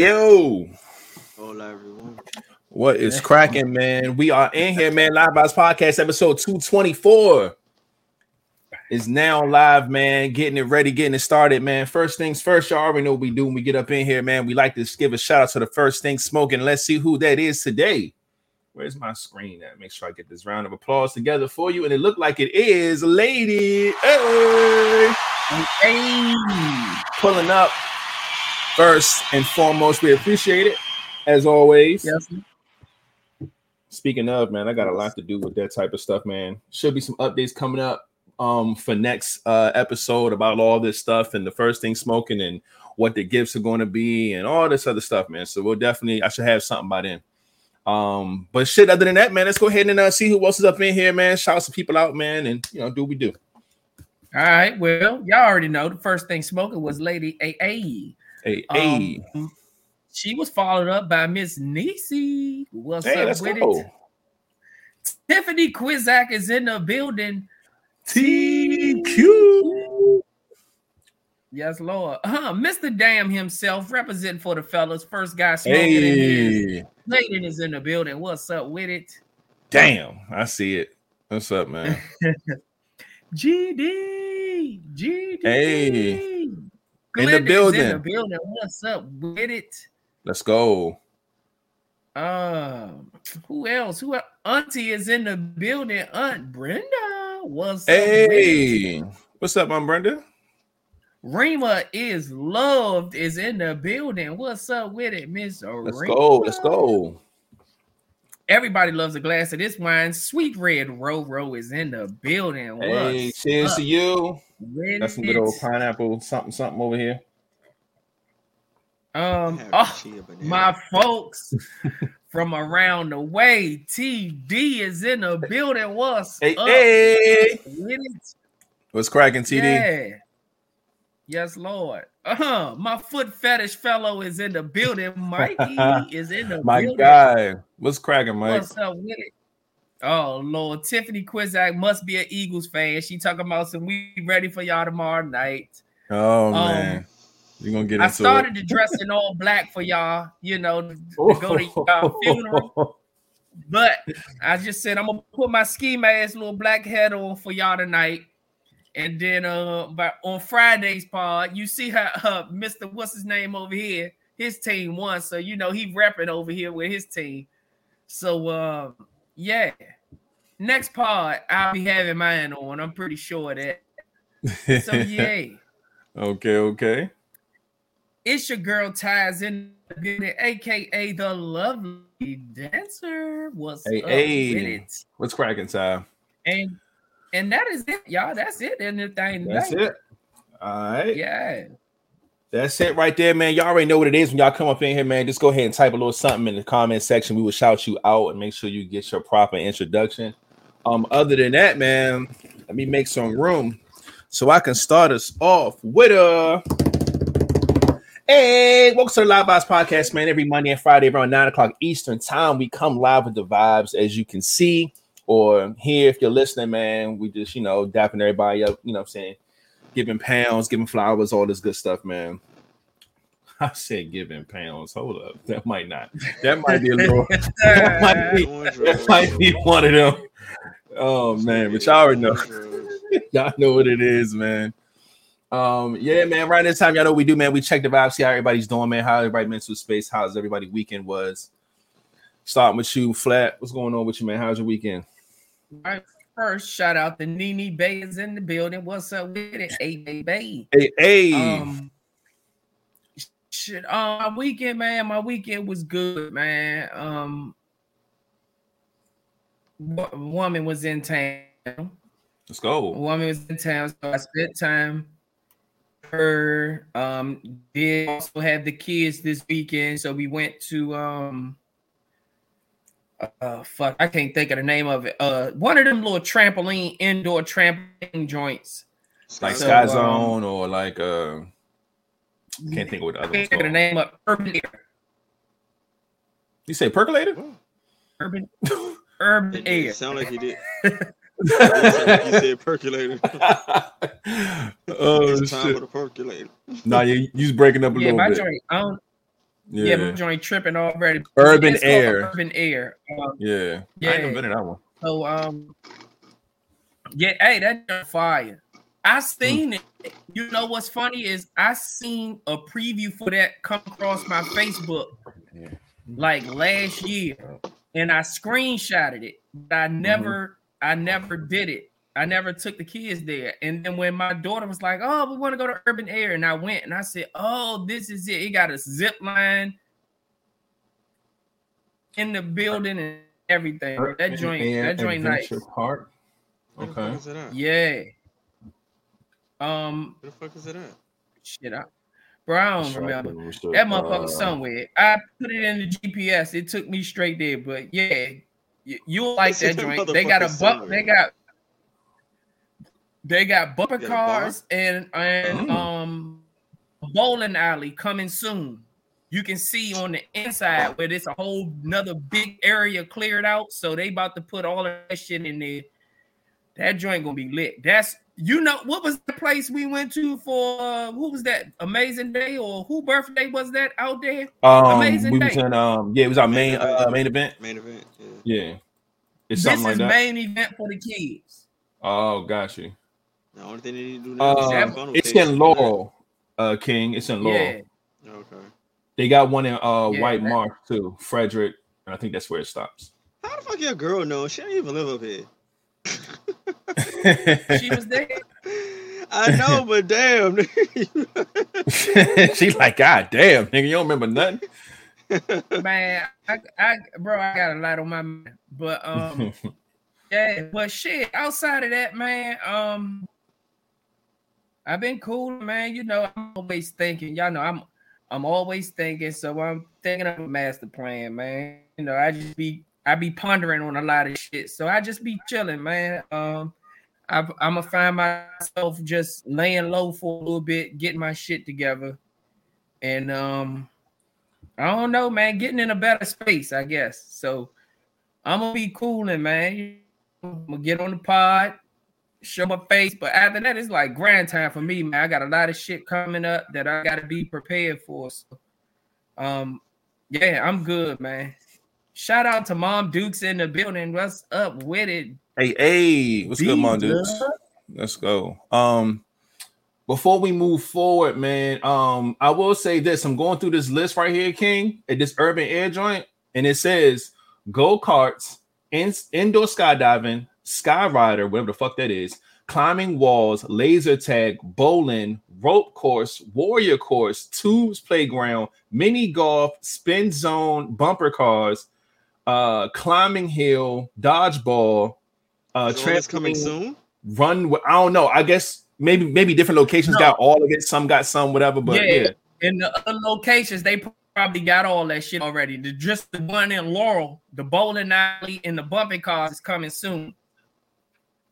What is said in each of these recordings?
Yo. Hola, everyone. What is cracking, man? We are in here, man. Live Box Podcast episode 224 is now live, man. Getting it ready, getting it started, man. First things first, y'all already know what we do when we get up in here, man. We like to give a shout out to the first thing smoking. Let's see who that is today. Where's my screen at? Make sure I get this round of applause together for you. And it looked like it is Lady. Hey. Hey. Pulling up first and foremost. We appreciate it as always. Yes. Speaking of, man, I got a lot to do with that type of stuff, man. Should be some updates coming up um for next uh episode about all this stuff and the first thing smoking and what the gifts are going to be and all this other stuff, man. So we'll definitely I should have something by then. Um, but shit, other than that, man, let's go ahead and uh, see who else is up in here, man. Shout some people out, man, and you know, do what we do. All right. Well, y'all already know the first thing smoking was Lady AA. Hey, hey, Um, she was followed up by Miss Niecy. What's hey, up with go. it? Tiffany Quizak is in the building. TQ. Yes, Lord. Uh-huh. Mr. Damn himself representing for the fellas. First guy smoking in Hey, Layden is in the building. What's up with it? damn, I see it. What's up, man? GD. GD. Hey. In the building. building. What's up with it? Let's go. Um, who else? Who el- Auntie is in the building? Aunt Brenda. What's up? with it? Hey, what's up, my Brenda? Rima is loved is in the building. What's up with it, Miss Let's Rima? go. Let's go. Everybody loves a glass of this wine. Sweet Red Roro is in the building. What's Hey, cheers up to you. With Got some good old pineapple something something over here. Um, oh, my folks from around the way. TD is in the building. What's Hey, up hey. What's cracking, TD? Yeah. Yes, Lord. Uh-huh. My foot fetish fellow is in the building. Mikey is in the My building. guy. What's cracking, Mike? What's up with it? Oh Lord, Tiffany Quizak must be an Eagles fan. She talking about some we ready for y'all tomorrow night. Oh Um, man. You're gonna get I started it. to dress in all black for y'all, you know, to, to go to y'all funeral. But I just said I'm gonna put my ski mask, little black head on for y'all tonight. And then uh but on Friday's pod, you see how uh, Mr. What's his name over here? His team won, so you know he repping over here with his team. So um yeah. Next pod, I'll be having mine on. I'm pretty sure of that. So yay. okay, okay. It's your girl Ties in the building, aka the lovely dancer. What's Hey, up hey. it? What's cracking, Ty? And and that is it, y'all. That's it. And the thing That's tonight. it. All right. Yeah. That's it right there, man. Y'all already know what it is when y'all come up in here, man. Just go ahead and type a little something in the comment section. We will shout you out and make sure you get your proper introduction. Um, other than that, man, let me make some room so I can start us off with a Hey, welcome to the Live Box Podcast, man. Every Monday and Friday around 9 o'clock Eastern time, we come live with the vibes, as you can see or hear if you're listening, man. We just, you know, dapping everybody up, you know what I'm saying? Giving pounds, giving flowers, all this good stuff, man. I said giving pounds. Hold up. That might not. That might be a little, that might be, that might be one of them. Oh, man. But y'all already know. Y'all know what it is, man. Um, yeah, man. Right this time, y'all know what we do, man. We check the vibe, see how everybody's doing, man. How everybody mental space, how's everybody weekend was. Starting with you, Flat. What's going on with you, man? How's your weekend? All right. First, shout out to Nene Bay is in the building. What's up with it? Hey, Bay Bay. Hey, hey. Um, shit. Uh, my weekend, man. My weekend was good, man. Um, woman was in town. Let's A go. woman was in town, so I spent time. Her um did also have the kids this weekend, so we went to um uh fuck I can't think of the name of it. Uh one of them little trampoline indoor trampoline joints. Like So, Sky um, Zone or like uh can't think of what the other one's can't think of the name of Urban Air. You say percolator? Urban Urban It Air. sound like you did. you said percolator. oh it's time shit! for the percolator. Nah, you you breaking up a Yeah, little bit. joint. I don't, Yeah, yeah. joint tripping already. Urban Air. Urban air. Um, yeah. I ain't Yeah. been in that one. so um, yeah. Hey, that fire. I seen it. You know what's funny is I seen a preview for that come across my Facebook like last year, and I screenshotted it. But I never, I never did it. I never took the kids there. And then when my daughter was like, "Oh, we want to go to Urban Air," and I went and I said, "Oh, this is it. It got a zip line in the building and everything. That joint, that joint, nice. Park. Where the Okay. fuck is it at? Yeah. Um, Where the fuck is it at? shit, I, bro, I don't remember. That motherfucker somewhere. I put it in the GPS. It took me straight there. But yeah, you, you'll like that that joint. They got a motherfucker bump. They got they got bumper Got cars and and Mm. um bowling alley coming soon. You can see on the inside where there's a whole another big area cleared out. So they about to put all that shit in there. That joint gonna be lit. That's you know what was the place we went to for uh, who was that amazing day or who birthday was that out there? Um, Amazing we was day. in um, yeah, it was our main Main event. uh, main event. Main event. Yeah. Yeah, it's This something like is that. main event for the kids. oh, got you. The only thing they need to do now is Uh, have funnel it's cakes. in Laurel, uh, King. It's in Laurel. Yeah, Okay. They got one in uh Yeah, White that- Marsh too, Frederick, and I think that's where it stops. How the fuck your girl know? She don't even live up here. she was there. I know, but damn. She's like, God damn, nigga, you don't remember nothing. Man, I, I, bro, I got a lot on my mind, but um, yeah, but shit. Outside of that, man, um, I've been cool, man. You know, I'm always thinking. Y'all know, I'm, I'm always thinking. So I'm thinking of a master plan, man. You know, I just be, I be pondering on a lot of shit. So I just be chilling, man. Um, I, I'm gonna find myself just laying low for a little bit, getting my shit together, and um. I don't know, man. Getting in a better space, I guess. So I'm gonna be cooling, man. I'm gonna get on the pod, show my face, but after that, it's like grand time for me, man. I got a lot of shit coming up that I gotta be prepared for. So, um, yeah, I'm good, man. Shout out to Mom Dukes in the building. What's up with it? Hey, hey, what's good, Mom D-Dub? Let's go. Um, before we move forward, man, um, I will say this: I'm going through this list right here, King, at this urban air joint, and it says go karts, in, indoor skydiving, sky rider, whatever the fuck that is, climbing walls, laser tag, bowling, rope course, warrior course, tubes playground, mini golf, spin zone, bumper cars, uh, climbing hill, dodgeball, uh, Is all coming soon? run. I don't know. I guess maybe maybe different locations No. got all of it. Some got some, whatever. But Yeah. yeah, In the other locations, they probably got all that shit already. The just the one in Laurel, the bowling alley, and the bumping cars is coming soon.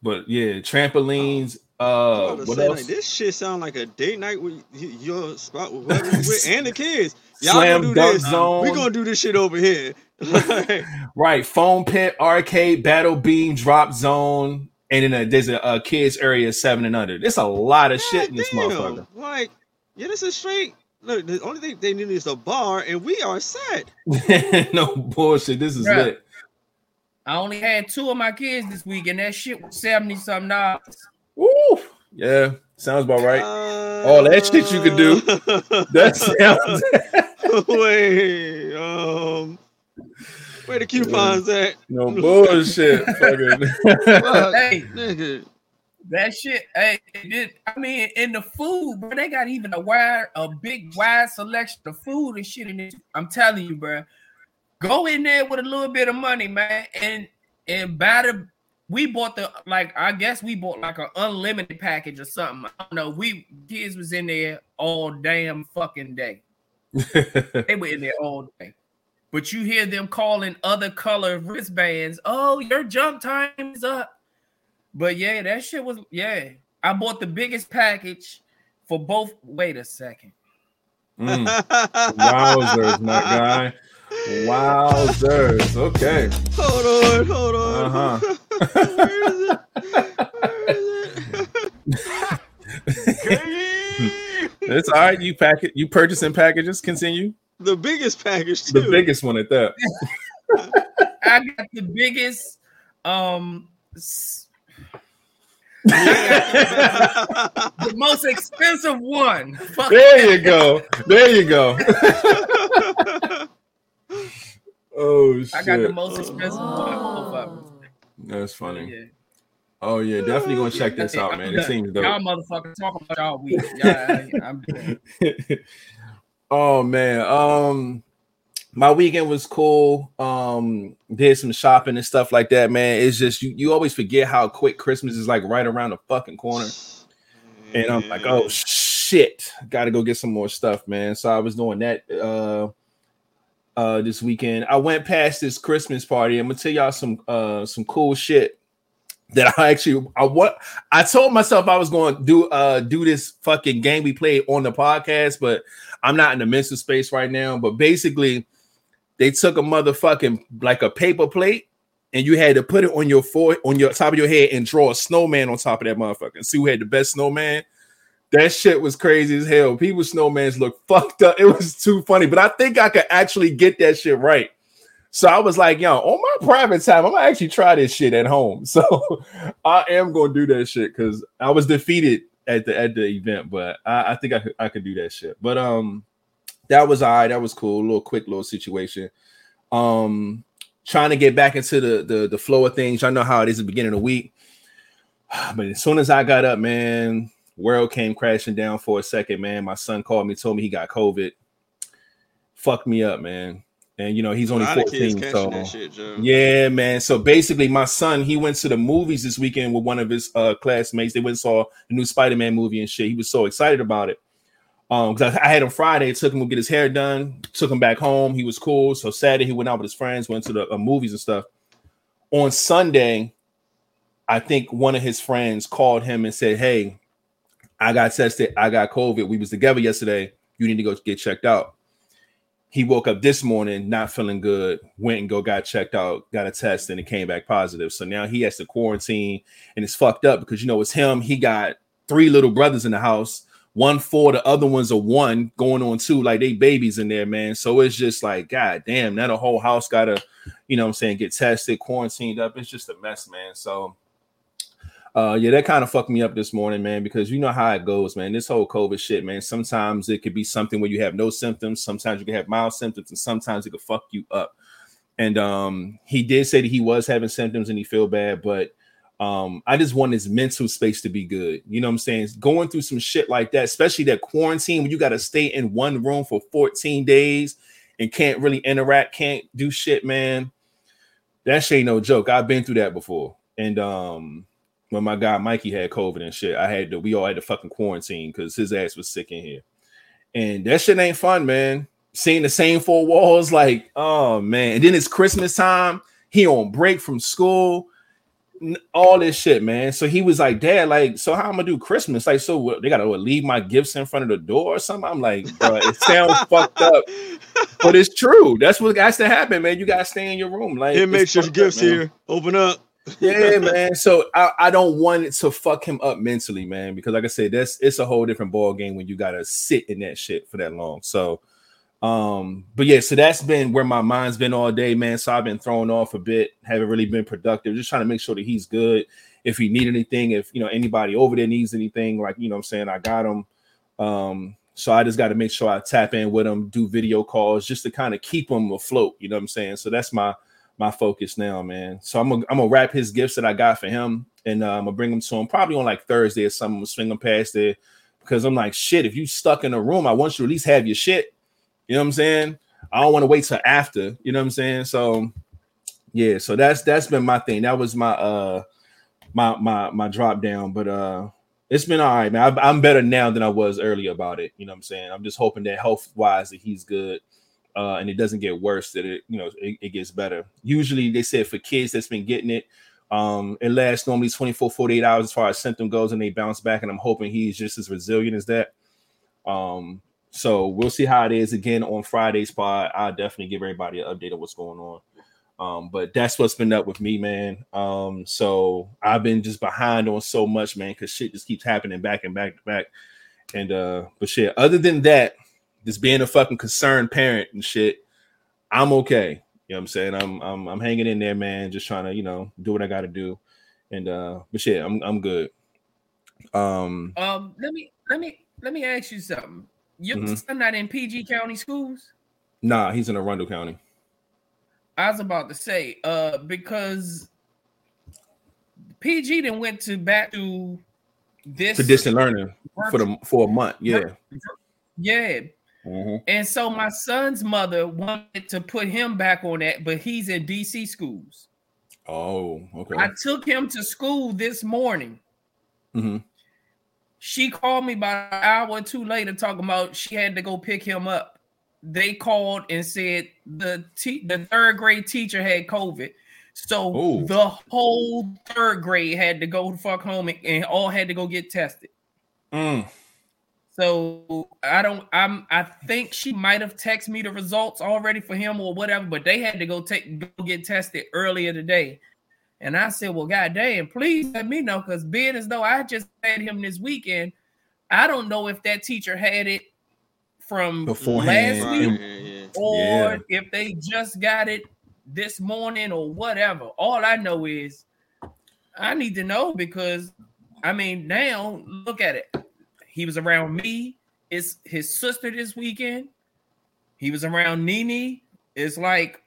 But yeah, trampolines. I Uh, was about to what say, else? like, this shit sound like a date night with your spot with whoever you with and the kids. Y'all Slam gonna do dunk this. zone. We gonna do this shit over here. Right, foam pit, arcade, battle beam, drop zone, and then a, there's a, a kids area seven and under. There's a lot of shit in this goddamn. motherfucker. Like, yeah, this is straight. Look, the only thing they need is a bar, and we are set. no bullshit. This is Bruh. lit. I only had two of my kids this week, and that shit was seventy something dollars. Woo. Yeah, sounds about right. Uh, All that shit you could do. That sounds Wait, um, where the coupons at? no bullshit. Fucking. Fuck, Hey. nigga. That shit, hey, it did, I mean, in the food, bro, they got even a wide, a big wide selection of food and shit in it. I'm telling you, bro, go in there with a little bit of money, man, and and buy the. We bought the like, I guess we bought like an unlimited package or something. I don't know. We kids was in there all damn fucking day. They were in there all day. But you hear them calling other color wristbands. Oh, your jump time is up. But yeah, that shit was yeah. I bought the biggest package for both. Wait a second. Mm. Wowzers, my guy. Wowzers. Okay. Hold on, hold on. Uh-huh. Where is it? Where is it? It's all right. You pack it. You purchasing packages. Continue. the biggest package too. The biggest one at that. I got the biggest. Um, s- the most expensive one. Fuck. there you go. There you go. Oh shit. I got the most expensive one. Of. That's funny. Yeah. Oh yeah, definitely gonna check this out, man. It done. seems Y'all dope. motherfuckers talking about y'all week. Yeah, I'm oh man. Um my weekend was cool. Um did some shopping and stuff like that, man. It's just you, you always forget how quick Christmas is like right around the fucking corner. And I'm like, oh shit, gotta go get some more stuff, man. So I was doing that uh uh this weekend. I went past this Christmas party. I'm gonna tell y'all some uh some cool shit that I actually I what I told myself I was going to do uh do this fucking game we played on the podcast, but I'm not in the mental space right now. But basically, they took a motherfucking like a paper plate and you had to put it on your fore on your top of your head and draw a snowman on top of that motherfucker and see who had the best snowman. That shit was crazy as hell. People snowmans look fucked up. It was too funny, but I think I could actually get that shit right. So I was like, yo, on my private time, I'm gonna actually try this shit at home. So I am gonna do that shit because I was defeated at the at the event, but I, I think I could I could do that shit. But um that was all right, that was cool, a little quick little situation. Um trying to get back into the the, the flow of things. I know how it is at the beginning of the week. But as soon as I got up, man, world came crashing down for a second, man. My son called me, told me he got COVID. Fucked me up, man. And you know, he's only A lot of kids 14. So shit, yeah, man. So basically, my son he went to the movies this weekend with one of his uh, classmates. They went and saw the new Spider Man movie and shit. He was so excited about it. Um, because I, I had him Friday, took him to get his hair done, took him back home. He was cool. So Saturday he went out with his friends, went to the uh, movies and stuff. On Sunday, I think one of his friends called him and said, "Hey, I got tested. I got COVID. We was together yesterday. You need to go get checked out." he woke up this morning not feeling good went and go got checked out got a test and it came back positive so now he has to quarantine and it's fucked up because you know it's him he got three little brothers in the house one four the other one's a one going on two like they babies in there man so it's just like god damn now the whole house gotta you know what i'm saying get tested quarantined up it's just a mess man so uh yeah, that kind of fucked me up this morning, man, because you know how it goes, man. This whole COVID shit, man. Sometimes it could be something where you have no symptoms, sometimes you can have mild symptoms, and sometimes it could fuck you up. And um, he did say that he was having symptoms and he feel bad, but um, I just want his mental space to be good. You know what I'm saying? Going through some shit like that, especially that quarantine when you got to stay in one room for 14 days and can't really interact, can't do shit, man. That shit ain't no joke. I've been through that before. And um, when my guy Mikey had COVID and shit, I had to, we all had to fucking quarantine because his ass was sick in here. And that shit ain't fun, man. Seeing the same four walls, like, oh man. And then it's Christmas time. He on break from school, all this shit, man. So he was like, Dad, like, so how I'm gonna do Christmas? Like, so what, they gotta what, leave my gifts in front of the door or something? I'm like, bro, it sounds fucked up, but it's true. That's what has to happen, man. You gotta stay in your room. Like, it makes your fucked up, gifts here. Open up. Yeah, man. So I, I don't want it to fuck him up mentally, man, because like I said, that's it's a whole different ball game when you gotta sit in that shit for that long. So um, but yeah, so that's been where my mind's been all day, man. So I've been thrown off a bit, haven't really been productive, just trying to make sure that he's good. If he need anything, if you know anybody over there needs anything, like you know I'm saying, I got him. Um, so I just got to make sure I tap in with him, do video calls just to kind of keep him afloat, you know what I'm saying? So that's my my focus now, man. So I'm gonna I'm gonna wrap his gifts that I got for him, and uh, I'm gonna bring them to him probably on like Thursday or something. Swing them past there because I'm like, shit. If you stuck in a room, I want you to at least have your shit. You know what I'm saying? I don't want to wait till after. You know what I'm saying? So yeah, so that's that's been my thing. That was my uh my my my drop down, but uh it's been all right, man. I, I'm better now than I was earlier about it. You know what I'm saying? I'm just hoping that health wise that he's good uh, and it doesn't get worse, that it, you know, it, it gets better. Usually they said for kids that's been getting it, um, it lasts normally 24, 48 hours as far as symptom goes, and they bounce back. And I'm hoping he's just as resilient as that. Um, so we'll see how it is again on Friday's pod. I'll definitely give everybody an update of what's going on. Um, but that's what's been up with me, man. Um, so I've been just behind on so much, man, because shit just keeps happening back and back to back. And uh, but shit, other than that, just being a fucking concerned parent and shit, I'm okay. You know what I'm saying? I'm I'm I'm hanging in there, man, just trying to, you know, do what I gotta do. And uh, but shit, I'm I'm good. Um Um, let me let me let me ask you something. Your Mhm. son not in PG County schools? nah, he's in Arundel County. I was about to say, uh, because PG then went to back to this For distant learning for the for a month. Yeah. yeah. Mhm. And so my son's mother wanted to put him back on that, but he's in DC schools. Oh, okay. I took him to school this morning. Mhm. She called me about an hour or two later talking about she had to go pick him up. They called and said the te- the third grade teacher had COVID. So Ooh. the whole third grade had to go the fuck home and, and all had to go get tested. Mm. So I don't I'm I think she might have texted me the results already for him or whatever, but they had to go take go get tested earlier today. And I said, Well, god damn, please let me know because being as though I just had him this weekend, I don't know if that teacher had it from Beforehand. last week yeah, yeah. or Yeah. if they just got it this morning or whatever. All I know is I need to know because I mean, now look at it. He was around me, it's his sister this weekend. He was around Nene. It's like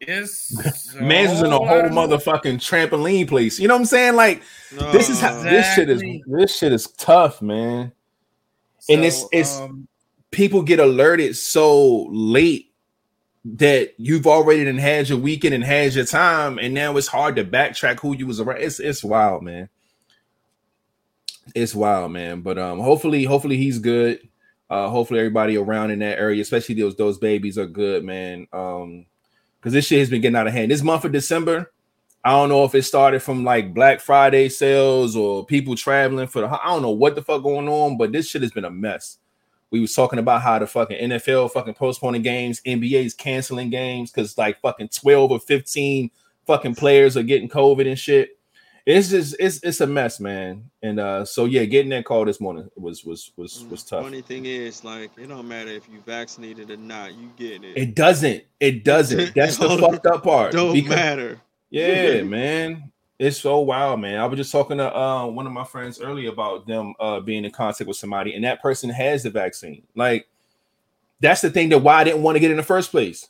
it's Man's in a whole motherfucking trampoline place. You know what I'm saying? Like this is how No. this shit is this shit is tough, man. and it's- So, it's- um, People get alerted so late that you've already done had your weekend and had your time, and now it's hard to backtrack who you was around. It's it's wild, man. It's wild, man. But um, hopefully, hopefully he's good. Uh, hopefully everybody around in that area, especially those those babies, are good, man. Um, because this shit has been getting out of hand. This month of December, I don't know if it started from like Black Friday sales or people traveling for the. I don't know what the fuck going on, but this shit has been a mess. We was talking about how the fucking NFL fucking postponing games, NBA's canceling games because like fucking twelve or fifteen fucking players are getting COVID and shit. It's just it's it's a mess, man. And uh, so yeah, getting that call this morning was was was was tough. Funny thing is, like, it don't matter if you vaccinated or not, you getting it. It doesn't. It doesn't. That's the fucked up part. don't because- matter. Yeah, man. It's so wild, man. I was just talking to uh, one of my friends earlier about them uh, being in contact with somebody, and that person has the vaccine. Like, that's the thing that why I didn't want to get in the first place.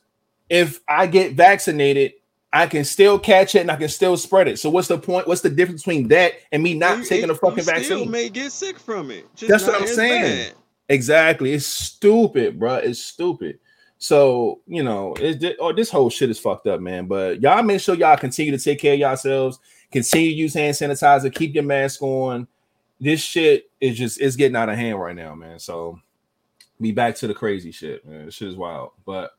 If I get vaccinated, I can still catch it and I can still spread it. So what's the point? What's the difference between that and me not You- taking it- a fucking you vaccine? may get sick from it. Just That's what I'm saying. bad. Exactly. It's stupid, bro. It's stupid. So, you know, it, oh, this whole shit is fucked up, man. But y'all make sure y'all continue to take care of yourselves, continue to use hand sanitizer, keep your mask on. This shit is just it's getting out of hand right now, man. So be back to the crazy shit, man. This shit is wild. But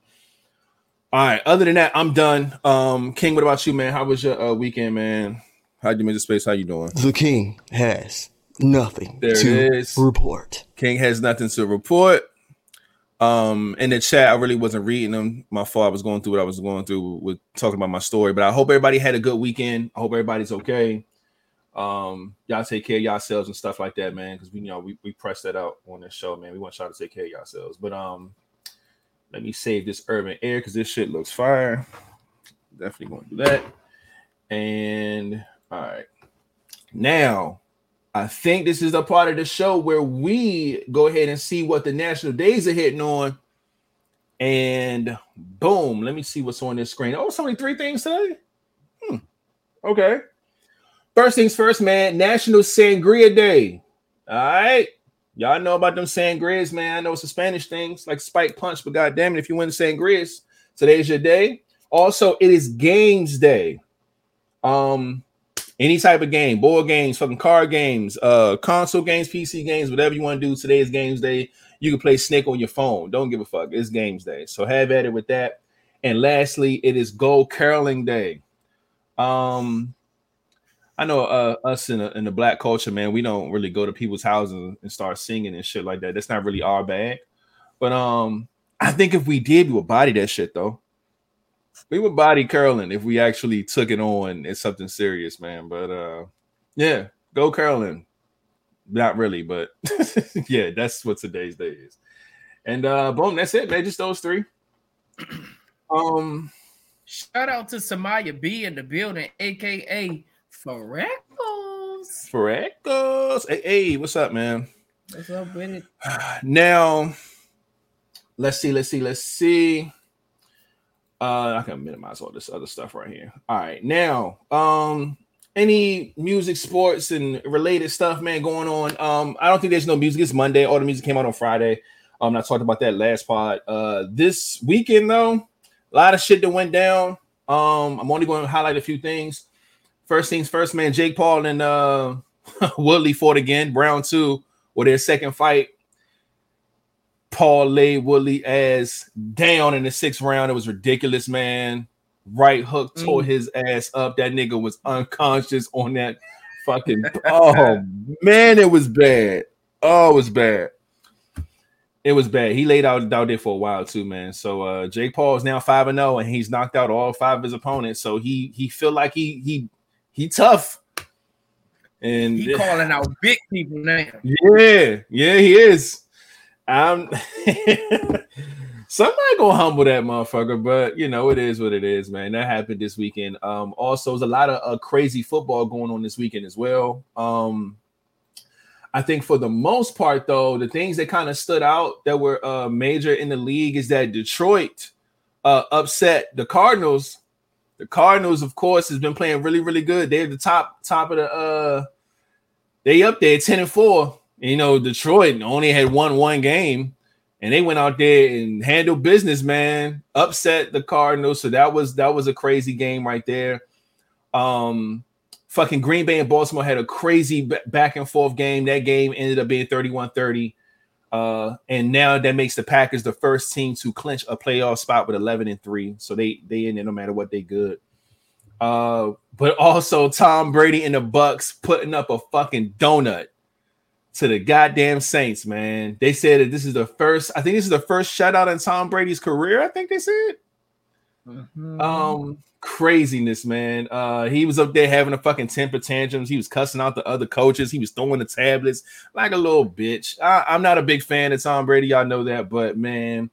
all right, other than that, I'm done. Um, King, what about you, man? How was your uh, weekend, man? How'd you make the space? How you doing? The king has nothing There to is. report. King has nothing to report. Um, in the chat, I really wasn't reading them. My fault. I was going through what I was going through with talking about my story. But I hope everybody had a good weekend. I hope everybody's okay. Um, y'all take care of yourselves and stuff like that, man. Because we you know we, we press that out on this show, man. We want y'all to take care of yourselves. But um, let me save this urban air because this shit looks fire. Definitely gonna do that. And all right, now I think this is the part of the show where we go ahead and see what the national days are hitting on. And boom, let me see what's on this screen. Oh, it's only three things today. Hmm. Okay. First things first, man. National Sangria Day. All right. Y'all know about them sangrias, man. I know it's a Spanish thing. It's like spike punch, but goddamn it, if you win the sangrias, today's your day. Also, it is games day. Um, any type of game, board games, fucking card games, uh, console games, PC games, whatever you want to do. Today is games day. You can play Snake on your phone. Don't give a fuck. It's games day. So have at it with that. And lastly, it is Gold Caroling Day. Um, I know uh, us in, a, in the black culture, man, we don't really go to people's houses and start singing and shit like that. That's not really our bag. But um, I think if we did, we would body that shit though. we would body curling if we actually took it on as something serious, man. But uh yeah, go curling. Not really, but yeah, that's what today's day is. And uh boom, that's it, man. Just those three. Um shout out to Samaya B in the building, aka Freckles. Freckles. Hey, hey, what's up, man? What's up with it? Now, let's see, let's see, let's see. Uh, I can minimize all this other stuff right here. All right, now, um, any music, sports, and related stuff, man, going on. Um, I don't think there's no music. It's Monday. All the music came out on Friday. Um, I talked about that last part. Uh, this weekend though, a lot of shit that went down. Um, I'm only going to highlight a few things. First things first, man. Jake Paul and uh Woodley fought again. Brown two, or their second fight. Paul laid Woodley ass down in the sixth round. It was ridiculous, man. Right hook tore mm. his ass up. That nigga was unconscious on that fucking. oh man, it was bad. Oh, it was bad. It was bad. He laid out out there for a while too, man. So uh Jake Paul is now five and zero, and he's knocked out all five of his opponents. So he he feel like he he he tough. And he calling out big people now. Yeah, yeah, he is. I'm somebody gonna humble that motherfucker, but you know it is what it is, man. That happened this weekend. Um, also, there's a lot of uh, crazy football going on this weekend as well. Um, I think for the most part, though, the things that kind of stood out that were uh, major in the league is that Detroit uh, upset the Cardinals. The Cardinals, of course, has been playing really, really good. They're the top top of the uh they up there 10 and 4 you know, Detroit only had won one game, and they went out there and handled business, man. Upset the Cardinals, so that was that was a crazy game right there. Um, fucking Green Bay and Baltimore had a crazy back and forth game. That game ended up being 31-30. Uh, and now that makes the Packers the first team to clinch a playoff spot with 11 and 3. So they they in there no matter what they good. Uh, but also Tom Brady and the Bucs putting up a fucking donut to the goddamn Saints, man. They said that this is the first, I think this is the first shutout in Tom Brady's career. I think they said. Mm-hmm. Um, craziness, man. Uh, he was up there having a fucking temper tantrums. He was cussing out the other coaches. He was throwing the tablets like a little bitch. I, I'm not a big fan of Tom Brady, y'all know that, but man,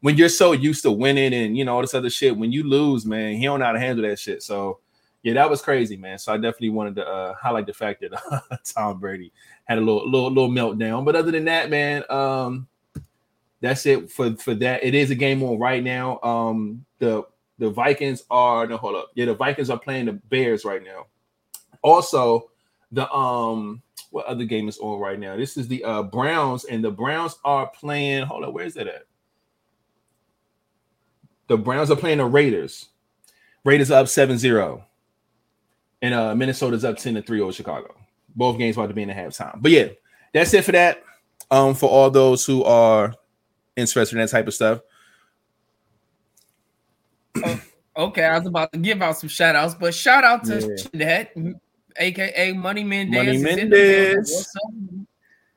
when you're so used to winning and you know all this other shit, when you lose, man, he don't know how to handle that shit. So yeah, that was crazy, man. So I definitely wanted to uh, highlight the fact that uh, Tom Brady had a little, little, little meltdown. But other than that, man, um, that's it for for that. It is a game on right now. Um, the the Vikings are no hold up. Yeah, the Vikings are playing the Bears right now. Also, the um, what other game is on right now? This is the uh Browns, and the Browns are playing. Hold up, where's that at? The Browns are playing the Raiders. Raiders up 7-0 and uh, Minnesota's up 10 to 3 over Chicago. Both games about to be in the halftime. But yeah, that's it for that. Um, for all those who are interested in that type of stuff. Oh, okay, I was about to give out some shout outs, but shout out to yeah. that, aka Money Mendez. Money Mendez.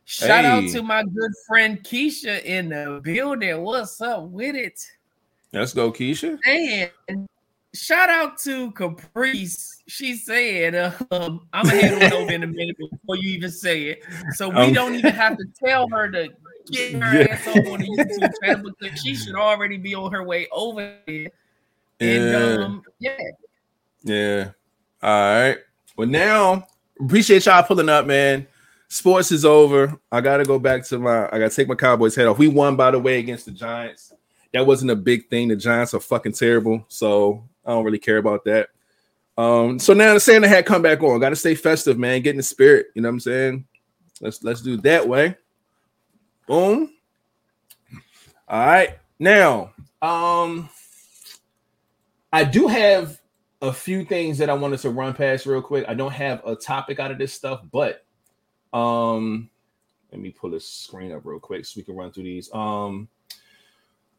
Shout hey. out to my good friend Keisha in the building. What's up with it? Let's go, Keisha. And shout out to Caprice. She said, um, I'm gonna head on over in a minute before you even say it. So we um, don't even have to tell her to get her yeah. ass on the YouTube channel because she should already be on her way over there. And yeah. um, yeah. Yeah. All right. Well, now appreciate y'all pulling up, man. Sports is over. I gotta go back to my I gotta take my Cowboys head off. We won by the way against the Giants. That wasn't a big thing. The Giants are fucking terrible. So I don't really care about that. Um, so now the Santa hat come back on. Got to stay festive, man. Get in the spirit. You know what I'm saying? Let's let's do that way. Boom. All right. Now, um, I do have a few things that I wanted to run past real quick. I don't have a topic out of this stuff, but um, let me pull this screen up real quick so we can run through these. Um,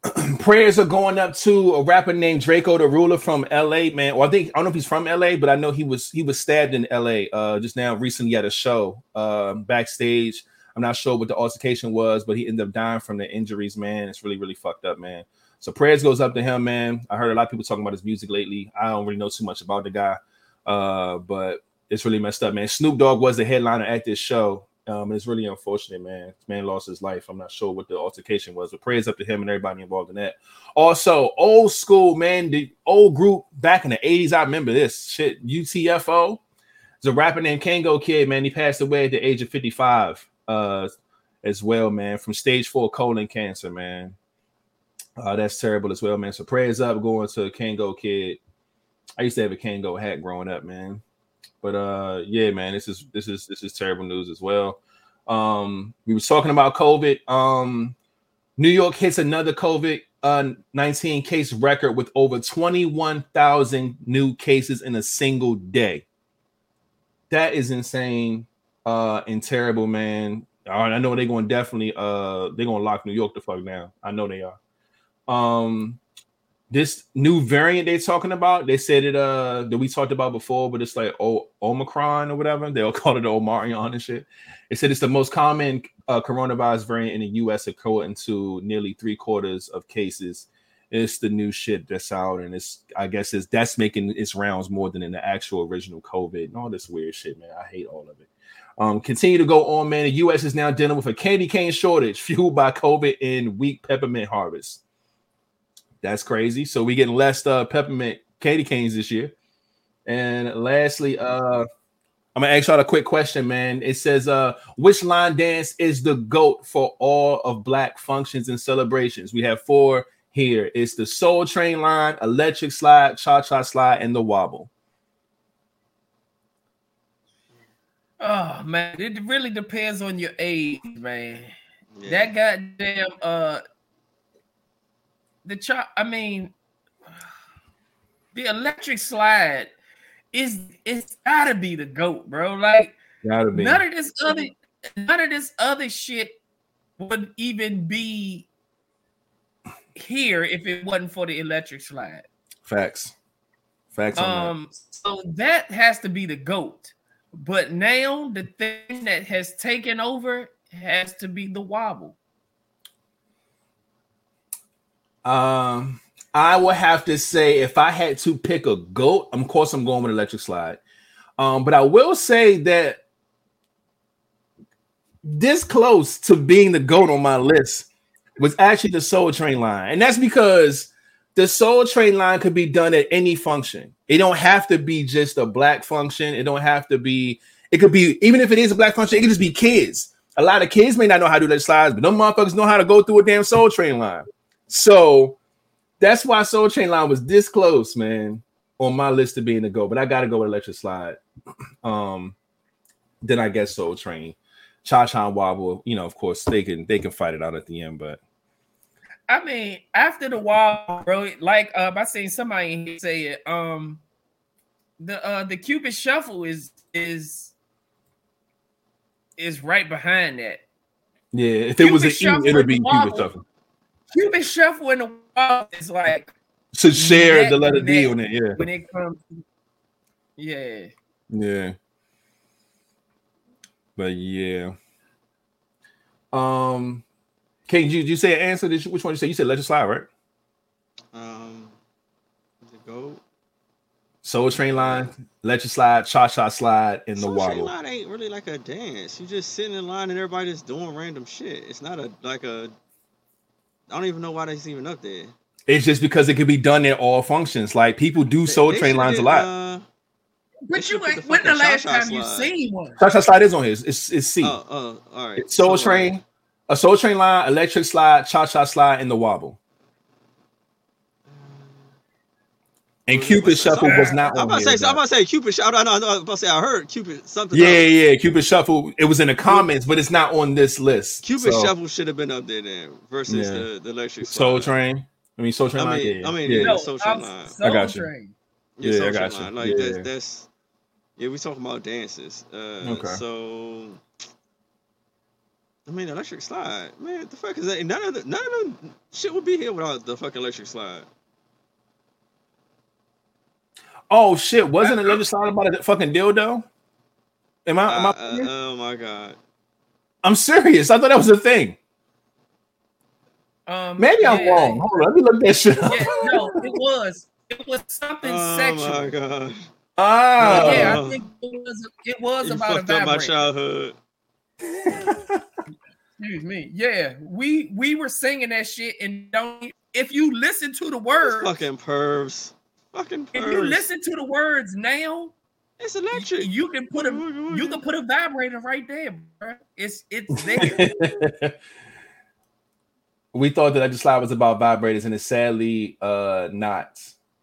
prayers are going up to a rapper named Drakeo the Ruler from LA, man. Well, I think I don't know if he's from LA, but I know he was he was stabbed in LA uh just now recently at a show uh backstage. I'm not sure what the altercation was, but he ended up dying from the injuries, man. It's really, really fucked up, man. So prayers goes up to him, man. I heard a lot of people talking about his music lately. I don't really know too much about the guy, uh, but it's really messed up, man. Snoop Dogg was the headliner at this show. Um, it's really unfortunate, man. This man lost his life. I'm not sure what the altercation was, but prayers up to him and everybody involved in that. Also, old school, man, the old group back in the 80s. I remember this shit. UTFO. There's a rapper named Kangol Kid, man. He passed away at the age of 55 uh, as well, man, from stage four colon cancer, man. Uh, that's terrible as well, man. So prayers up going to Kangol Kid. I used to have a Kangol hat growing up, man. But uh, yeah, man, this is this is this is terrible news as well. Um, we was talking about COVID. Um, New York hits another COVID uh, 19 case record with over 21,000 new cases in a single day. That is insane uh, and terrible, man. I know they're going to definitely uh they're going to lock New York the fuck down. I know they are. Um, this new variant they're talking about, they said it uh that we talked about before, but it's like o- Omicron or whatever. They'll call it the Omarion and shit. They said it's the most common uh, coronavirus variant in the U.S. according to nearly three quarters of cases. It's the new shit that's out, and it's I guess it's that's making its rounds more than in the actual original COVID and all this weird shit, man. I hate all of it. Um, continue to go on, man. The U.S. is now dealing with a candy cane shortage fueled by COVID and weak peppermint harvest. That's crazy. So we getting less uh, peppermint candy canes this year. And lastly, uh, I'm gonna ask y'all a quick question, man. It says, uh, which line dance is the goat for all of black functions and celebrations? We have four here. It's the Soul Train line, Electric Slide, Cha Cha Slide, and the Wobble. Oh man, it really depends on your age, man. Yeah. That goddamn uh the chop I mean the electric slide is it's gotta be the goat, bro. Like Gotta be. none of this other none of this other shit would even be here if it wasn't for the electric slide. Facts. Facts on that. Um, so that has to be the goat. But now the thing that has taken over has to be the wobble. Um, I would have to say if I had to pick a goat, of course I'm going with electric slide. Um, but I will say that this close to being the goat on my list was actually the Soul Train line, and that's because the Soul Train line could be done at any function. It don't have to be just a black function. It don't have to be. It could be even if it is a black function. It could just be kids. A lot of kids may not know how to do their slides, but them motherfuckers know how to go through a damn Soul Train line. So that's why Soul Train line was this close, man, on my list of being the go. But I got to go with Electric Slide. Um, then I guess Soul Train, Cha Cha and Wobble. You know, of course they can they can fight it out at the end, but I mean, after the wobble, bro, like uh, I seen somebody in here say it. Um, the uh the Cupid Shuffle is is is right behind that. yeah, if it was an Cupid E, it would be Cupid Shuffle. Cupid Shuffle in the wobble is like To share the letter D on it, yeah, when it comes. Yeah. yeah. But yeah. Um, Kate, did you, did you say an answer? This which one did you say? You said Electric Slide, right? Um, the goat. Soul Train line, Electric Slide, Cha Cha Slide, and the Soul Train line ain't really like a dance. You just sitting in line and everybody just doing random shit. It's not a like a. I don't even know why that's even up there. It's just because it could be done in all functions. Like people do They- Soul they Train should lines a lot. Uh, But you ain't the when the last Cha-Cha time you slide. seen one? Cha Cha Slide is on here. It's, it's, it's C. oh, oh, all right. It's Soul so, uh, Train, a Soul Train line, Electric Slide, Cha Cha Slide, and the Wobble. And Cupid what's Shuffle was not I'm about to here. say. I'm about to say Cupid. Shout out. I know. I'm about to say. I heard Cupid something. Yeah, else. yeah, Cupid Shuffle. It was in the comments, but it's not on this list. Cupid So, Shuffle should have been up there then versus Yeah. the, the electric Soul slide. Train. I mean, Soul Train I line. mean- yeah, I mean, yeah. yeah. No, Soul Train I'm line. Soul I got you. Train. Yeah, Yeah, I got you. line. Like Yeah, that's that's yeah. We talking about dances. Uh, Okay. So I mean, electric slide. Man, the fuck is that? None of the none of the shit would be here without the fucking electric slide. Oh shit! Wasn't another song about a fucking dildo? Am I? Am I? Uh, uh, oh my god. I'm serious. I thought that was a thing. Um, Maybe I'm wrong. Hold on, let me look that shit up. Yeah, no, it was. It was something Oh sexual. Oh my god. Ah, Yeah, Oh. I think it was. It was You about a fucked up my childhood. Excuse me. Yeah, we we were singing that shit, and don't. If you listen to the words, Fucking pervs. Fucking if you listen to the words now, it's electric. you can put a you can put a vibrator right there, bro. It's it's there. we thought that Electric Slide was about vibrators, and it's sadly uh not.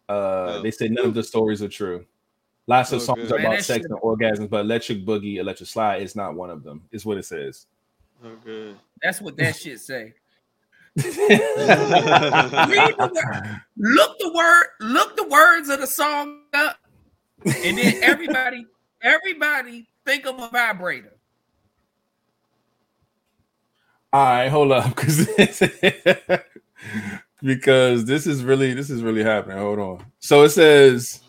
Uh, Oh. they said none of the stories are true. Lots of Oh, songs good. are Man, about sex shit- and orgasms, but Electric Boogie, Electric Slide is not one of them. Is what it says. Oh, good. That's what that shit say. The look the word, look the words of the song up, and then everybody, everybody think of a vibrator. All right, hold up, because because this is really this is really happening. Hold on. So it says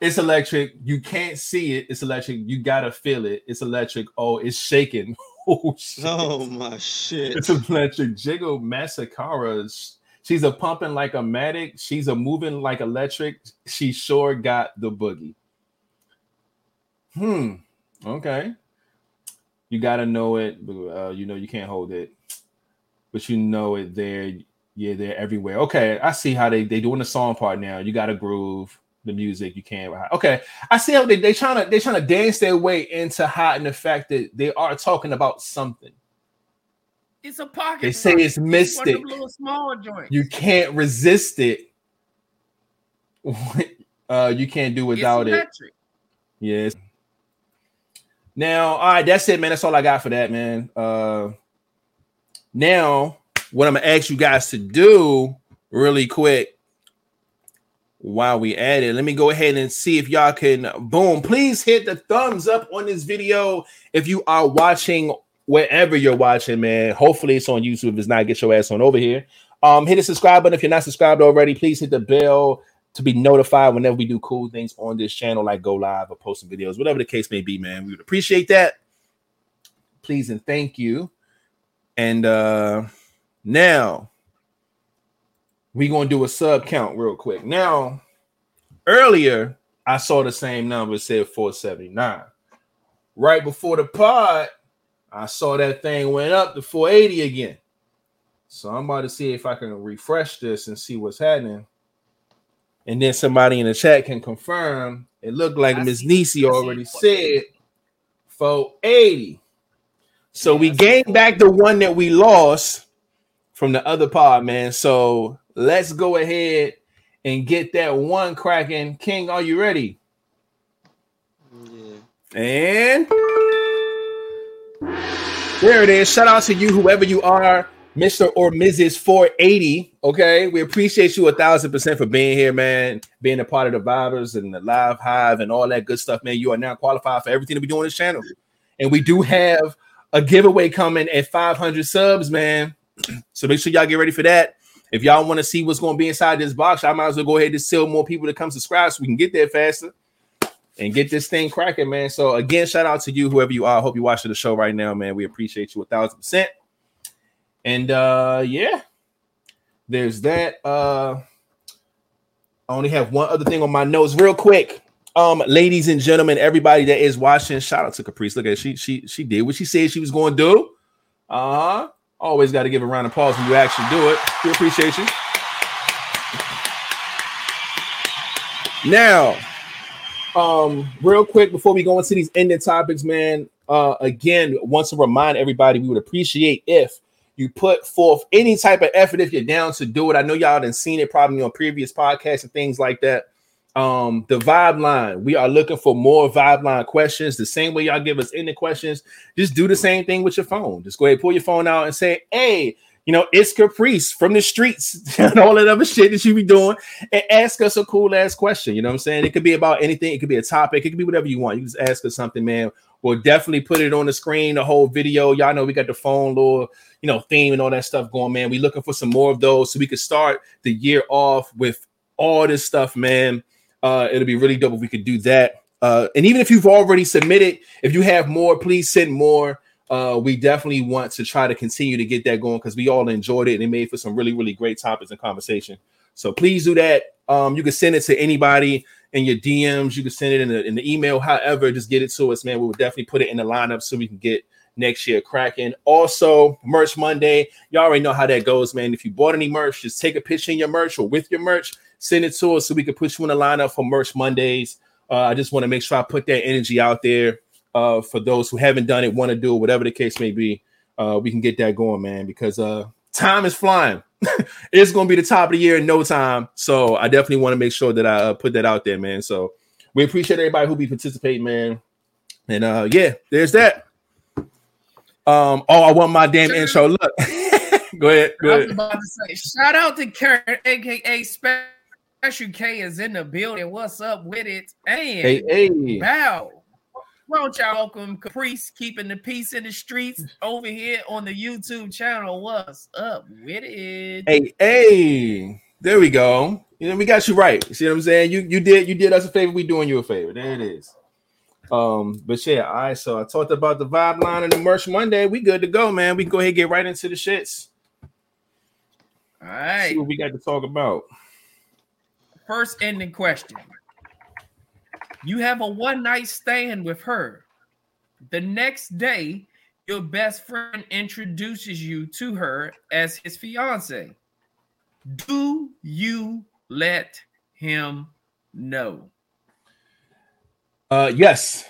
it's electric. You can't see it. It's electric. You gotta feel it. It's electric. Oh, it's shaking. Oh shit. Oh my shit. It's electric. Jiggle Massacra. She's a pumping like a matic. She's a moving like electric. She sure got the boogie. Hmm. Okay. You gotta know it. Uh, you know you can't hold it, but you know it there. Yeah, they're everywhere. Okay, I see how they they doing the song part now. You got a groove the music. You can't. Okay, I see how they they trying to they trying to dance their way into hiding the fact that they are talking about something. It's a pocket. They say it's mystic. little small joints. You can't resist it. uh, you can't do without it. Yes. Now, all right, that's it, man. That's all I got for that, man. Uh, now, what I'm gonna ask you guys to do really quick while we at it, let me go ahead and see if y'all can boom. Please hit the thumbs up on this video if you are watching wherever you're watching, man. Hopefully, it's on YouTube. If it's not, get your ass on over here. Um, hit the subscribe button if you're not subscribed already. Please hit the bell to be notified whenever we do cool things on this channel, like go live or posting videos, whatever the case may be, man. We would appreciate that. Please and thank you. And uh now we gonna do a sub count real quick. Now, earlier I saw the same number said 479. Right before the pod, I saw that thing went up to 480 again. So I'm about to see if I can refresh this and see what's happening. And then somebody in the chat can confirm. It looked like Miss Nisi already said 480. So Yeah, we gained back the one that we lost from the other pod, man. So let's go ahead and get that one cracking. King, are you ready? Yeah. And there it is. Shout out to you, whoever you are, Mr. or Mrs. 480. Okay. We appreciate you a thousand percent for being here, man. Being a part of the vibers and the live hive and all that good stuff, man. You are now qualified for everything that we do on this channel. And we do have a giveaway coming at 500 subs, man. So make sure y'all get ready for that. If y'all want to see what's going to be inside this box, I might as well go ahead and sell more people to come subscribe so we can get there faster and get this thing cracking, man. So again, shout out to you, whoever you are. I hope you're watching the show right now, man. We appreciate you a thousand percent. And uh yeah, there's that. Uh I only have one other thing on my notes, real quick. Um, ladies and gentlemen, everybody that is watching, shout out to Caprice. Look at it. she she she did what she said she was going to do. Uh-huh. Always got to give a round of applause when you actually do it. We appreciate you. Now, um, real quick before we go into these ending topics, man. Uh, again, want to remind everybody, we would appreciate if you put forth any type of effort if you're down to do it. I know y'all done seen it probably on previous podcasts and things like that. Um, the vibe line, we are looking for more vibe line questions. The same way y'all give us any questions, just do the same thing with your phone. Just go ahead, pull your phone out and say, Hey, you know, it's Caprice from the streets and all that other shit that you be doing, and ask us a cool ass question. You know what I'm saying? It could be about anything, it could be a topic, it could be whatever you want. You just ask us something, man. We'll definitely put it on the screen, the whole video. Y'all know we got the phone little, you know, theme and all that stuff going, man. We looking for some more of those so we could start the year off with all this stuff, man. Uh, it'll be really dope if we could do that. Uh, and even if you've already submitted, if you have more, please send more. uh, we definitely want to try to continue to get that going because we all enjoyed it and it made for some really, really great topics and conversation. So please do that. Um, you can send it to anybody in your DMs. You can send it in the, in the email. However, just get it to us, man. We will definitely put it in the lineup so we can get next year cracking. Also, merch Monday. Y'all already know how that goes, man. If you bought any merch, just take a picture in your merch or with your merch, send it to us so we can put you in the lineup for merch Mondays. Uh, I just want to make sure I put that energy out there uh, for those who haven't done it, want to do it, whatever the case may be. Uh, we can get that going, man, because uh, time is flying. it's going to be the top of the year in no time. So I definitely want to make sure that I uh, put that out there, man. So we appreciate everybody who be participating, man. And uh, yeah, there's that. Um, oh, I want my damn intro. Look, go ahead. Go ahead. was about to say, shout out to Karen, aka Special K, is in the building. What's up with it? And Hey, hey. wow. Won't y'all welcome Caprice keeping the peace in the streets over here on the YouTube channel? What's up with it? Hey, hey, there we go. You know, we got you right. See what I'm saying? You you did you did us a favor. We doing you a favor. There it is. Um, but yeah, all right. So I talked about the vibe line and the merch Monday. We good to go, man. We can go ahead and get right into the shits. All right. See what we got to talk about. First ending question. You have a one night stand with her. The next day, your best friend introduces you to her as his fiance. Do you let him know? Uh, yes,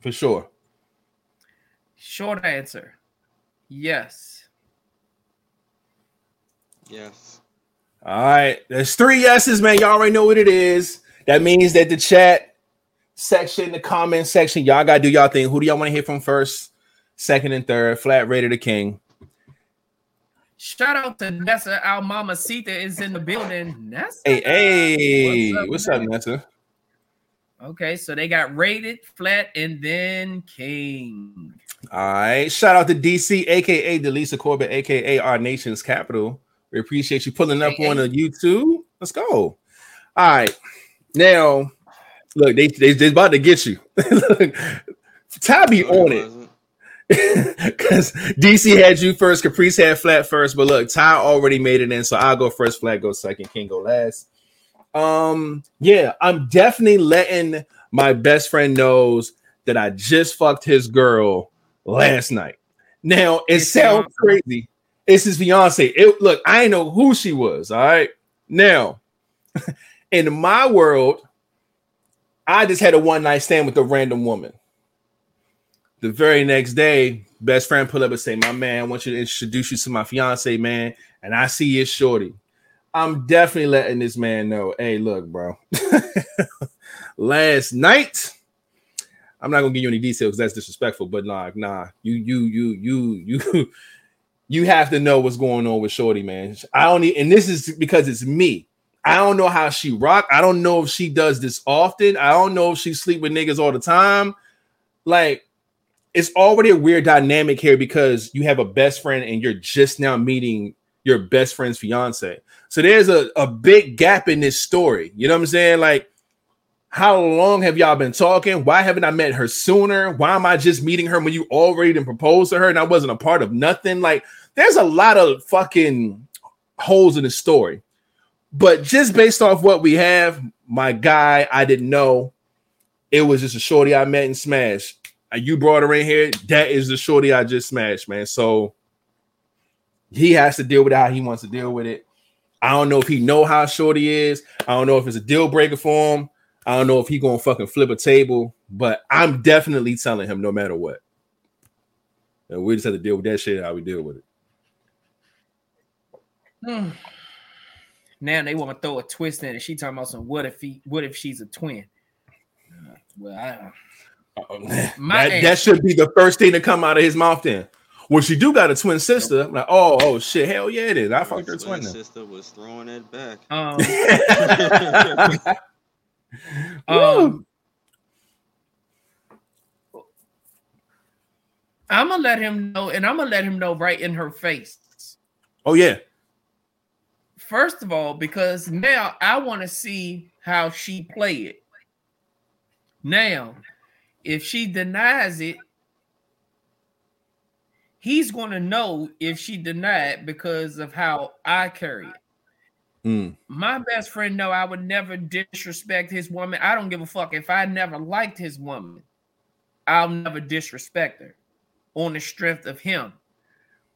for sure. Short answer yes. Yes. All right, there's three yeses, man. Y'all already know what it is. That means that the chat section, the comment section, y'all gotta do y'all thing. Who do y'all want to hear from first, second, and third? Flat rated the king. Shout out to Nessa. Our mama Sita is in the building. Nessa. Hey, hey, What's what's up, up. Nessa? Okay, so they got rated, flat, and then king. All right, shout out to DC, aka Delisa Corbett, aka our nation's capital. We appreciate you pulling up Hey, on the YouTube. Let's go. All right, now look, they they they about to get you. look, Tabby No, on it it. Because DC had you first, Caprice had flat first, but look, Ty already made it in, so I'll go first, flat go second, King go last. Um, yeah, I'm definitely letting my best friend knows that I just fucked his girl last night. Now it His sounds fiance. crazy. It's his fiance. It look, I didn't know who she was. All right. Now, in my world, I just had a one night stand with a random woman. The very next day, best friend pull up and say, "My man, I want you to introduce you to my fiance, man." And I see it's shorty. I'm definitely letting this man know. Hey, look, bro. Last night, I'm not gonna give you any details that's disrespectful. But nah, nah, you, you, you, you, you, you have to know what's going on with Shorty, man. I don't need, and this is because it's me. I don't know how she rock. I don't know if she does this often. I don't know if she sleep with niggas all the time. Like, it's already a weird dynamic here because you have a best friend and you're just now meeting your best friend's fiance. So there's a, a big gap in this story. You know what I'm saying? Like, how long have y'all been talking? Why haven't I met her sooner? Why am I just meeting her when you already done proposed to her and I wasn't a part of nothing? Like, there's a lot of fucking holes in the story. But just based off what we have, my guy, I didn't know. It was just a shorty I met and smashed. Uh, You brought her in here. That is the shorty I just smashed, man. So he has to deal with how he wants to deal with it. I don't know if he know how shorty is. I don't know if it's a deal breaker for him. I don't know if he gonna fucking flip a table, but I'm definitely telling him no matter what. And we just have to deal with that shit how we deal with it. Now they want to throw a twist in it. She talking about some what if he what if she's a twin? Uh, well, I My that, that should be the first thing to come out of his mouth. Then, well, she do got a twin sister. I'm like, oh, oh shit, hell yeah, it is. I fucked her twin. Twin Now. sister was throwing it back. um, Woo. um I'm gonna let him know, and I'm gonna let him know right in her face. oh yeah, First of all, because now I want to see how she play it. Now, if she denies it, he's going to know if she denied because of how I carry it. Mm. My best friend know I would never disrespect his woman. I don't give a fuck if I never liked his woman. I'll never disrespect her on the strength of him.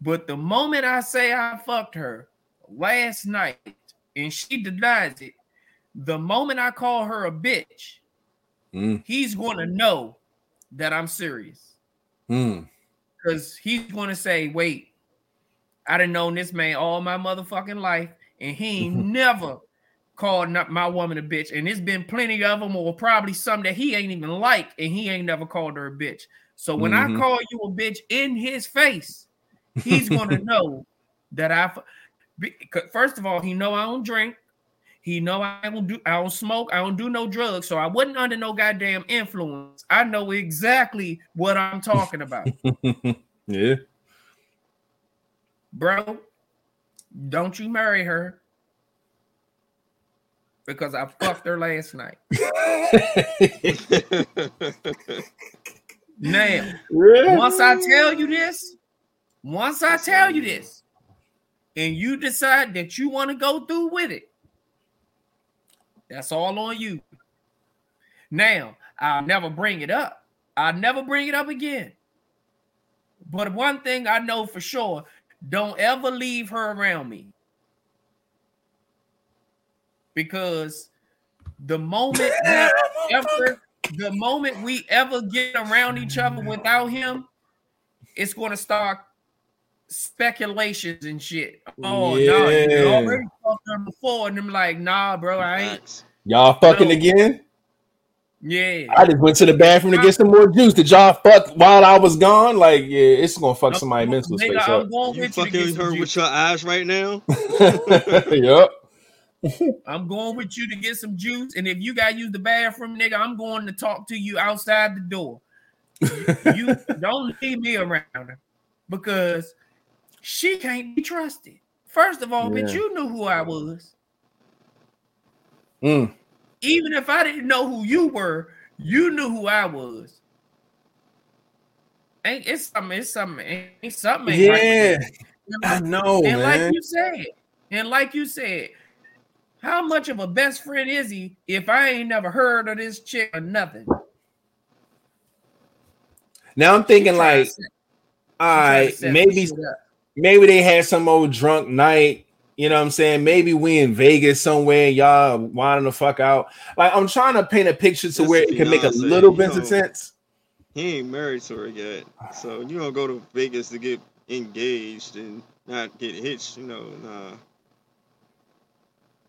But the moment I say I fucked her last night and she denies it, the moment I call her a bitch, Mm. he's going to know that I'm serious Mm. because he's going to say, "Wait, I done known this man all my motherfucking life, and he ain't never called my woman a bitch. And there's been plenty of them, or probably some that he ain't even like, and he ain't never called her a bitch. So when Mhm. I call you a bitch in his face, he's going to know that I. fu- be- 'cause First of all, he know I don't drink. He know I don't do I don't smoke. I don't do no drugs. So I wasn't under no goddamn influence. I know exactly what I'm talking about. yeah. bro, don't you marry her because I fucked her last night. Now, once I tell you this, once I tell you this, and you decide that you want to go through with it, that's all on you. Now, I'll never bring it up. I'll never bring it up again. But one thing I know for sure don't ever leave her around me. Because the moment ever the moment we ever get around each other without him, it's gonna start speculations and shit. Oh no, you Yeah. already fucked her before, and I'm like, nah, bro, I ain't. Y'all fucking No. again? Yeah, I just went to the bathroom to get some more juice. Did y'all fuck while I was gone? Like, yeah, it's gonna fuck somebody's mental Nigga, space I'm up. going You with you to get fucking some her juice. with your eyes right now? yep. I'm going with you to get some juice, and if you gotta use the bathroom, nigga, I'm going to talk to you outside the door. You don't leave me around her because she can't be trusted. First of all, bitch, you knew who I was. Mm. Even if I didn't know who you were, you knew who I was. Ain't it's something, it's something, ain't something. ain't Yeah. I know, and like you said, and like you said, how much of a best friend is he if I ain't never heard of this chick or nothing? Now I'm thinking like, set- all trying to right, maybe some shit up. maybe they had some old drunk night. You know what I'm saying? Maybe we in Vegas somewhere, y'all winding the fuck out. Like I'm trying to paint a picture to That's where it can make a little bit of sense. He ain't married to her yet. So you don't go to Vegas to get engaged and not get hitched, you know, nah.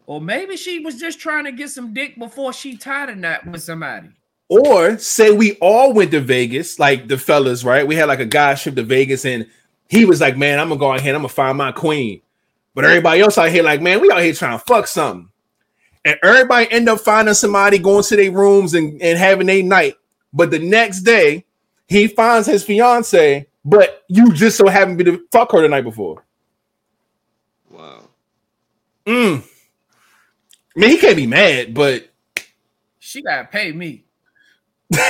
Or maybe she was just trying to get some dick before she tied a knot with somebody. Or say we all went to Vegas, like the fellas, right? We had like a guy trip to Vegas, and he was like, "Man, I'm gonna go ahead, I'm gonna find my queen." But everybody else out here, like, "Man, we out here trying to fuck something," and everybody end up finding somebody going to their rooms and, and having a night. But the next day, he finds his fiance, but you just so happen to be to fuck her the night before. Wow. Mm. I mean, he can't be mad, but She gotta pay me. this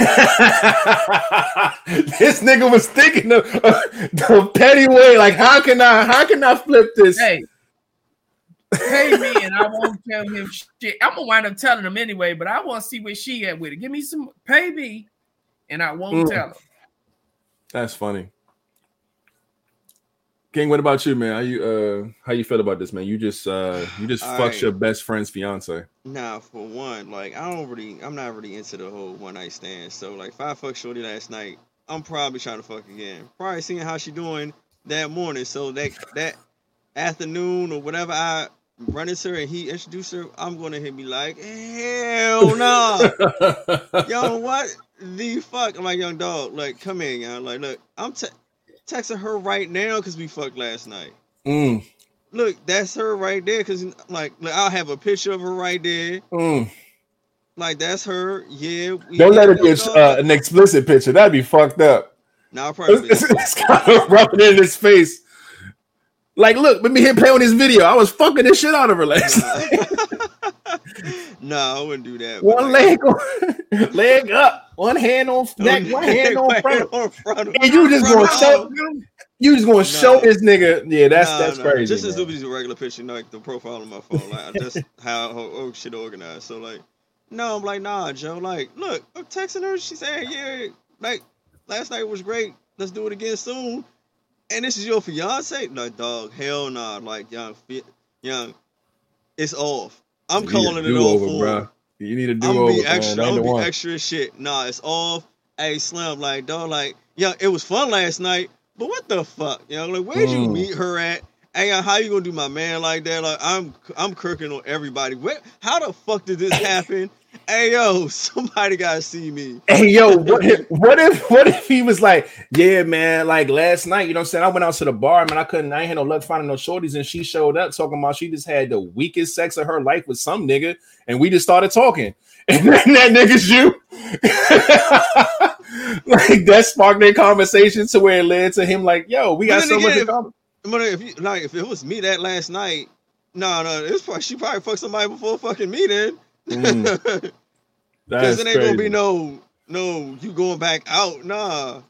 nigga was thinking of uh, the petty way. Like, how can I? How can I flip this? Hey, pay me and I won't tell him shit. I'm gonna wind up telling him anyway, but I want to see where she at with it. Give me some pay me, and I won't Mm. tell him. That's funny. King, what about you, man? How you uh how you feel about this, man? You just uh you just fucked right. your best friend's fiance. Nah, for one, like I don't really, I'm not really into the whole one night stand. So like, if I fucked Shorty last night, I'm probably trying to fuck again. Probably seeing how she doing that morning. So that that afternoon or whatever I run into her and he introduced her, I'm gonna hit me like, hell no, yo, what the fuck? I'm like, young dog, like, come in, y'all. Like, look, I'm te- texting her right now because we fucked last night. Mm, Look, that's her right there. Cause like, look, I'll have a picture of her right there. mm. Like that's her. Yeah. Don't let it be yeah, a, dog. uh, an explicit picture. That'd be fucked up. Nah, probably. It's, it's kind of rubbing in his face. Like, look, let me hit play on this video. I was fucking this shit out of her last night. no, I wouldn't do that. One like, leg, on, leg up, one hand on oh, neck, one hand on front. on front. And you just gonna show You just gonna show this nigga? Yeah, that's Nah, that's nah, crazy. Just as man. Zuby's a regular picture, like the profile on my phone. Like that's how oh, shit organized. So like, no, I'm like, nah, Joe. Like, look, I'm texting her. She said, yeah, like last night was great. Let's do it again soon. And this is your fiance? No, dog. Hell nah. Like, young, young, it's off. I'm You calling it off. bruh. You need a do I'm gonna over, be extra. I'm gonna be extra shit. Nah, it's off. Hey, Slim, like, dog, like, yeah, it was fun last night, but what the fuck? You know, like, where'd you Mm. meet her at? Hey, how you gonna do my man like that? Like, I'm, I'm kirking on everybody. Where, how the fuck did this happen? Hey, yo, somebody gotta see me. Hey yo, what if what if what if he was like, yeah, man, like last night, you know what I'm saying? I went out to the bar, man. I couldn't, I ain't had no luck finding no shorties, and she showed up talking about she just had the weakest sex of her life with some nigga, and we just started talking. And then that nigga's you. like that sparked their conversation to where it led to him like, yo, we got so much again, in common. But if you like, if it was me that last night, no, no, it's probably she probably fucked somebody before fucking me then. Mm, Because it ain't gonna be no, no, you going back out, nah.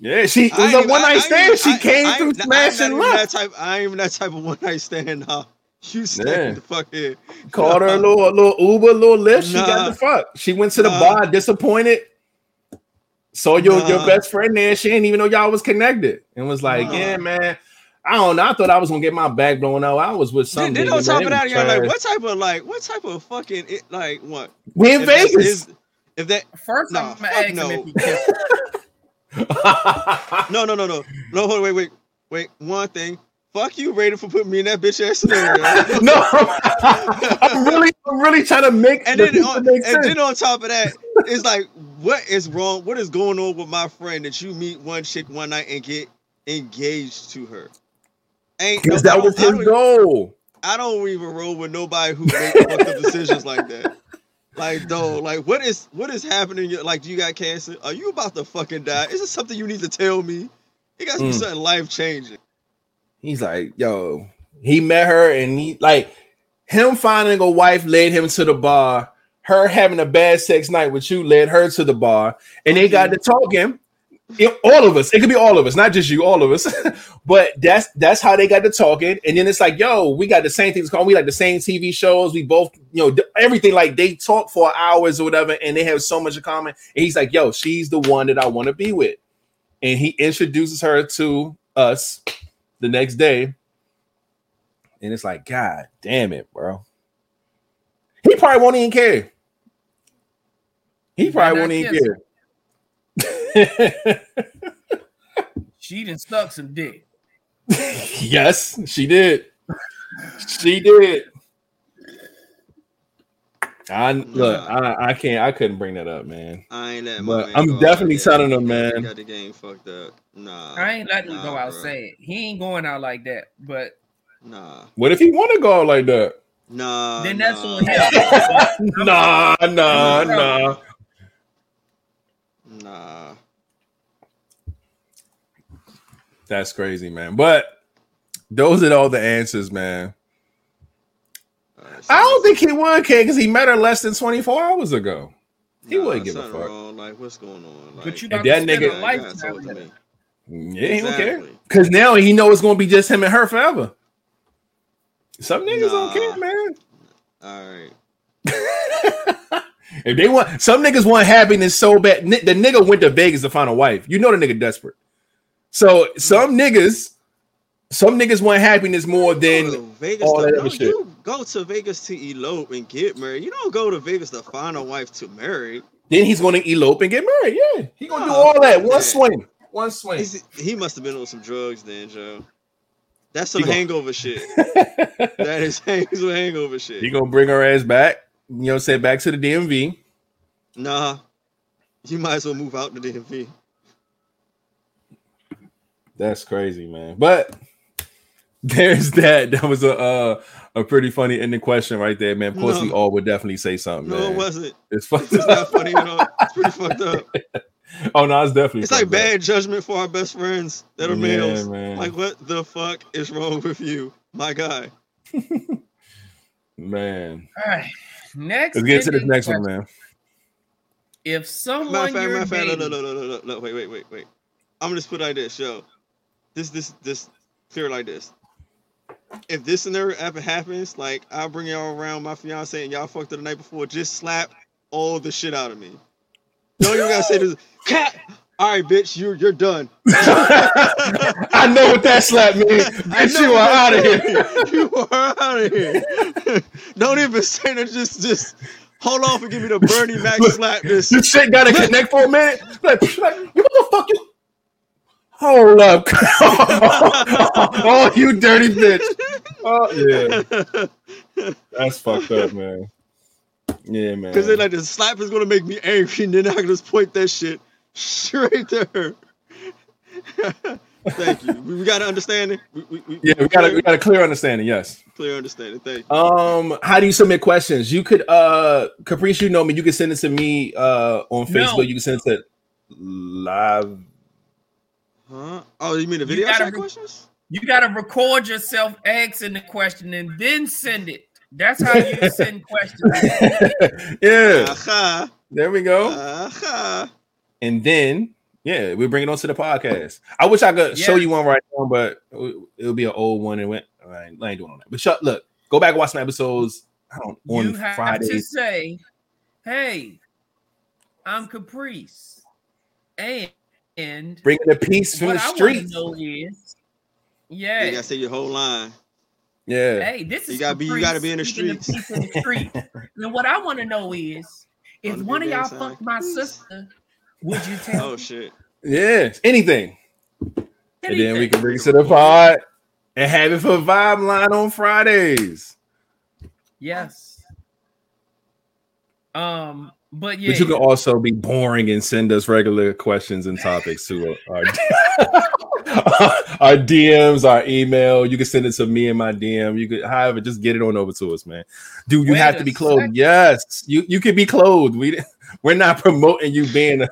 Yeah, she it was a one night stand. She I- came I through smashing even that type. I ain't even that type of one night stand. Nah. You stay Yeah. the fuck here. Called her a little, a little Uber, a little Lyft. She got Nah. the fuck. She went to the Nah. bar disappointed. Saw your, your best friend there. She didn't even know y'all was connected. And was like, Nah. yeah, man. I don't know. I thought I was gonna get my back blown out. I was with something. Then, then nigga, on top man. of that, It you're was like, what type of like, what type of fucking it, like what? We in If Vegas. his- if that First, Nah, I'm gonna fuck ask him no. if he kissed her. no, no, no, no, no. Hold wait, wait, wait. One thing. Fuck you, Raiden, for putting me in that bitch ass scenario. no, I'm really, I'm really trying to make and the then, on, make and sense. then on top of that, it's like, what is wrong? What is going on with my friend that you meet one chick one night and get engaged to her? Ain't Because that was don't- I his goal. I don't even roll with nobody who makes fucked up decisions like that. Like, though, like, what is what is happening? Like, do you got cancer? Are you about to fucking die? Is this something you need to tell me? It got to be Mm. something life changing. He's like, yo, he met her and he like him finding a wife led him to the bar. Her having a bad sex night with you led her to the bar, and they got to talking. It- all of us, it could be all of us, not just you, all of us. but that's that's how they got to talking, and then it's like, yo, we got the same things going. We like the same TV shows. We both, you know, everything. Like they talk for hours or whatever, and they have so much in common. And he's like, yo, she's the one that I want to be with, and he introduces her to us the next day. And it's like, God damn it, bro. He probably won't even care. He probably won't even care. She done stuck some dick. yes, she did. She did. I look, I, I can't, I couldn't bring that up, man. I ain't letting But my man I'm go definitely like that. telling him, man. Got the game fucked up. Nah. I ain't letting him go nah, out bro. saying he ain't going out like that. But Nah. What if he want to go out like that? Nah. then that's nah, on him. Nah, nah, nah. Nah. That's crazy, man. But those are all the answers, man. Uh, I don't think he would care because he met her less than 24 hours ago. he nah, wouldn't give a fuck. Wrong. Like, what's going on? Like, But you And that nigga- a Nah, you gotta lifetime talk to with me. her. Yeah, he don't care. Because now he know it's gonna be just him and her forever. Some niggas don't care, man. All right. if they want some niggas want happiness so bad. The nigga went to Vegas to find a wife. You know the nigga desperate. So some niggas, some niggas want happiness more than to Vegas all to, that other shit. you go to Vegas to elope and get married. You don't go to Vegas to find a wife to marry. then he's gonna elope and get married. Yeah, he gonna do all that fuck one swing, one swing. He's, he must have been on some drugs then, Joe. That's some He hangover shit. That is some hangover shit. he gonna bring her ass back. You know, say back to the DMV. Nah, you might as well move out the DMV. That's crazy, man. But there's that. That was a uh, a pretty funny ending question right there, man. Of course, we all would definitely say something. No, man. it wasn't. It's fucked It's not funny at all. It's pretty fucked up. Oh no, it's definitely. It's like fucked up. bad judgment for our best friends that are Yeah, males. man. Like, what the fuck is wrong with you, my guy? man. All right. Next. Let's get to this ending next one, man. If someone of fact, matter you're of fact, dating, no, no, no, no, no, no, wait, wait, wait, wait. I'm gonna just put it like this, yo. this this this clear like this. If this scenario ever happens, like I'll bring y'all around my fiance and y'all fucked her the night before, just slap all the shit out of me. Don't even gotta say this. Cat. All right, bitch, you're you're done. I know what that slap means. I Bitch, you are out of here. You are out of here. Don't even say that. Just just hold off and give me the Bernie Mac slap. This This shit gotta connect for a minute. Like, like you what the fuck you? Hold up. oh, you dirty bitch. Oh yeah. That's fucked up, man. Yeah, man. Because then like the slap is gonna make me angry, and then I can just point that shit straight to her. Thank you. We, we got an understanding. We, we, we, yeah, we got a we got a clear understanding. Yes. clear understanding. Thank you. Um, how do you submit questions? You could uh Caprice, you know me, you can send it to me uh on No. Facebook. You can send it to live. Huh? Oh, you mean the You video gotta chat re- questions? You gotta record yourself asking the question and then send it. That's how you send questions. yeah, Aha. there we go. Aha. And then yeah, we bring it on to the podcast. I wish I could show you one right now, but it'll be an old one and went. I ain't, I ain't doing all that. But shut, look, go back and watch some episodes I don't, on you have to say, "Hey, I'm Caprice," and and Bringing the peace from the I want streets. to know is, You gotta say your whole line. Yeah, hey, this is You gotta be- you gotta be in the speaking streets. peace in the street. and what I want to know is, if On one of y'all fucked my sister, would you tell? Oh shit. yeah, anything. And then we can bring it to the pod and have it for Vibe Line on Fridays. Yes. Um, but yeah, But you can also be boring and send us regular questions and topics to our, our DMs, our email. You can send it to me and my DM. You could, however, just get it on over to us, man. Do you Wait have to be clothed? second. Yes, you you can be clothed. We we're not promoting you being a,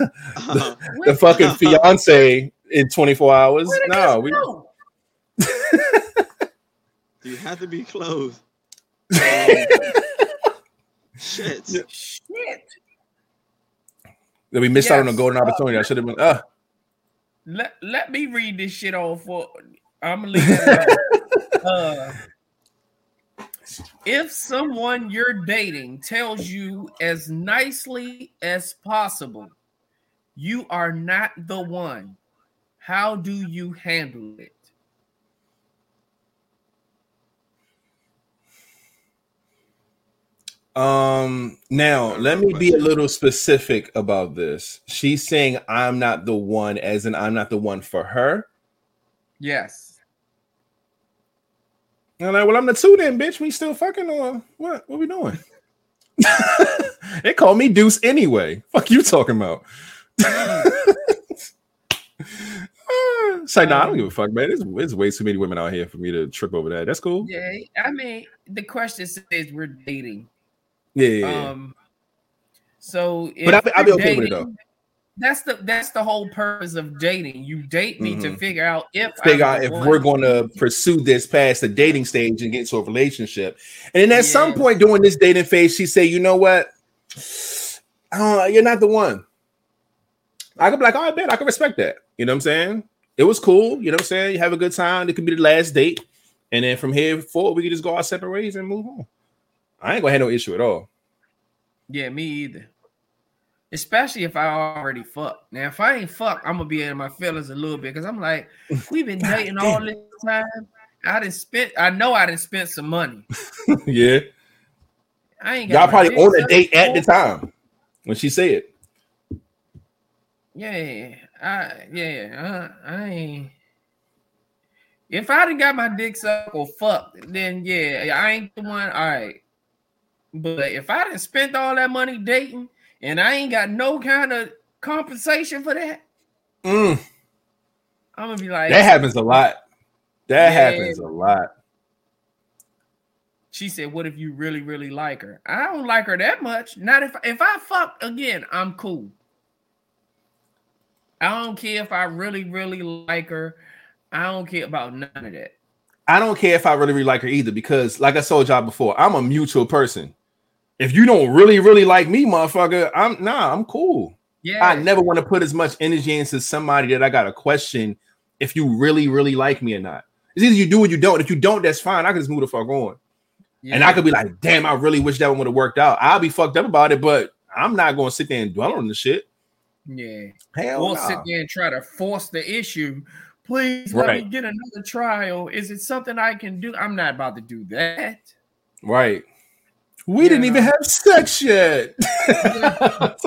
Uh, the Wait, fucking fiance in 24 hours. where did No, this we you have to be clothed. Shit. Shit. we missed out on a golden opportunity. I should have been. Uh, Let let me read this shit off for I'm gonna leave it uh, if someone you're dating tells you as nicely as possible, you are not the one, how do you handle it? Um, now let me be a little specific about this. She's saying I'm not the one, as in I'm not the one for her. Yes. And I'm like, well, I'm the two then, bitch. We still fucking or what? What we doing? they call me Deuce anyway. Fuck you talking about? Say, no, I don't give a fuck, man. There's, there's way too many women out here for me to trip over that. That's cool. Yeah, I mean, the question says we're dating. Yeah, yeah, yeah. Um, so But I'll be- I'll be okay with it, dating, That's the that's the whole purpose of dating. You date me to Mhm. figure out if figure out if we're going to pursue this past the dating stage and get into a relationship. And then at some point during this dating phase, she say, "You know what? Uh, you're not the one." I could be like, "Oh, I bet I can respect that." You know what I'm saying? It was cool. You know what I'm saying? You have a good time. It could be the last date, and then from here forward, we can just go our separate ways and move on. I ain't gonna have no issue at all. Yeah, me either. Especially if I already fucked. Now, if I ain't fucked, I'm gonna be in my feelings a little bit because I'm like, we've been dating all this time. I didn't spend. I know I didn't spend some money. yeah, I ain't got y'all probably on a date at the time when she said. Yeah, I yeah, uh, I ain't. If I done got my dick sucked or fucked, then yeah, I ain't the one. All right, but if I didn't spend all that money dating and I ain't got no kind of compensation for that, Mm. I'm gonna be like, That happens a lot. That Yeah. happens a lot. She said, "What if you really, really like her?" I don't like her that much. Not if if I fuck again, I'm cool. I don't care if I really, really like her. I don't care about none of that. I don't care if I really, really like her either, because like I told y'all before, I'm a mutual person. If you don't really, really like me, motherfucker, I'm nah, I'm cool. Yeah, I never want to put as much energy into somebody that I got to question if you really, really like me or not. It's either you do or you don't. If you don't, that's fine. I can just move the fuck on. Yeah. And I could be like, damn, I really wish that one would have worked out. I'll be fucked up about it, but I'm not gonna sit there and dwell on the shit. yeah. Hell Or nah. sit there and try to force the issue. Please let Right. me get another trial. Is it something I can do? I'm not about to do that. Right. We Yeah, didn't even have sex yet.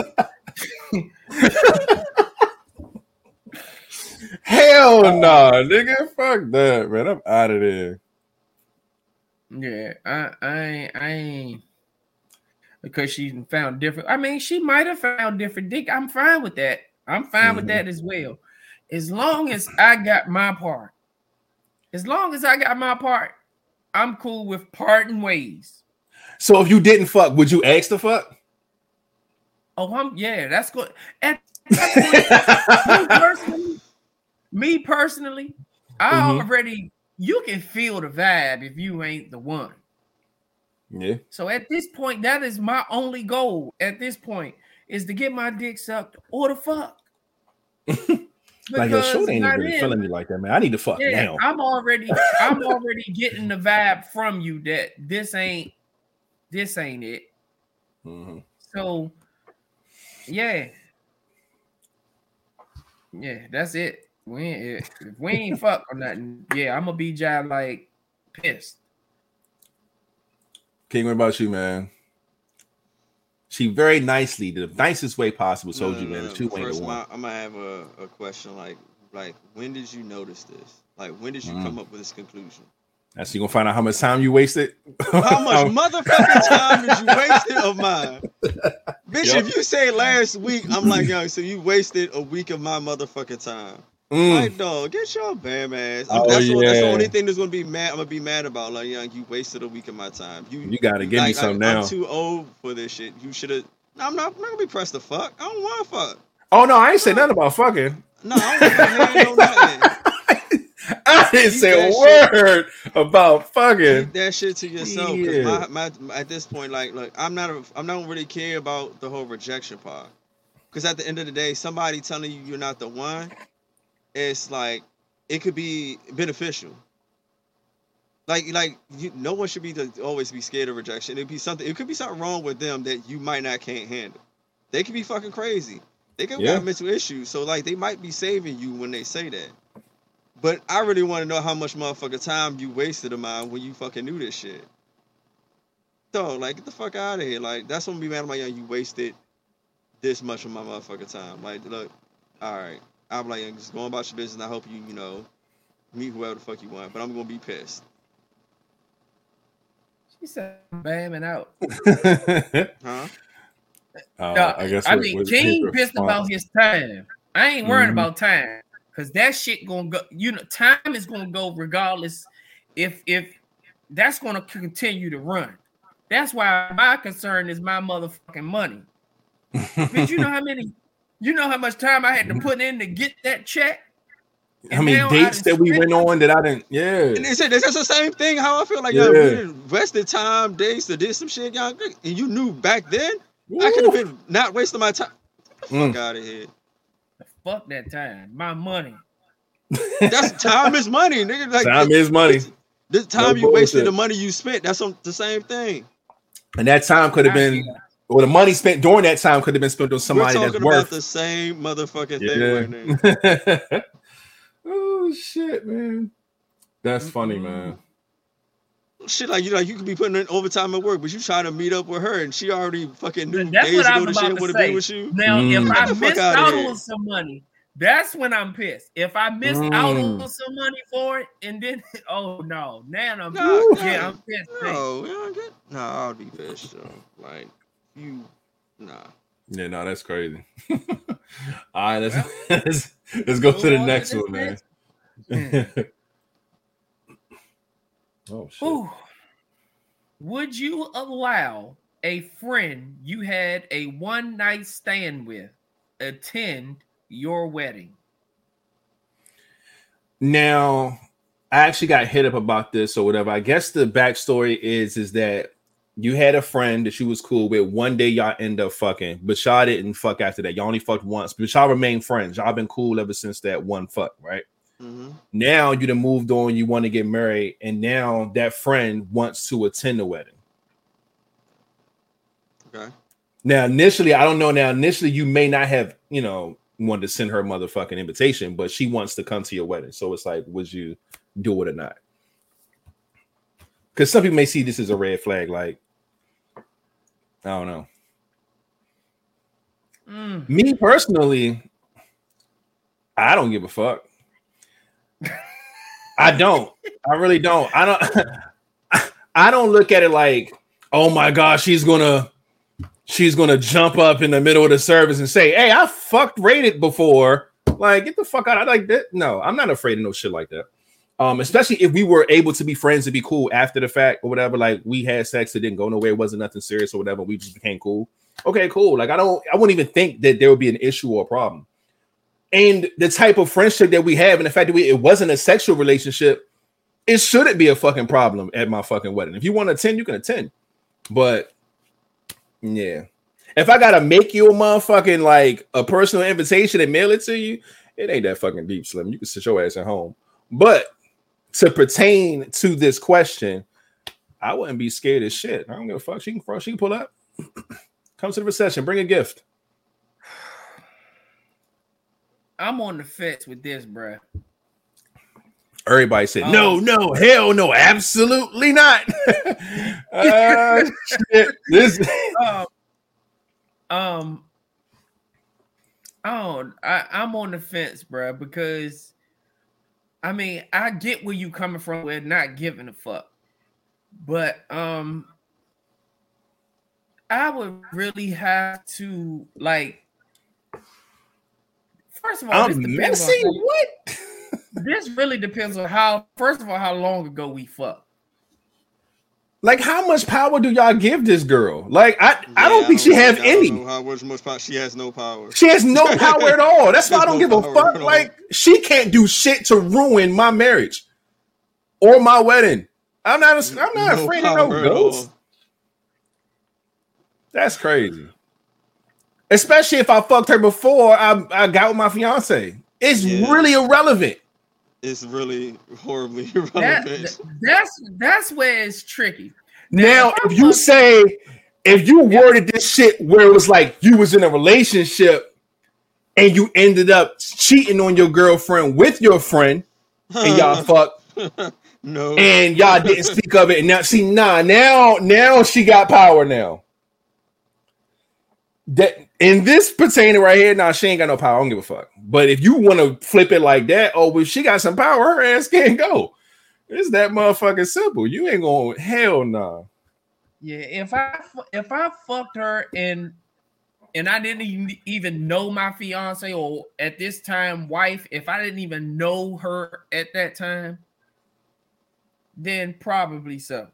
Hell no, nah, nigga. Fuck that, man. I'm out of there. Yeah, I, I, ain't- I because she found different. I mean, she might have found different dick. I'm fine with that. I'm fine with Mhm. that as well, as long as I got my part. As long as I got my part, I'm cool with parting ways. So if you didn't fuck, would you ask to fuck? Oh, I'm yeah, that's good. Point, me personally, me personally, I Mhm. already you can feel the vibe if you ain't the one. Yeah. So at this point, that is my only goal. At this point, is to get my dick sucked or the fuck. Like yo, Because ain't by really feeling me like that, man. I need to fuck yeah, now. I'm already, I'm already getting the vibe from you that this ain't, this ain't it. Mhm. So, yeah, yeah, that's it. We ain't, if we ain't fuck or nothing, yeah, I'm gonna be just like pissed. King, what about you, man? She very nicely, the nicest way possible, told No, you, no, man. no. The two ain't First, the I'm one. I'm gonna have a, a question like like when did you notice this? Like when did you Mm. come up with this conclusion? That's you gonna find out how much time you wasted. How much motherfucking time did you wasted of mine? Bitch, Yup. if you say last week, I'm like, yo, so you wasted a week of my motherfucking time. Mm. Like, dog, get your bam ass. Oh, that's, the, that's the only thing that's gonna be mad. I'm gonna be mad about. Like, young, you wasted a week of my time. You, You gotta give me some I, now. I'm too old for this shit. You should have. No, I'm not. I'm not gonna be pressed to fuck. I don't want to fuck. Oh no, I ain't say nothing about fucking. No, I don't to hand no nothing. I didn't say a word about fucking. Keep that shit to yourself. Yeah. my, my, at this point, like, look, I'm not. A, I'm not really care about the whole rejection part. Because at the end of the day, somebody telling you you're not the one, it's like it could be beneficial. Like, like you, no one should be to always be scared of rejection. It'd be something. It could be something wrong with them that you might not can't handle. They could be fucking crazy. They could Yeah. have mental issues. So like, they might be saving you when they say that. But I really want to know how much motherfucking time you wasted of mine when you fucking knew this shit. So, like, get the fuck out of here. Like, that's what I'm be mad at my young. You wasted this much of my motherfucking time. Like, look, all right. I'm like, just going about your business. And I hope you, you know, meet whoever the fuck you want. But I'm gonna be pissed. She said, "Bamming out." Huh? Uh, No, I guess. I mean, what- King pissed about his time. I ain't worried Mhm. about time because that shit gonna go. You know, time is gonna go regardless. If if that's gonna continue to run, that's why my concern is my motherfucking money. Bitch, you know how many, you know how much time I had to put in to get that check. How many now dates that we went on that I didn't? Yeah. And it's, it's just the same thing. How I feel like, yo, Yeah. we invested time, days to did some shit, y'all. And you knew back then, I could have been not wasting my time. Get the Mm. fuck out of here. Fuck that time, my money. That's time is money, nigga. Like, Time is money, This time No you wasted, the money you spent. That's on the same thing. and that time could have been, feel- or the money spent during that time could have been spent on somebody We're that's talking about worth. the same motherfucking thing right now. Oh shit, man. That's funny, mm-hmm. man. Shit, like you like you could be putting in overtime at work, but you trying to meet up with her, and she already fucking knew That's days what I ago that she about to would have been with you. Now, Mm. if Get I the fuck missed outta out here. on some money, that's when I'm pissed. If I missed out Mm. on some money for it, and then oh no, now I'm No, no, yeah, I'm pissed. man. No, you don't get. No, I'll be pissed. So. Like you, nah. Yeah, no, that's crazy. All right, let's let's, let's go to the next to this one, man. Oh shit. Ooh. Would you allow a friend you had a one night stand with attend your wedding? Now, I actually got hit up about this or whatever. I guess the backstory is is that you had a friend that you was cool with. One day y'all end up fucking, but y'all didn't fuck after that. Y'all only fucked once, but y'all remain friends. Y'all been cool ever since that one fuck, right? Mhm. Now you done moved on, you want to get married, and now that friend wants to attend the wedding. Okay. Now, initially, I don't know. Now, initially, you may not have, you know, wanted to send her a motherfucking invitation, but she wants to come to your wedding. So it's like, would you do it or not? Because some people may see this as a red flag. Like, I don't know. Mm. Me personally, I don't give a fuck. I don't. I really don't. I don't. I don't look at it like, oh my gosh, she's gonna, she's gonna jump up in the middle of the service and say, "Hey, I fucked rated before." Like, get the fuck out! I like that. No, I'm not afraid of no shit like that. Um, especially if we were able to be friends and be cool after the fact or whatever. Like, we had sex, it didn't go nowhere, it wasn't nothing serious or whatever. We just became cool. Okay, cool. Like, I don't, I wouldn't even think that there would be an issue or a problem. And the type of friendship that we have, and the fact that we it wasn't a sexual relationship, it shouldn't be a fucking problem at my fucking wedding. If you want to attend, you can attend. But yeah, if I gotta make you a motherfucking like a personal invitation and mail it to you, it ain't that fucking deep, Slim. You can sit your ass at home. But to pertain to this question, I wouldn't be scared as shit. I don't give a fuck. She can she can pull up. Come to the recession, bring a gift. I'm on the fence with this, bruh. Everybody said, Um, no, no, hell no, absolutely not. uh, shit. This um, um, oh, I, I'm on the fence, bruh, because I mean, I get where you're coming from with not giving a fuck, but um, I would really have to like. First of all, this I'm depends on messy. What? this really depends on how. First of all, how long ago we fucked. Like, how much power do y'all give this girl? Like, I, I don't think she have I don't any. how much, much power. She has no power. She has no power at all. That's why I don't There's give no a fuck. Like, she can't do shit to ruin my marriage or my wedding. I'm not. I'm not No afraid of no power ghosts. That's crazy. Especially if I fucked her before I, I got with my fiance. It's Yeah. really irrelevant. It's really horribly That, irrelevant. that's that's where it's tricky. Now, if if you say, if you worded this shit where it was like you was in a relationship and you ended up cheating on your girlfriend with your friend and y'all fucked no. and y'all didn't speak of it and now see nah now now she got power now. That in this pertaining right here, nah, she ain't got no power. I don't give a fuck. But if you want to flip it like that, oh, if she got some power, her ass can't go. It's that motherfucking simple. You ain't going hell nah. Yeah, if I if I fucked her and and I didn't even even know my fiance or at this time wife, if I didn't even know her at that time, then probably so.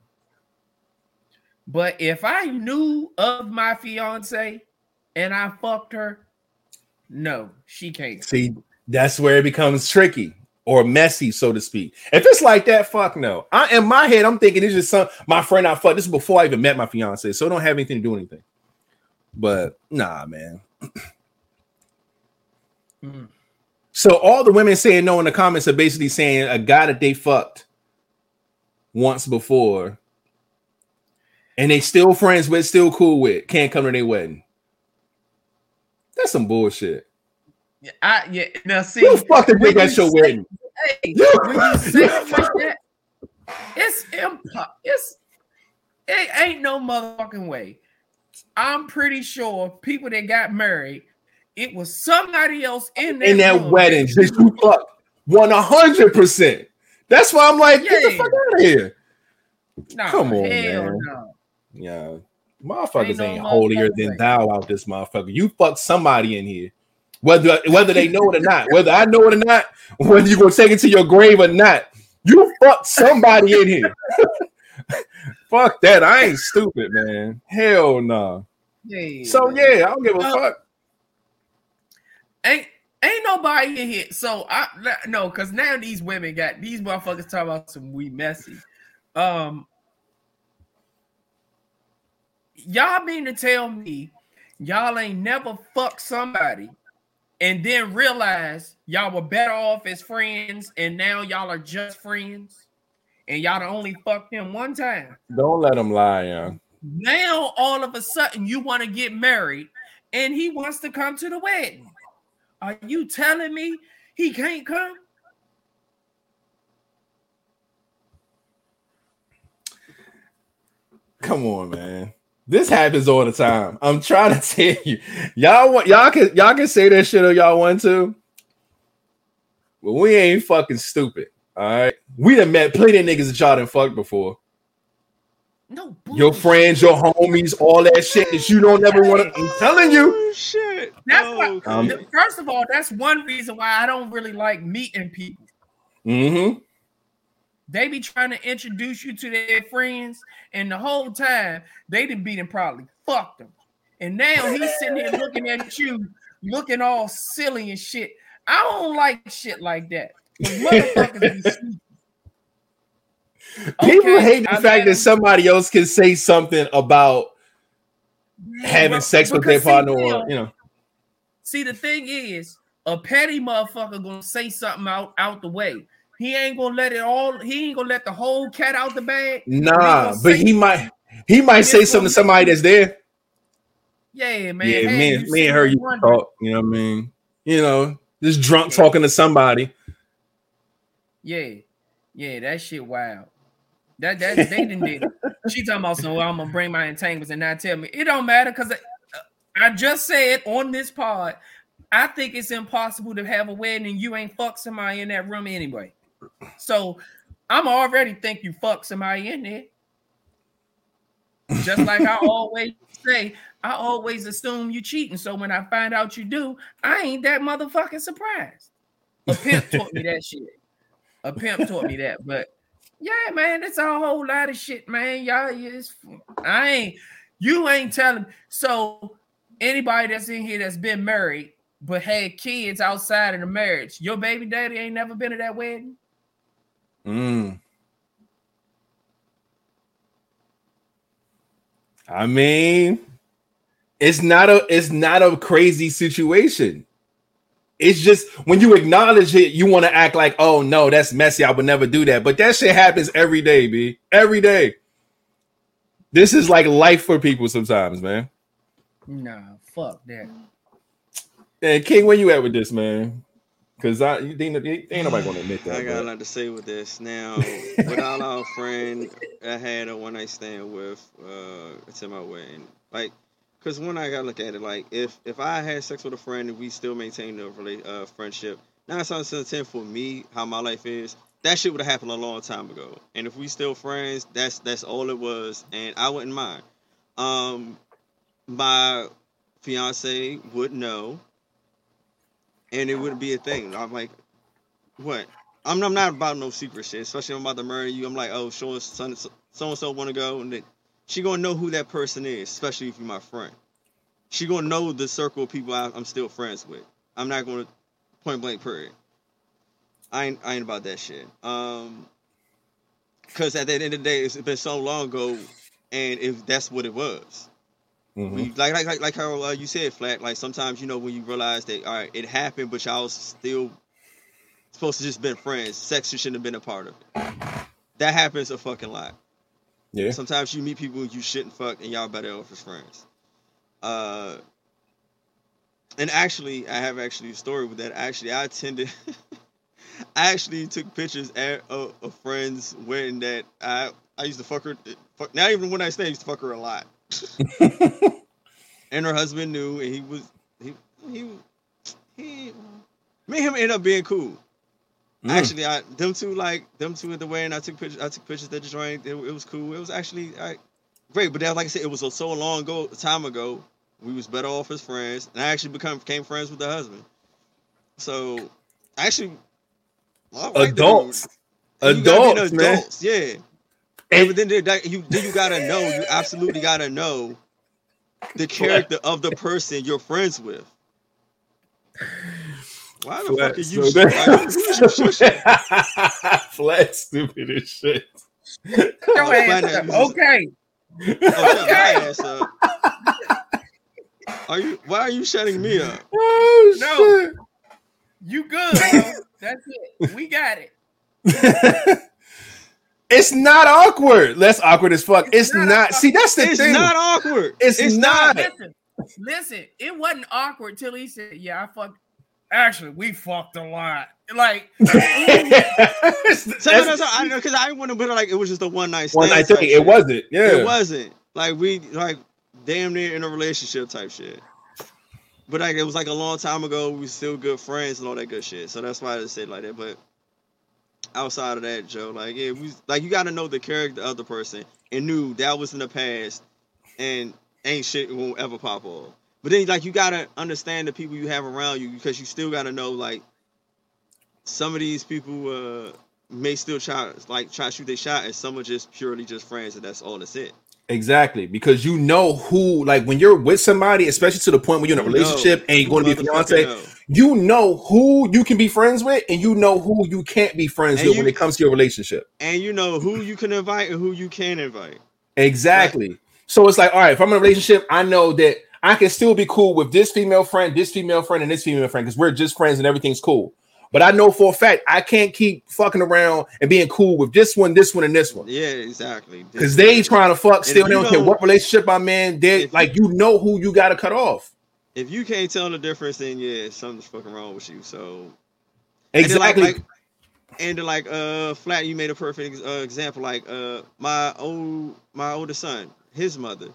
But if I knew of my fiance and I fucked her, no, she can't. See, that's where it becomes tricky or messy, so to speak. If it's like that, fuck no. I in my head, I'm thinking it's just some my friend I fucked. This is before I even met my fiance, so it don't have anything to do with anything. But nah, man. Mm. So all the women saying no in the comments are basically saying a guy that they fucked once before, and they still friends with, still cool with, can't come to their wedding. That's some bullshit. Yeah, I yeah. Now see, you the fuck did when think that's your say- wedding? Hey, when you say it like that, it's impo- it's it ain't no motherfucking way. I'm pretty sure people that got married, it was somebody else in that, in that room wedding that you fucked one hundred percent. That's why I'm like, get the fuck out of here. Nah, Come on, hell man. no. Yeah, motherfuckers Ain't ain't, holier than thou out this motherfucker. You fucked somebody in here, whether whether they know it or not, whether I know it or not, whether you gonna take it to your grave or not. You fucked somebody in here. Fuck that. I ain't stupid, man. Hell no. Yeah. So yeah, I don't give a Uh, fuck. ain't ain't nobody in here. So I no, because now these women got these motherfuckers talking about some we messy. Um, y'all mean to tell me y'all ain't never fucked somebody and then realize y'all were better off as friends, and now y'all are just friends, and y'all only fucked him one time. Don't let him lie, young. Now all of a sudden you want to get married, and he wants to come to the wedding. Are you telling me he can't come? Come on, man. This happens all the time. I'm trying to tell you. Y'all want y'all can y'all can say that shit if y'all want to. But we ain't fucking stupid. All right. We done met plenty of niggas that y'all done fucked before. No, Your friends, your homies, all that shit that you don't ever want to. I'm telling you. Oh, shit. That's Oh, why. Um, first of all, that's one reason why I don't really like meeting people. Mm-hmm. They be trying to introduce you to their friends, and the whole time they done beat and probably fucked them. And now he's sitting here looking at you, looking all silly and shit. I don't like shit like that. motherfuckers. People Okay, hate the I fact that him. somebody else can say something about having Well, sex with their because see, partner, or you know. See, the thing is, a petty motherfucker gonna say something out out the way. He ain't gonna let it all. He ain't gonna let the whole cat out the bag. Nah, gonna but he might he might say something gonna- somebody that's there. Yeah, man. yeah, Hey, me, me and her you talk. You know what I mean? You know, just drunk talking to somebody. Yeah, yeah, that shit wild. That that they didn't did. She talking about so I'm gonna bring my entanglements and not tell me. It don't matter because I, uh, I just said on this pod, I think it's impossible to have a wedding and you ain't fuck somebody in that room anyway. So I'm already think you fuck somebody in there. Just like I always say, I always assume you cheating. So when I find out you do, I ain't that motherfucking surprised. A pimp taught me that shit. A pimp taught me that, but yeah, man, it's a whole lot of shit, man. Y'all, it's, I ain't, you ain't telling. So anybody that's in here that's been married but had kids outside of the marriage, your baby daddy ain't never been to that wedding. Mm. I mean, it's not a it's not a crazy situation. It's just when you acknowledge it, you want to act like, oh no, that's messy. I would never do that. But that shit happens every day, B. Every day. This is like life for people sometimes, man. Nah, fuck that. And King, where you at with this, man? Because I you think ain't nobody gonna admit that. I got a lot to say with this. Now, without our friend I had a one night stand with, uh, it's in my wedding. Like, cause when I gotta look at it, like if if I had sex with a friend and we still maintain a rela- uh, friendship, nine times out of ten for me, how my life is, that shit would have happened a long time ago. And if we still friends, that's that's all it was, and I wouldn't mind. Um, my fiance would know, and it wouldn't be a thing. I'm like, what? I'm, I'm not about no secret shit, especially if I'm about to marry you. I'm like, oh, sure, so and so want to go, and then she gonna know who that person is, especially if you're my friend. She gonna know the circle of people I, I'm still friends with. I'm not gonna point blank period. I ain't, I ain't about that shit. Um, cause at the end of the day, it's been so long ago, and if that's what it was, Mhm. we, like like like like how uh, you said, flat. Like sometimes you know when you realize that all right, it happened, but y'all still supposed to just been friends. Sex shouldn't have been a part of it. That happens a fucking lot. Yeah. Sometimes you meet people you shouldn't fuck, and y'all better off as friends. Uh, and actually, I have actually a story with that. Actually, I attended. I actually took pictures at a, a friend's wedding that I I used to fuck her. Fuck, not even when I stayed, I used to fuck her a lot. and her husband knew, and he was he he he. Me and him ended up being cool. Mm. Actually, I them two like them two at the wedding. I took pictures. I took pictures at the joint. It, it was cool. It was actually I, great. But then, like I said, it was so, so long ago, time ago. We was better off as friends, and I actually become became friends with the husband. So, actually, the dude. adults. You gotta be Adults, man. adults, yeah. And- but then there- that- you then you gotta know. You absolutely gotta know the character of the person you're friends with. Why the fuck are you? so sh- like, who's you? Flat stupid as shit. Your Oh, ass find up. Okay. Oh, shut my ass up. Are you? Why are you shutting me up? Oh No. shit. You good, bro. That's it. We got it. It's not awkward. Less awkward as fuck. It's, It's not. not See, that's the It's thing. It's not awkward. It's not. Listen, listen. It wasn't awkward till he said, "Yeah, I fucked." Actually, we fucked a lot. Like, So, no, That's- no, so, I know because I want to put it like it was just a one night stand. one night type thing. shit. It wasn't. Yeah. It wasn't like we like damn near in a relationship type shit. But like it was like a long time ago. We still good friends and all that good shit. So that's why I just said like that. But outside of that, Joe, like yeah, we like you got to know the character of the person and knew that was in the past and ain't shit won't ever pop off. But then like you gotta understand the people you have around you because you still gotta know like some of these people uh may still try like try to shoot their shot and some are just purely just friends and that's all that's it. Exactly, because you know who, like, when you're with somebody, especially to the point where you're in a relationship and you're going to be a fiance. You know who you can be friends with, and you know who you can't be friends And with when it comes to your relationship. And you know who you can invite and who you can't invite. Exactly. So it's like, all right, if I'm in a relationship, I know that I can still be cool with this female friend, this female friend, and this female friend because we're just friends and everything's cool. But I know for a fact I can't keep fucking around and being cool with this one, this one, and this one. Yeah, exactly. Because they trying to fuck still. They don't care what relationship I'm in. They like you know who you gotta cut off. If you can't tell the difference, then yeah, something's fucking wrong with you. So And then, like- Exactly. like- and then, like uh flat you made a perfect uh, example like uh my old my oldest son his mother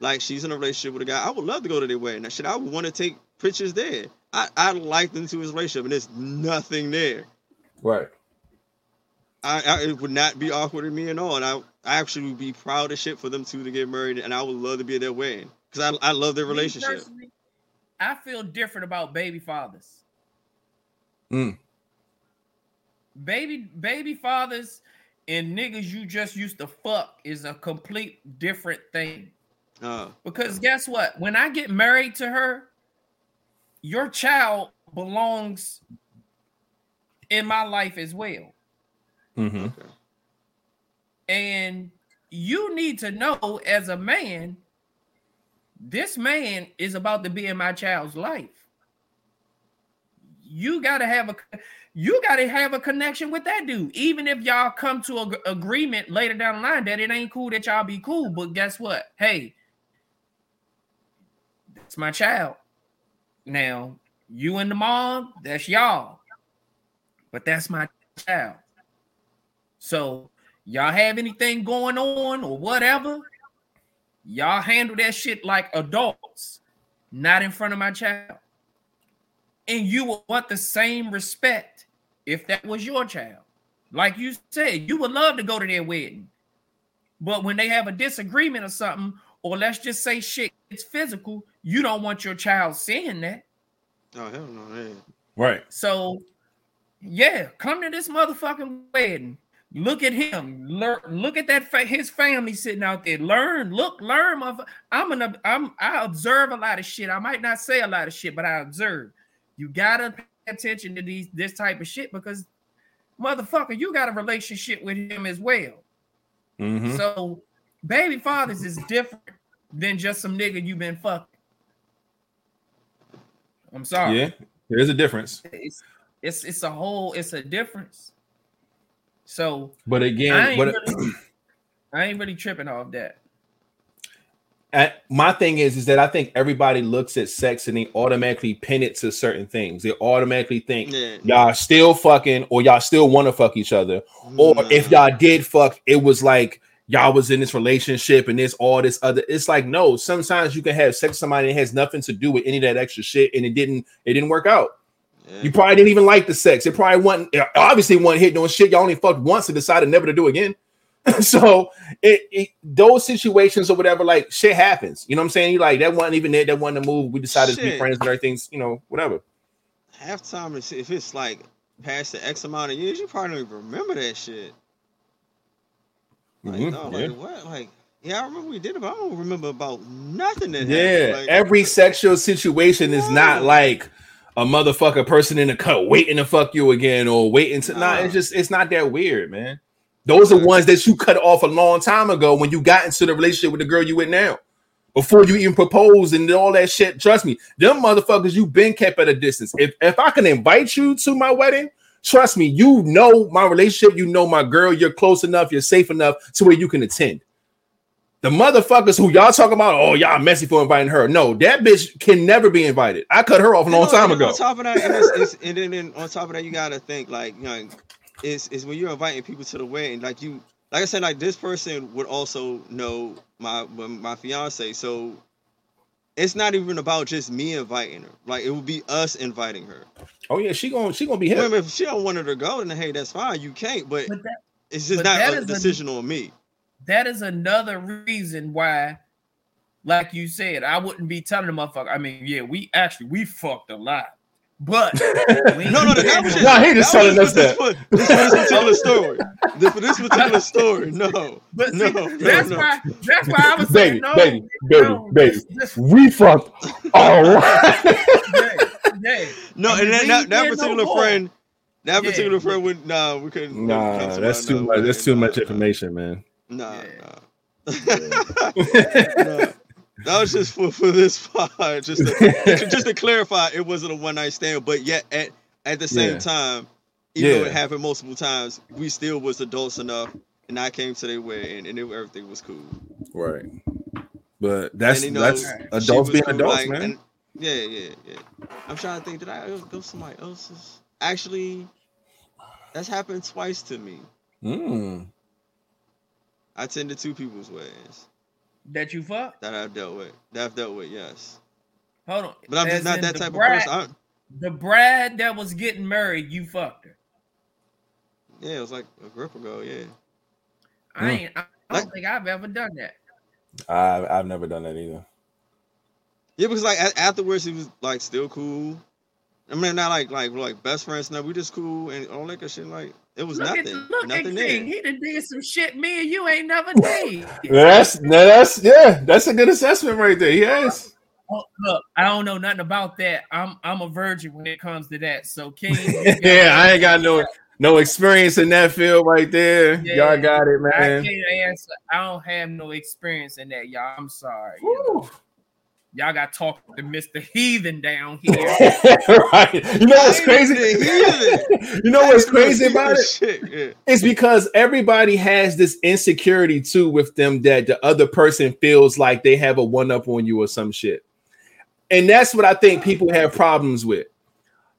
like she's in a relationship with a guy i would love to go to their wedding that shit i would want to take pictures there i i like them to his relationship and there's nothing there right. I, I it would not be awkward to me at all and i i actually would be proud as shit for them two to get married and i would love to be at their wedding because I, I love their me relationship personally, I feel different about baby fathers. Mm. Baby, baby fathers and niggas you just used to fuck is a complete different thing. uh Because guess what? When I get married to her, your child belongs in my life as well. Mm-hmm. And you need to know as a man, this man is about to be in my child's life. You got to have a you got to have a connection with that dude. Even if y'all come to a agreement later down the line that it ain't cool that y'all be cool, but guess what? Hey, that's my child. Now, you and the mom, that's y'all. But that's my child. So, y'all have anything going on or whatever, y'all handle that shit like adults, not in front of my child. And you will want the same respect if that was your child. Like you said, you would love to go to their wedding. But when they have a disagreement or something, or let's just say shit it's physical, you don't want your child seeing that. oh hell no man. Right. So, yeah, come to this motherfucking wedding. Look at him. Learn. Look at that. Fa- his family sitting out there. Learn. Look. Learn. I'm gonna. I'm. I observe a lot of shit. I might not say a lot of shit, but I observe. You gotta pay attention to these this type of shit because, motherfucker, you got a relationship with him as well. Mhm. So, baby fathers is different than just some nigga you been fucking. I'm sorry. Yeah. There's a difference. It's it's it's a whole it's a difference. So But I again, ain't, but really, I ain't really tripping off that. at, my thing is, is that I think everybody looks at sex and they automatically pin it to certain things. They automatically think Yeah. y'all still fucking or y'all still want to fuck each other. Or if mm. y'all did fuck, it was like y'all was in this relationship and there's all this other. It's like no. Sometimes you can have sex with somebody that has nothing to do with any of that extra shit, and it didn't. It didn't work out. You probably didn't even like the sex. It probably wasn't. Obviously, one hit doing shit. Y'all only fucked once and decided never to do again. so it, it those situations or whatever, like shit happens. You know what I'm saying? You like that wasn't even it. That wasn't the move. We decided to be friends and everything's you know whatever. half time is if it's like past the X amount of years, you probably don't even remember that shit. Like, Mhm, no, yeah. like what? Like, yeah, I remember we did it, but I don't remember about nothing that Yeah, happened. Like, every sexual situation is not like a motherfucker person in the cut waiting to fuck you again or waiting to. Nah, it's just it's not that weird, man. Those are ones that you cut off a long time ago when you got into the relationship with the girl you with now. before you even proposed and all that shit. Trust me, them motherfuckers you been kept at a distance. If if I can invite you to my wedding, trust me, you know my relationship, you know my girl, you're close enough, you're safe enough to where you can attend. The motherfuckers who y'all talking about, oh y'all messy for inviting her. No, that bitch can never be invited. I cut her off a long You know, time and ago. On top of that, and, it's, it's, and then and on top of that, you gotta think like you know, is is when you're inviting people to the wedding, like you, like I said, like this person would also know my my fiance, so it's not even about just me inviting her. Like it would be us inviting her. Oh yeah, she gonna she gonna be Well, here. if she don't want her to go, then hey, that's fine. You can't, but But that, it's just but not that a is a- decision on me. That is another reason why, like you said, I wouldn't be telling the motherfucker. I mean, yeah, we actually we fucked a lot, but we- No, no, that was just, Nah, he just telling us that. for, this, for this particular story. This, for this particular story, no, But no, see, no, that's no. why that's why I was Baby, saying no, baby, baby, no, baby. this- this- We fucked all right. yeah, yeah. No, I and mean, that, that, that did no particular friend, that Yeah. particular friend would nah, we couldn't. couldn't Nah, that's too much. That's too much information, man. Nah, Yeah. nah. Nah. That was just for, for this part, just to, just to clarify, it wasn't a one night stand, but yet at at the same Yeah. time, even though it happened multiple times, we still was adults enough, and I came to their wedding, and it, everything was cool. Right. But that's and, you know, that's adults being cool, adults, like, man. and- yeah, yeah, yeah. I'm trying to think. Did I go somebody else's? Actually, that's happened twice to me. Mm. I attended two people's ways. that you fuck. that I've dealt with. That I've dealt with, yes. Hold on, But I'm just not that type bride- of person. I'm, The Brad that was getting married, you fucked her. yeah, it was like a grip ago. Yeah. I ain't. I, I don't think I've ever done that. I I've never done that either. Yeah, because like afterwards, he was like still cool. I mean, not like like like best friends. No, we just cool and all that good shit. Like it was Look nothing, at look nothing at there. King. He done did some shit me and you ain't never did. That's that's yeah, that's a good assessment right there. Yes. Oh, look, I don't know nothing about that. I'm I'm a virgin when it comes to that. So King, yeah, I ain't got no no experience in that field right there. Yeah. Y'all got it, man. I man. can't answer. I don't have no experience in that, y'all. I'm sorry. You know. Woo. Y'all got to talk to Mr. Heathen down here. right. You know what's crazy? you know what's crazy about it? Yeah. It's because everybody has this insecurity too with them that the other person feels like they have a one up on you or some shit. And that's what I think people have problems with.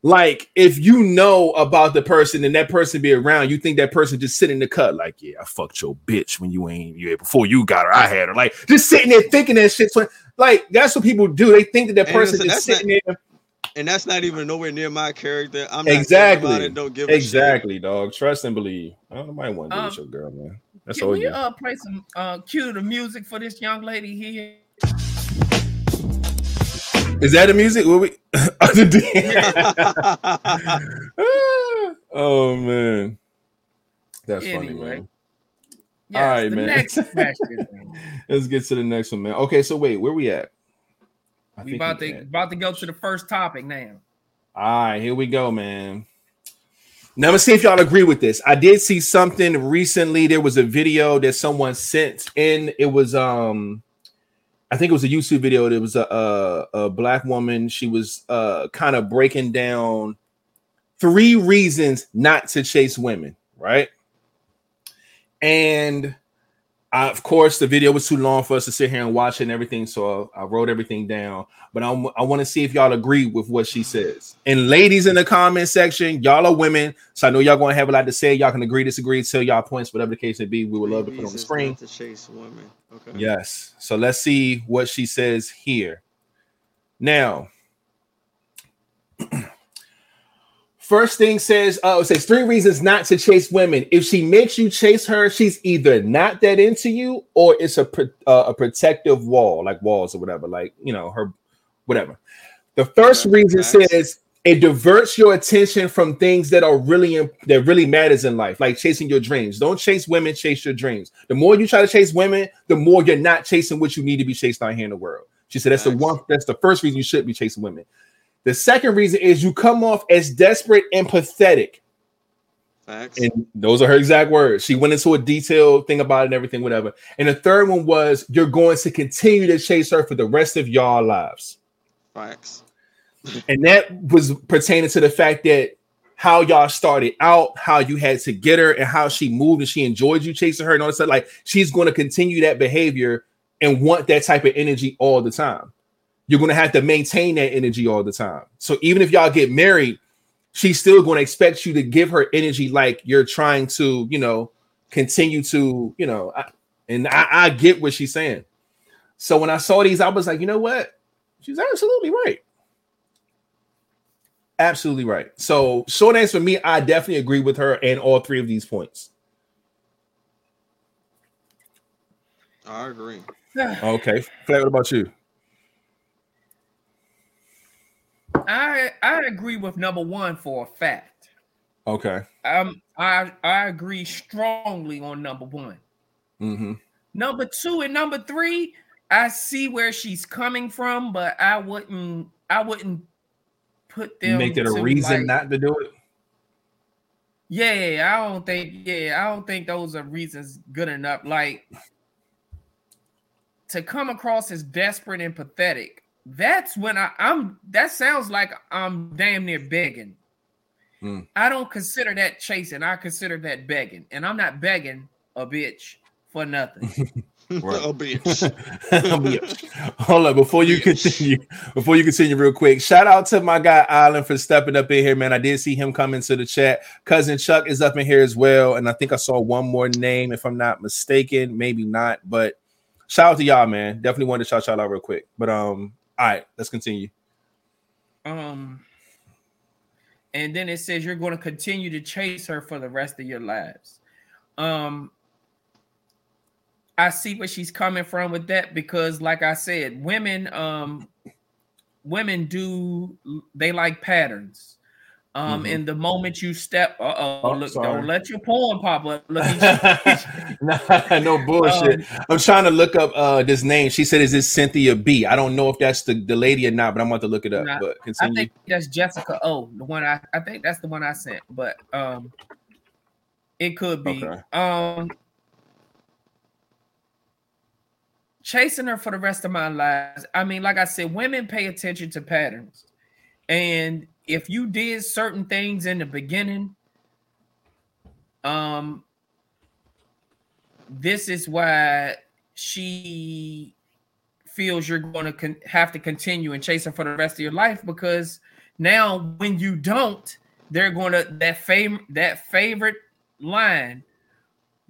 Like, if you know about the person and that person be around, you think that person just sitting in the cut, like, yeah, I fucked your bitch when you ain't yeah, before you got her, I had her. Like, just sitting there thinking that shit. So, like, that's what people do. They think that that person listen, is that's sitting there. And that's not even nowhere near my character. I'm not Exactly. exactly. It, don't give a shit. Exactly, dog. Trust and believe. I don't know. Might want to do Um, with your girl, man. That's Can all we you. uh play some uh cue the music for this young lady here? Is that the music? Will we? Oh man, that's funny, man. Yes, All right, man. next question. Let's get to the next one, man. Okay, so wait, where we at? I we about we to at- about to go to the first topic now. All right, here we go, man. Now let's see if y'all agree with this. I did see something recently. There was a video that someone sent in. It was um, I think it was a YouTube video. There was a a, a black woman. She was uh kind of breaking down three reasons not to chase women, right? And I, of course, the video was too long for us to sit here and watch it and everything, so I, I wrote everything down. But I'm, I want to see if y'all agree with what she says. And ladies in the comment section, y'all are women, so I know y'all going to have a lot to say. Y'all can agree, disagree, tell y'all points, whatever the case may be. We would love to put on the screen. to chase women. Okay. Yes. So let's see what she says here. Now, first thing says, uh, it says three reasons not to chase women. If she makes you chase her, she's either not that into you or it's a uh, a protective wall, like walls or whatever, like you know her, whatever. The first reason facts. says it diverts your attention from things that are really that really matters in life, like chasing your dreams. Don't chase women, chase your dreams. The more you try to chase women, the more you're not chasing what you need to be chased out here in the world. She said that's the one. That's the first reason you should be chasing women. The second reason is you come off as desperate and pathetic. Facts. And those are her exact words. She went into a detailed thing about it and everything, whatever. And the third one was you're going to continue to chase her for the rest of y'all lives. Facts. And that was pertaining to the fact that how y'all started out, how you had to get her, and how she moved and she enjoyed you chasing her, and all that stuff. Like she's going to continue that behavior and want that type of energy all the time. You're going to have to maintain that energy all the time. So even if y'all get married, she's still going to expect you to give her energy like you're trying to, you know, continue to, you know, I, and I, I get what she's saying. So when I saw these, I was like, you know what? She's absolutely right. Absolutely right. So short answer for me, I definitely agree with her and all three of these points. I agree. Okay. Flat, what about you? I I agree with number one for a fact. Okay. Um, I I agree strongly on number one. Mm-hmm. Number two and number three, I see where she's coming from, but I wouldn't I wouldn't put them Make it a reason like- not to do it. Yeah, I don't think. Yeah, I don't think those are reasons good enough. Like to come across as desperate and pathetic. That's when I, I'm. That sounds like I'm damn near begging. Hmm. I don't consider that chasing. I consider that begging, and I'm not begging a bitch for nothing. Right. bitch. Hold on, before you continue, before you continue, real quick. Shout out to my guy Island for stepping up in here, man. I did see him come into the chat. Cousin Chuck is up in here as well, and I think I saw one more name, if I'm not mistaken, maybe not, but shout out to y'all, man. Definitely wanted to shout y'all out real quick. But um, all right, let's continue. Um, and then it says you're going to continue to chase her for the rest of your lives. Um, I see where she's coming from with that because, like I said, women, um, women do they like patterns. Um, Mhm. and the moment you step, uh oh, look, sorry. don't let your porn pop up. Look. Nah, no bullshit. I'm trying to look up uh this name. She said, "Is this Cynthia B?" I don't know if that's the, the lady or not, but I'm about to look it up. Nah, but I think that's Jessica O, the one I I think that's the one I sent, but um it could be. Okay. Um chasing her for the rest of my lives. I mean, like I said, women pay attention to patterns. And if you did certain things in the beginning, um this is why she feels you're going to con- have to continue and chase her for the rest of your life because now when you don't they're going to that favorite that favorite line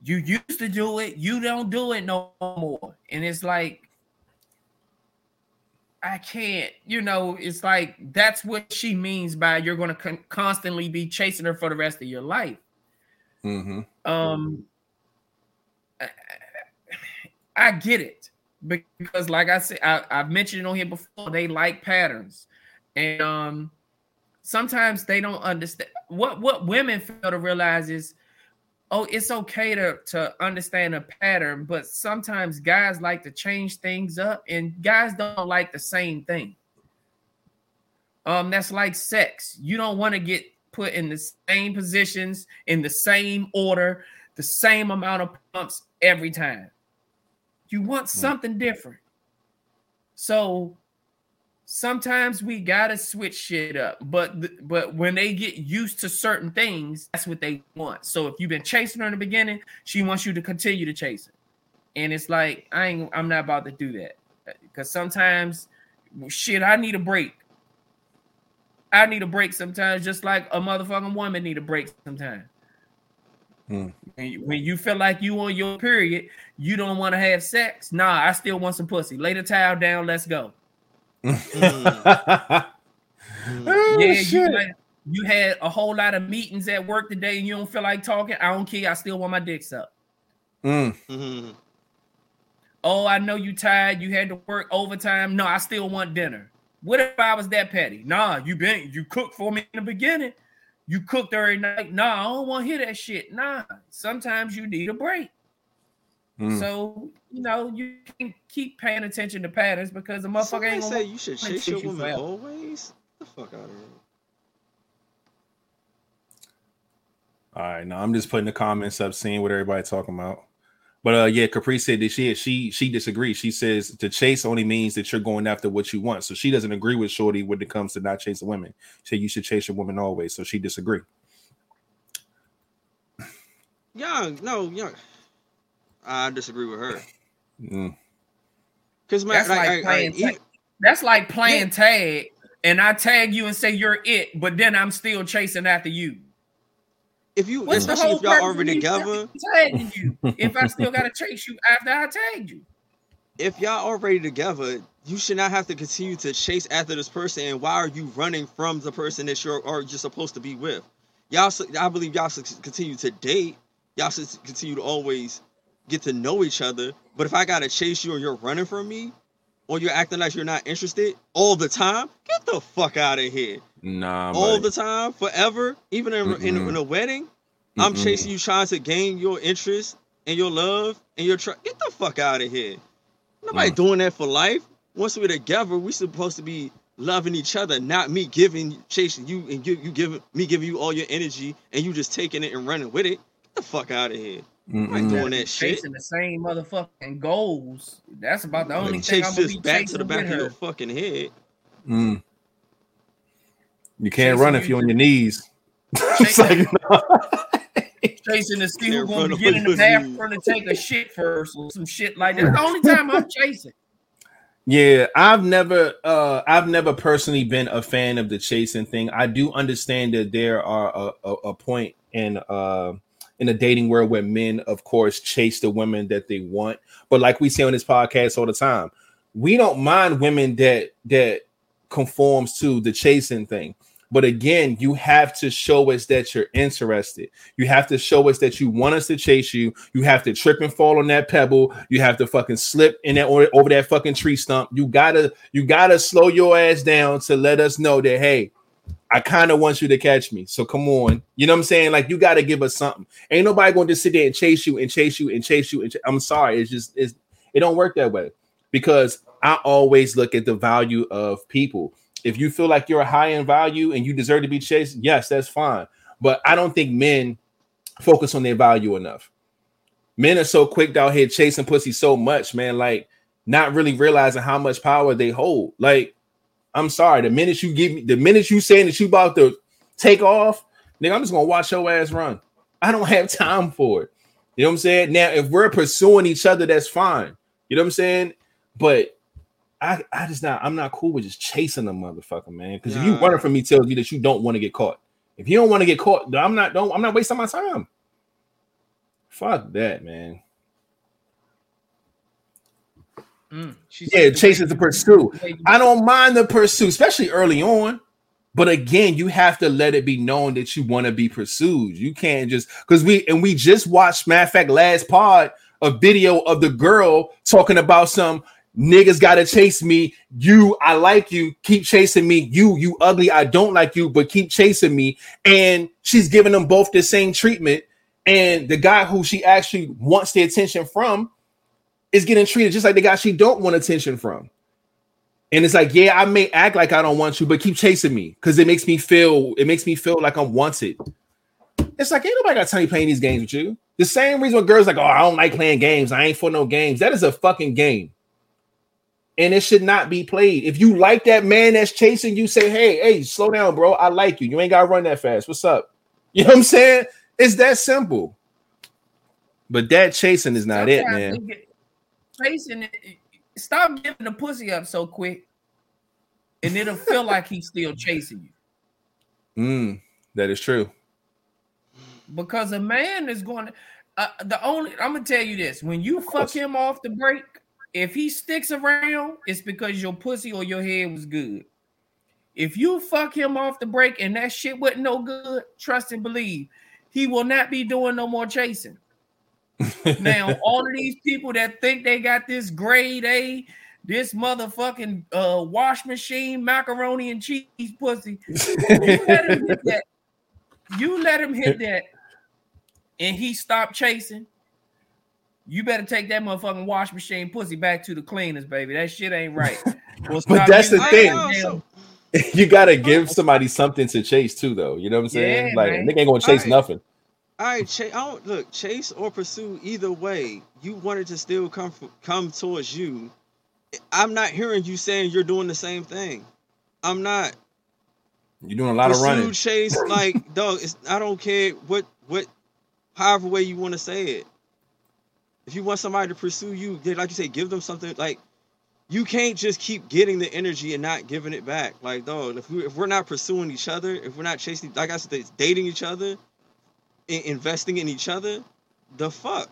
you used to do it you don't do it no more. And it's like i can't you know it's like that's what she means by you're going to con- constantly be chasing her for the rest of your life. Hmm um I, I get it because like i said I, i've mentioned it on here before they like patterns. And um sometimes they don't understand what what women fail to realize is oh it's okay to to understand a pattern but sometimes guys like to change things up and guys don't like the same thing. Um that's like sex. You don't want to get put in the same positions in the same order the same amount of pumps every time. You want something different. So sometimes we gotta switch shit up but th- but when they get used to certain things that's what they want. So if you've been chasing her in the beginning she wants you to continue to chase her. And it's like i ain't i'm not about to do that. Because sometimes shit i need a break. I need a break sometimes just like a motherfucking woman need a break sometimes. Hmm. when you, when you feel like you on your period you don't want to have sex nah i still want some pussy. Lay the towel down let's go oh, yeah, you, you had a whole lot of meetings at work today and you don't feel like talking. I don't care. I still want my dick sucked. Mm. Mhm. Oh, I know you tired. You had to work overtime. No, I still want dinner. What if I was that petty? Nah, you been you cooked for me in the beginning. You cooked every night. Nah, I don't want to hear that shit. Nah, sometimes you need a break. Mm. So you know you can keep paying attention to patterns because the motherfucker Somebody ain't gonna say you should to chase chase your you woman forever. always. Get the fuck out of here. All right, now I'm just putting the comments up, seeing what everybody talking about. But uh, yeah, Capri said that she she she disagrees. She says to chase only means that you're going after what you want. So she doesn't agree with Shorty when it comes to not chasing women. She said you should chase a woman always. So she disagree. Young, no, young. I disagree with her. Mm. Because man, That's like, like I- I- playing tag. That's like playing Yeah. tag, and I tag you and say you're it, but then I'm still chasing after you. if you, What's the especially whole if y'all already together, tagging you? if I still gotta chase you after I tagged you, if y'all already together, you should not have to continue to chase after this person. And why are you running from the person that you're or you're supposed to be with? Y'all, I believe y'all should continue to date. Y'all should continue to always get to know each other. But if I gotta chase you or you're running from me, or you're acting like you're not interested all the time, get the fuck out of here. Nah, all buddy. the time, forever, even in, in, in a wedding. I'm chasing you, trying to gain your interest and your love and your trust. Get the fuck out of here. Nobody Mm. doing that for life. Once we're together, we're supposed to be loving each other, not me giving, chasing you and you, you giving me giving you all your energy and you just taking it and running with it. Get the fuck out of here. I'm Mm-mm. not doing that shit. chasing the same motherfucking goals. That's about the only Like, thing chase I'm gonna this be back to the back of her. your fucking head. Mm. You can't Chasing run if you you're on your knees. Chasing- like, no. chasing to see who's gonna run be up getting in the on bathroom to take a shit first or some shit like that. That's the only time I'm chasing. Yeah, I've never uh I've never personally been a fan of the chasing thing. I do understand that there are a, a, a point in uh in the dating world where men of course chase the women that they want. But like we say on this podcast all the time, we don't mind women that that conforms to the chasing thing. But again, you have to show us that you're interested. You have to show us that you want us to chase you. You have to trip and fall on that pebble. You have to fucking slip in that or over that fucking tree stump. You gotta you gotta slow your ass down to let us know that hey, I kind of want you to catch me. So come on, you know what I'm saying? Like you got to give us something. Ain't nobody going to sit there and chase you and chase you and chase you. And ch- I'm sorry, it's just it's it don't work that way because I always look at the value of people. If you feel like you're high in value and you deserve to be chased, yes, that's fine. But I don't think men focus on their value enough. Men are so quick out here chasing pussy so much, man, like not really realizing how much power they hold. Like, I'm sorry, the minute you give me the minute you saying that you about to take off, nigga, I'm just gonna watch your ass run. I don't have time for it. You know what I'm saying? Now, if we're pursuing each other, that's fine. You know what I'm saying? But I, I just not, I'm not cool with just chasing a motherfucker, man. Because if you running from me, tells me that you don't want to get caught. If you don't want to get caught, I'm not, don't, I'm not wasting my time. Fuck that, man. Mm. She Yeah, said the chase the pursuit. the way you- I don't mind the pursuit, especially early on. But again, you have to let it be known that you want to be pursued. You can't just because we and we just watched, matter of fact, last pod a video of the girl talking about some niggas gotta chase me. You, I like you, keep chasing me. You, you ugly, I don't like you, but keep chasing me. And she's giving them both the same treatment. And the guy who she actually wants the attention from is getting treated just like the guy she don't want attention from. And it's like, yeah, I may act like I don't want you, but keep chasing me because it makes me feel it makes me feel like I'm wanted. It's like ain't nobody got time playing these games with you. The same reason when girls like, oh, I don't like playing games. I ain't for no games. That is a fucking game. And it should not be played. If you like that man that's chasing you, say, hey, hey, slow down, bro. I like you. You ain't gotta run that fast. What's up? You know what I'm saying? It's that simple. But that chasing is not it, man. get- Chasing it. Stop giving the pussy up so quick, and it'll feel like he's still chasing you. Mm, that is true. Because a man is going to. Uh, the only I'm gonna tell you this: when you fuck him off the break, if he sticks around, it's because your pussy or your head was good. If you fuck him off the break and that shit wasn't no good, trust and believe, he will not be doing no more chasing. Now, all of these people that think they got this grade A, this motherfucking uh, wash machine macaroni and cheese pussy, you let him hit that. You let him hit that, and he stopped chasing. You better take that motherfucking wash machine pussy back to the cleaners, baby. That shit ain't right. Well, stop that's the thing. that so- you gotta give somebody something to chase too, though. You know what I'm saying? Yeah, like man. they ain't gonna chase Alright. nothing. All right, chase. I don't look chase or pursue either way. You wanted to still come come towards you. I'm not hearing you saying you're doing the same thing. I'm not. You're doing a lot pursue, of running. chase, like dog. It's, I don't care what what, however way you want to say it. If you want somebody to pursue you, like you say, give them something. Like you can't just keep getting the energy and not giving it back. Like dog, if we if we're not pursuing each other, if we're not chasing, like I said, dating each other, investing in each other, the fuck.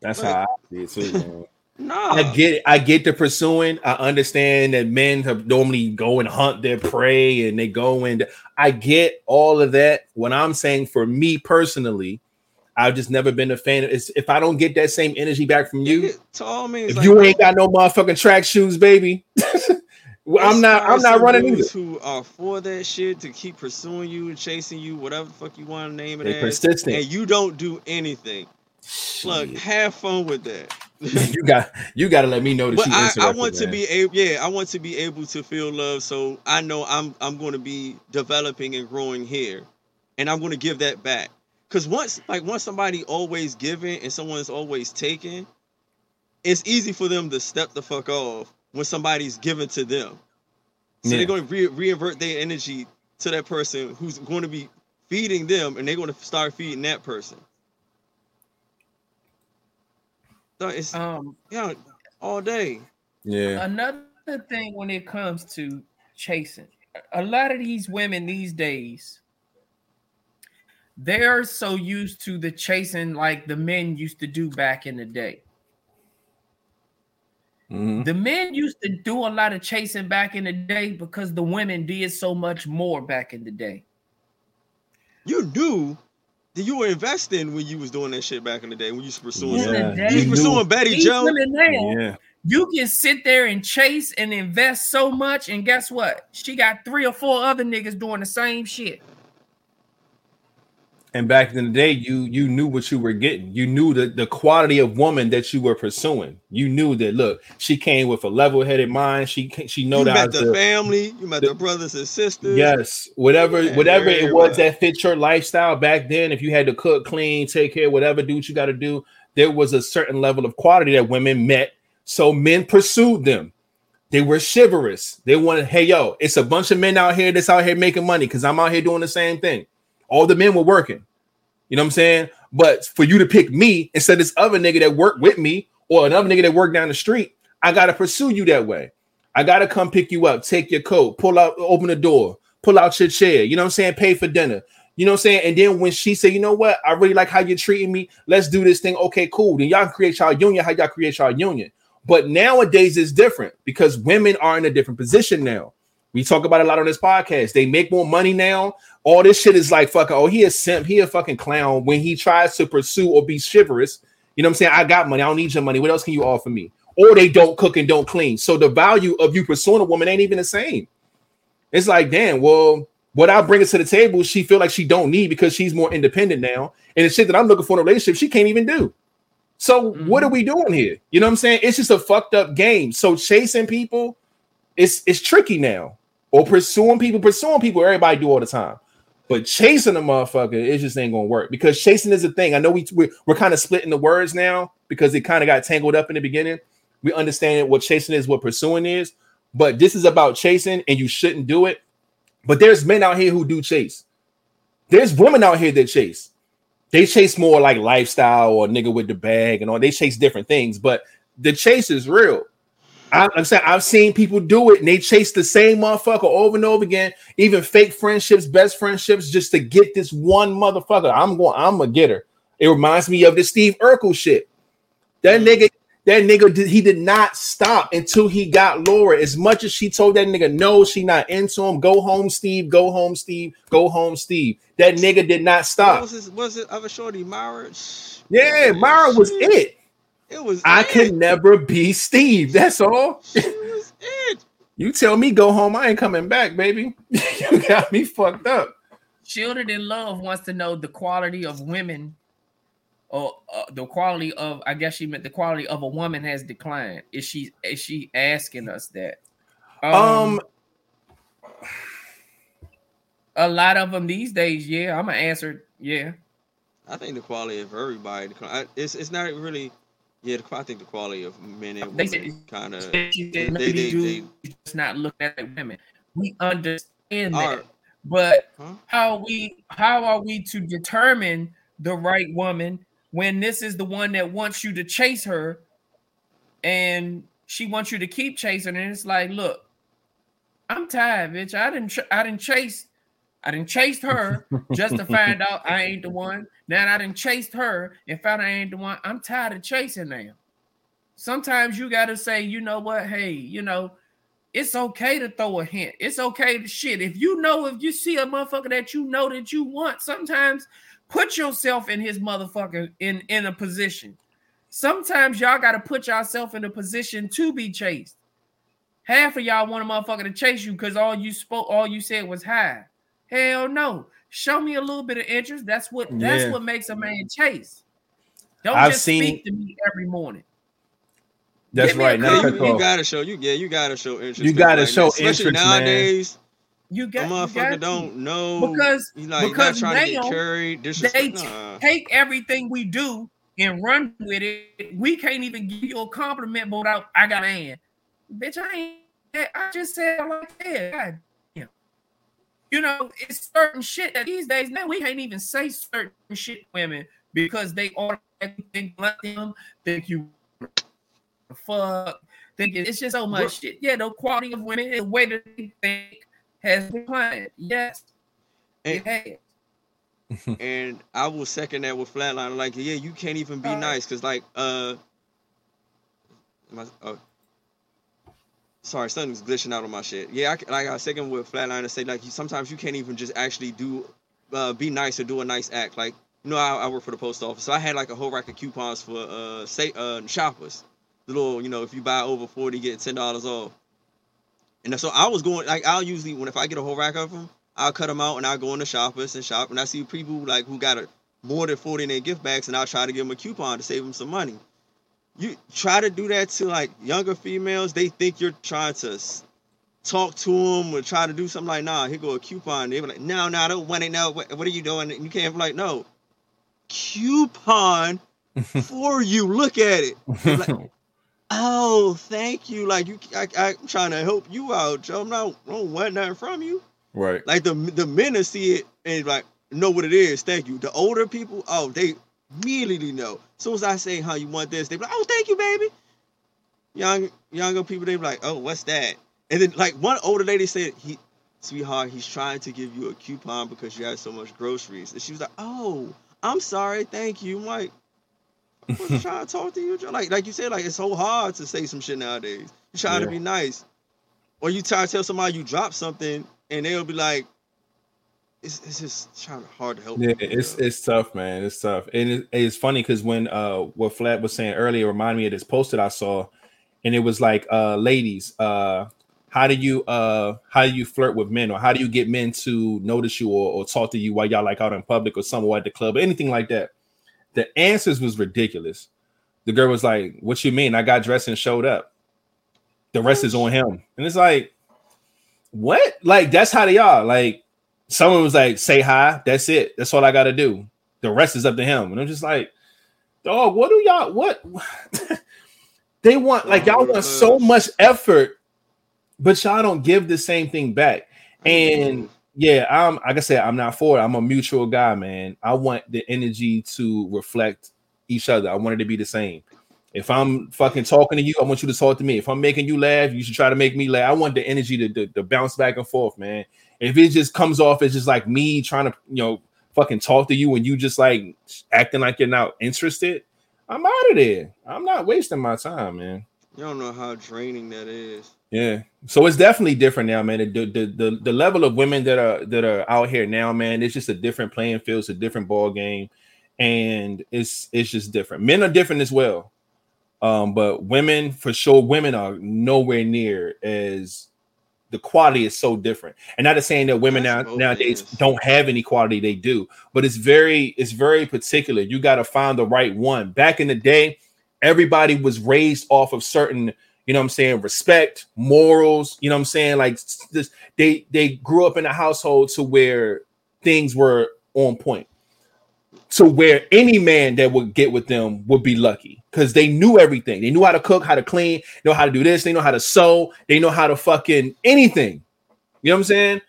That's Like- how I see it too, man. Nah. I get it. I get the pursuing. I understand that men have normally go and hunt their prey and they go and I get all of that. What I'm saying for me personally, I've just never been a fan. Is if I don't get that same energy back from you, to all means, if like, you ain't got no motherfucking track shoes, baby, I'm not. I'm not running either. Who are uh, for that shit to keep pursuing you and chasing you, whatever the fuck you want to name it They as, persistent. and you don't do anything. Look, have fun with that. you got you got to let me know that but you I. I want to man. be able, yeah, I want to be able to feel love. So I know I'm I'm going to be developing and growing here, and I'm going to give that back. Cause once like once somebody always giving and someone's always taking, it's easy for them to step the fuck off when somebody's given to them. So Yeah. they're going to re- reinvert their energy to that person who's going to be feeding them, and they're going to start feeding that person. So it's Um, yeah, all day. Yeah. another thing when it comes to chasing, a lot of these women these days, they're so used to the chasing like the men used to do back in the day. Mhm. The men used to do a lot of chasing back in the day because the women did so much more back in the day. You knew that you were investing when you was doing that shit back in the day when you was pursuing In Yeah. day, You was pursuing. Betty these Joe. Yeah. you can sit there and chase and invest so much, and guess what? She got three or four other niggas doing the same shit. And back in the day, you you knew what you were getting. You knew the, the quality of woman that you were pursuing. You knew that look, she came with a level-headed mind. She she know You that met how the family. You met the- the brothers and sisters. Yes, whatever Yeah, whatever it was that fit your lifestyle back then. If you had to cook, clean, take care, whatever, do what you got to do. There was a certain level of quality that women met, so men pursued them. They were chivalrous. They wanted, hey yo, it's a bunch of men out here that's out here making money because I'm out here doing the same thing. All the men were working. You know what I'm saying? But for you to pick me instead of this other nigga that worked with me or another nigga that worked down the street, I gotta pursue you that way. I gotta come pick you up, take your coat, pull out, open the door, pull out your chair. You know what I'm saying? Pay for dinner. You know what I'm saying? And then when she said, you know what, I really like how you're treating me. Let's do this thing. Okay, cool. Then y'all create y'all union. How y'all create y'all union? But nowadays it's different because women are in a different position now. We talk about it a lot on this podcast. They make more money now. All this shit is like fucking. Oh, he a simp. He a fucking clown. When he tries to pursue or be chivalrous, you know what I'm saying? I got money. I don't need your money. What else can you offer me? Or they don't cook and don't clean. So the value of you pursuing a woman ain't even the same. It's like, damn. Well, what I bring it to the table, she feel like she don't need because she's more independent now. And the shit that I'm looking for in a relationship, she can't even do. So what are mm-hmm. we doing here? You know what I'm saying? It's just a fucked up game. So chasing people, it's it's tricky now. Or pursuing people, pursuing people, everybody do all the time. But chasing a motherfucker, it just ain't gonna work because chasing is a thing. I know we we're, we're kind of splitting the words now because it kind of got tangled up in the beginning. We understand what chasing is, what pursuing is, but this is about chasing, and you shouldn't do it. But there's men out here who do chase. There's women out here that chase. They chase more like lifestyle or nigga with the bag and all. They chase different things, but the chase is real. I, I'm saying I've seen people do it and they chase the same motherfucker over and over again, even fake friendships, best friendships, just to get this one motherfucker. I'm going, I'm a getter. It reminds me of the Steve Urkel shit. That mm. nigga, that nigga, did, he did not stop until he got Laura. As much as she told that nigga, no, she not into him. Go home, Steve. Go home, Steve. Go home, Steve. That nigga did not What stop. was it? Was it other shorty Myra? Yeah, Myra was it. It was. I it. can never be Steve. That's all. She was it. You tell me go home, I ain't coming back, baby. you got me fucked up. Shielded in Love wants to know the quality of women, or uh, the quality of, I guess she meant the quality of a woman has declined. Is she is she asking us that? Um, a lot of them these days, yeah. I'm gonna answer, yeah. I think the quality of everybody. the qua- I- It's it's not really. Yeah, the, I think the quality of men and women kind of. She said, they- they- just not looking at women. We understand that, but Huh? how we how are we to determine the right woman when this is the one that wants you to chase her and she wants you to keep chasing and it's like look i'm tired bitch i didn't i didn't chase i didn't chase her just to find out i ain't the one now i didn't chased her and found i ain't the one i'm tired of chasing now sometimes you gotta say you know what hey you know it's okay to throw a hint. It's okay to shit. If you know, if you see a motherfucker that you know that you want, sometimes put yourself in his motherfucker in in a position. Sometimes y'all got to put yourself in a position to be chased. Half of y'all want a motherfucker to chase you because all you spoke, all you said was hi. Hell no. Show me a little bit of interest. That's what that's Yeah. what makes a man chase. Don't I've just seen- speak to me every morning. That's Give me a right. Now You, you you gotta show you. Yeah, you gotta show interest. You gotta like, show especially interest, man. nowadays. You A got, you motherfucker got don't know Because- you like because not trying to now get carried. they Disrespect. t- Nah. take everything we do and run with it. We can't even give you a compliment without I got a man. Bitch, I ain't I just said I like that. You know, it's certain shit that these days now we can't even say certain shit women because they automatically think like them, think you fuck, think it's just so much shit. Yeah, the quality of women, the way that they think has declined. Yes, it And, has. and I will second that with Flatline. Like, yeah, you can't even be Uh, nice because, like, uh, I, oh, sorry, something's glitching out on my shit. Yeah, I, like I second with Flatline and say like, you, sometimes you can't even just actually do, uh, be nice or do a nice act. Like, you know, I, I work for the post office, so I had like a whole rack of coupons for uh, say, uh, shoppers. The little, you know, if you buy over forty, get ten dollars off. And so I was going like I'll usually when if I get a whole rack of them, I'll cut them out and I'll go into shoppers and shop and I see people like who got a, more than 40 in their gift bags and I'll try to give them a coupon to save them some money. You try to do that to like younger females, they think you're trying to talk to them or try to do something like, nah, here go a coupon. They be like, no, no, I don't want it. No, what, what are you doing? And you can't be like, no, coupon for you. Look at it. Like, oh, thank you. Like you, I, I'm trying to help you out, Joe. I'm not, I don't want nothing from you. right. Like the the men that see it and like know what it is. Thank you. The older people, oh, they immediately know. As soon as I say how you want this, they be like, oh, thank you, baby. Young younger people, they be like, oh, what's that? And then like one older lady said, he, sweetheart, he's trying to give you a coupon because you have so much groceries. And she was like, oh, I'm sorry, thank you. I'm like, I was trying to talk to you, Like like you said, like it's so hard to say some shit nowadays. You trying to be nice, or you try to tell somebody you dropped something, and they'll be like, it's, it's just trying hard to help. Yeah, people, it's yo. it's tough, man. It's tough, and it, it's funny because when uh what Flat was saying earlier reminded me of this post that I saw, and it was like, uh, ladies, uh, how do you uh how do you flirt with men, or how do you get men to notice you or, or talk to you while y'all like out in public or somewhere at the club, or anything like that? The answers was ridiculous. The girl was like, "What you mean? I got dressed and showed up. The rest is on him." And it's like, what? Like that's how they are. Like someone was like, say hi, that's it. That's all I gotta do. The rest is up to him. And I'm just like, dog, what do y'all what they want? Like y'all want so much effort, but y'all don't give the same thing back. And mm-hmm. yeah, I'm like I said, I'm not for it. I'm a mutual guy, man. I want the energy to reflect each other. I want it to be the same. If I'm fucking talking to you, I want you to talk to me. If I'm making you laugh, you should try to make me laugh. I want the energy to, to, to bounce back and forth, man. If it just comes off as just like me trying to, you know, fucking talk to you and you just like acting like you're not interested, I'm out of there. I'm not wasting my time, man. you don't know how draining that is. Yeah. So it's definitely different now, man. The, the the the level of women that are that are out here now, man, it's just a different playing field, it's a different ball game, and it's it's just different. Men are different as well. Um, but women, for sure, women are nowhere near as the quality is so different. And not to saying that women now nowadays don't have any quality, they do, but it's very it's very particular. You got to find the right one. Back in the day, everybody was raised off of certain you know what I'm saying, respect, morals, you know what I'm saying? Like this, they they grew up in a household to where things were on point. to where any man that would get with them would be lucky because they knew everything. They knew how to cook, how to clean, know how to do this, they know how to sew, they know how to fucking anything. You know what I'm saying?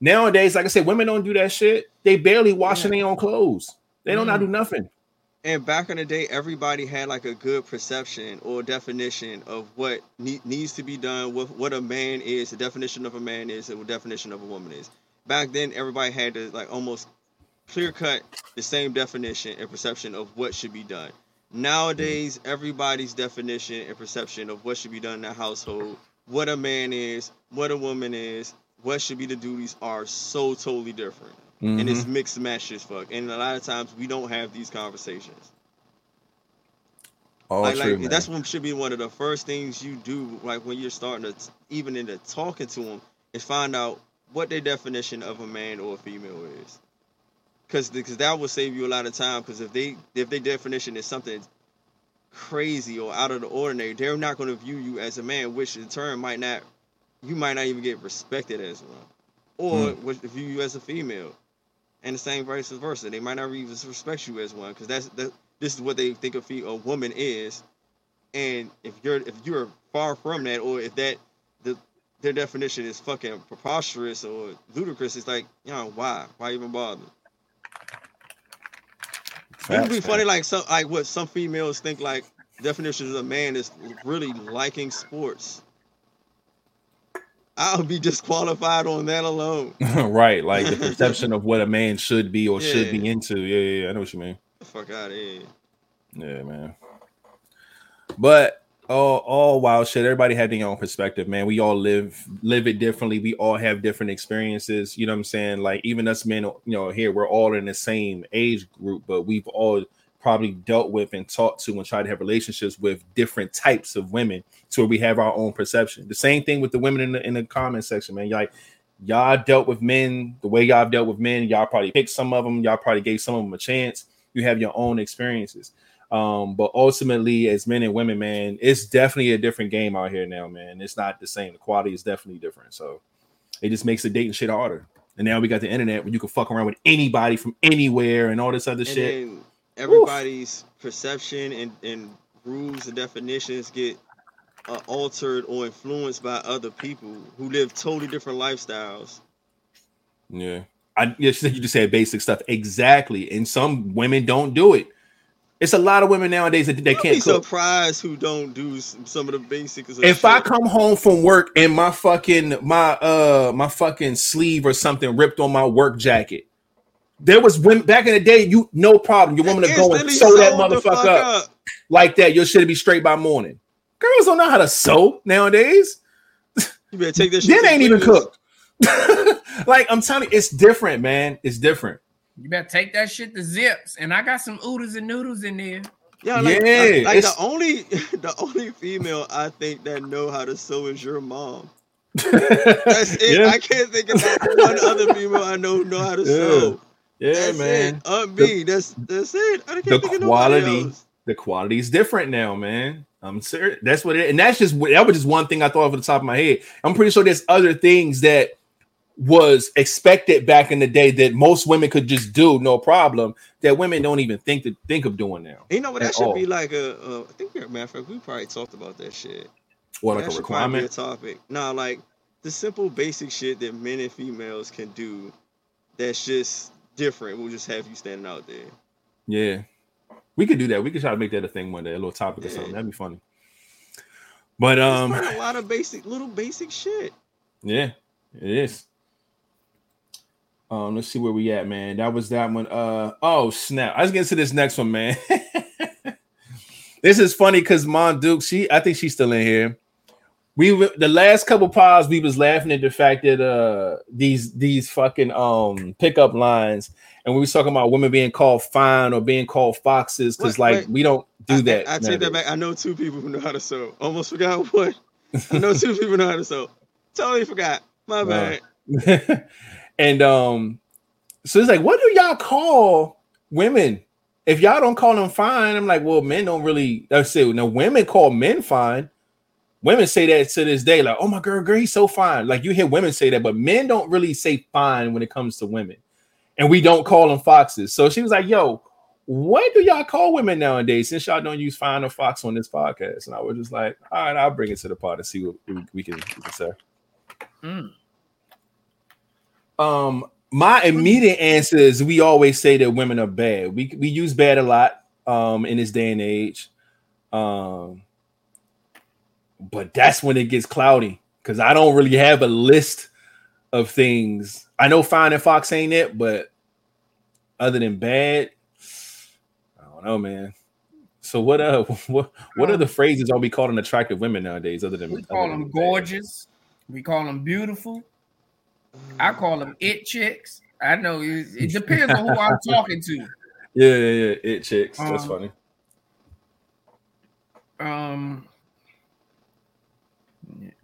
Nowadays, like I said, women don't do that shit. They barely washing yeah. their own clothes. They don't mm. not do nothing. And back in the day, everybody had like a good perception or definition of what ne- needs to be done, with what a man is, the definition of a man is, and the definition of a woman is. Back then, everybody had to like almost clear cut the same definition and perception of what should be done. Nowadays, everybody's definition and perception of what should be done in the household, what a man is, what a woman is, what should be the duties are so totally different. Mm-hmm. And it's mm-hmm. mixed match as fuck. And a lot of times we don't have these conversations. All like, true, like that's what should be one of the first things you do, like when you're starting to even into talking to them, is find out what their definition of a man or a female is because because that will save you a lot of time. Because if they if their definition is something crazy or out of the ordinary, they're not going to view you as a man, which in turn might not you might not even get respected as one, or mm. view you as a female, and the same vice versa. They might not even respect you as one because that's that. This is what they think a, a woman is, and if you're if you're far from that, or if that the their definition is fucking preposterous or ludicrous, it's like, you know, why? Why even bother? It would be funny, like some like what some females think like definitions of a man is really liking sports. I'll be disqualified on that alone. right, like the perception of what a man should be or yeah. should be into. Yeah, yeah, yeah, I know what you mean. fuck out of here. Yeah, man. But all oh wild shit. Everybody had their own perspective, man. We all live live it differently. We all have different experiences. You know what I'm saying? Like even us men, you know, here we're all in the same age group, but we've all probably dealt with and talked to and tried to have relationships with different types of women to where we have our own perception. The same thing with the women in the in the comment section, man. Like y'all dealt with men the way y'all dealt with men. Y'all probably picked some of them. Y'all probably gave some of them a chance. You have your own experiences. Um, but ultimately, as men and women, man, it's definitely a different game out here now, man. It's not the same. The quality is definitely different. So it just makes the dating shit harder. And now we got the internet where you can fuck around with anybody from anywhere and all this other and shit. Everybody's Oof. perception and, and rules and definitions get uh, altered or influenced by other people who live totally different lifestyles. Yeah. I you just said basic stuff. Exactly. And some women don't do it. It's a lot of women nowadays that they can't. Be cook. surprised who don't do some of the basics. If shit. I come home from work and my fucking my uh my fucking sleeve or something ripped on my work jacket, there was women back in the day. You no problem. Your woman to go and sew that motherfucker up. up. like that. Your shit'll be straight by morning. Girls don't know how to sew nowadays. You better take this. then ain't even cooked. like I'm telling you, it's different, man. It's different. You better take that shit to zips, and I got some oodles and noodles in there. Yeah, like, yeah, like, like the only the only female I think that know how to sew is your mom. That's it. Yeah. I can't think of one other female I know know how to yeah. sew. Yeah, that's man. It. Uh, me. The, that's that's it. I can't the think quality, of else. the quality is different now, man. I'm serious. That's what it. And that's just that was just one thing I thought of at the top of my head. I'm pretty sure there's other things that was expected back in the day that most women could just do no problem that women don't even think to think of doing now. You know what? That should all. be like a. Uh, I think, we're a matter of fact, we probably talked about that shit. What like that a requirement? a topic. No, like the simple basic shit that men and females can do. That's just different. We'll just have you standing out there. Yeah, we could do that. We could try to make that a thing one day, a little topic yeah. or something. That'd be funny. But um, a lot of basic, little basic shit. Yeah, it is. Um, let's see where we at, man. That was that one. Uh oh, snap. I was getting to this next one, man. this is funny because Mon Duke, she I think she's still in here. We the last couple pods we was laughing at the fact that uh these these fucking um pickup lines and we was talking about women being called fine or being called foxes because like wait. we don't do that. I, I take that back. I know two people who know how to sew. Almost forgot what. I know two people know how to sew. Totally forgot. My bad. And um, so it's like, what do y'all call women? If y'all don't call them fine, I'm like, well, men don't really. I say, no, women call men fine. Women say that to this day, like, oh my girl, girl, he's so fine. Like you hear women say that, but men don't really say fine when it comes to women, and we don't call them foxes. So she was like, yo, what do y'all call women nowadays? Since y'all don't use Fine or Fox on this podcast, and I was just like, all right, I'll bring it to the pod and see what we, we can, we can say. Mm. Um, my immediate answer is we always say that women are bad. We we use bad a lot um in this day and age. Um, but that's when it gets cloudy because I don't really have a list of things. I know Fine and Fox ain't it, but other than bad, I don't know, man. So what uh what what are the phrases are we calling attractive women nowadays other than We call them bad? gorgeous. We call them beautiful. I call them it chicks. I know it, it depends on who I'm talking to. Yeah, yeah, yeah. It chicks. That's Um, funny. Um,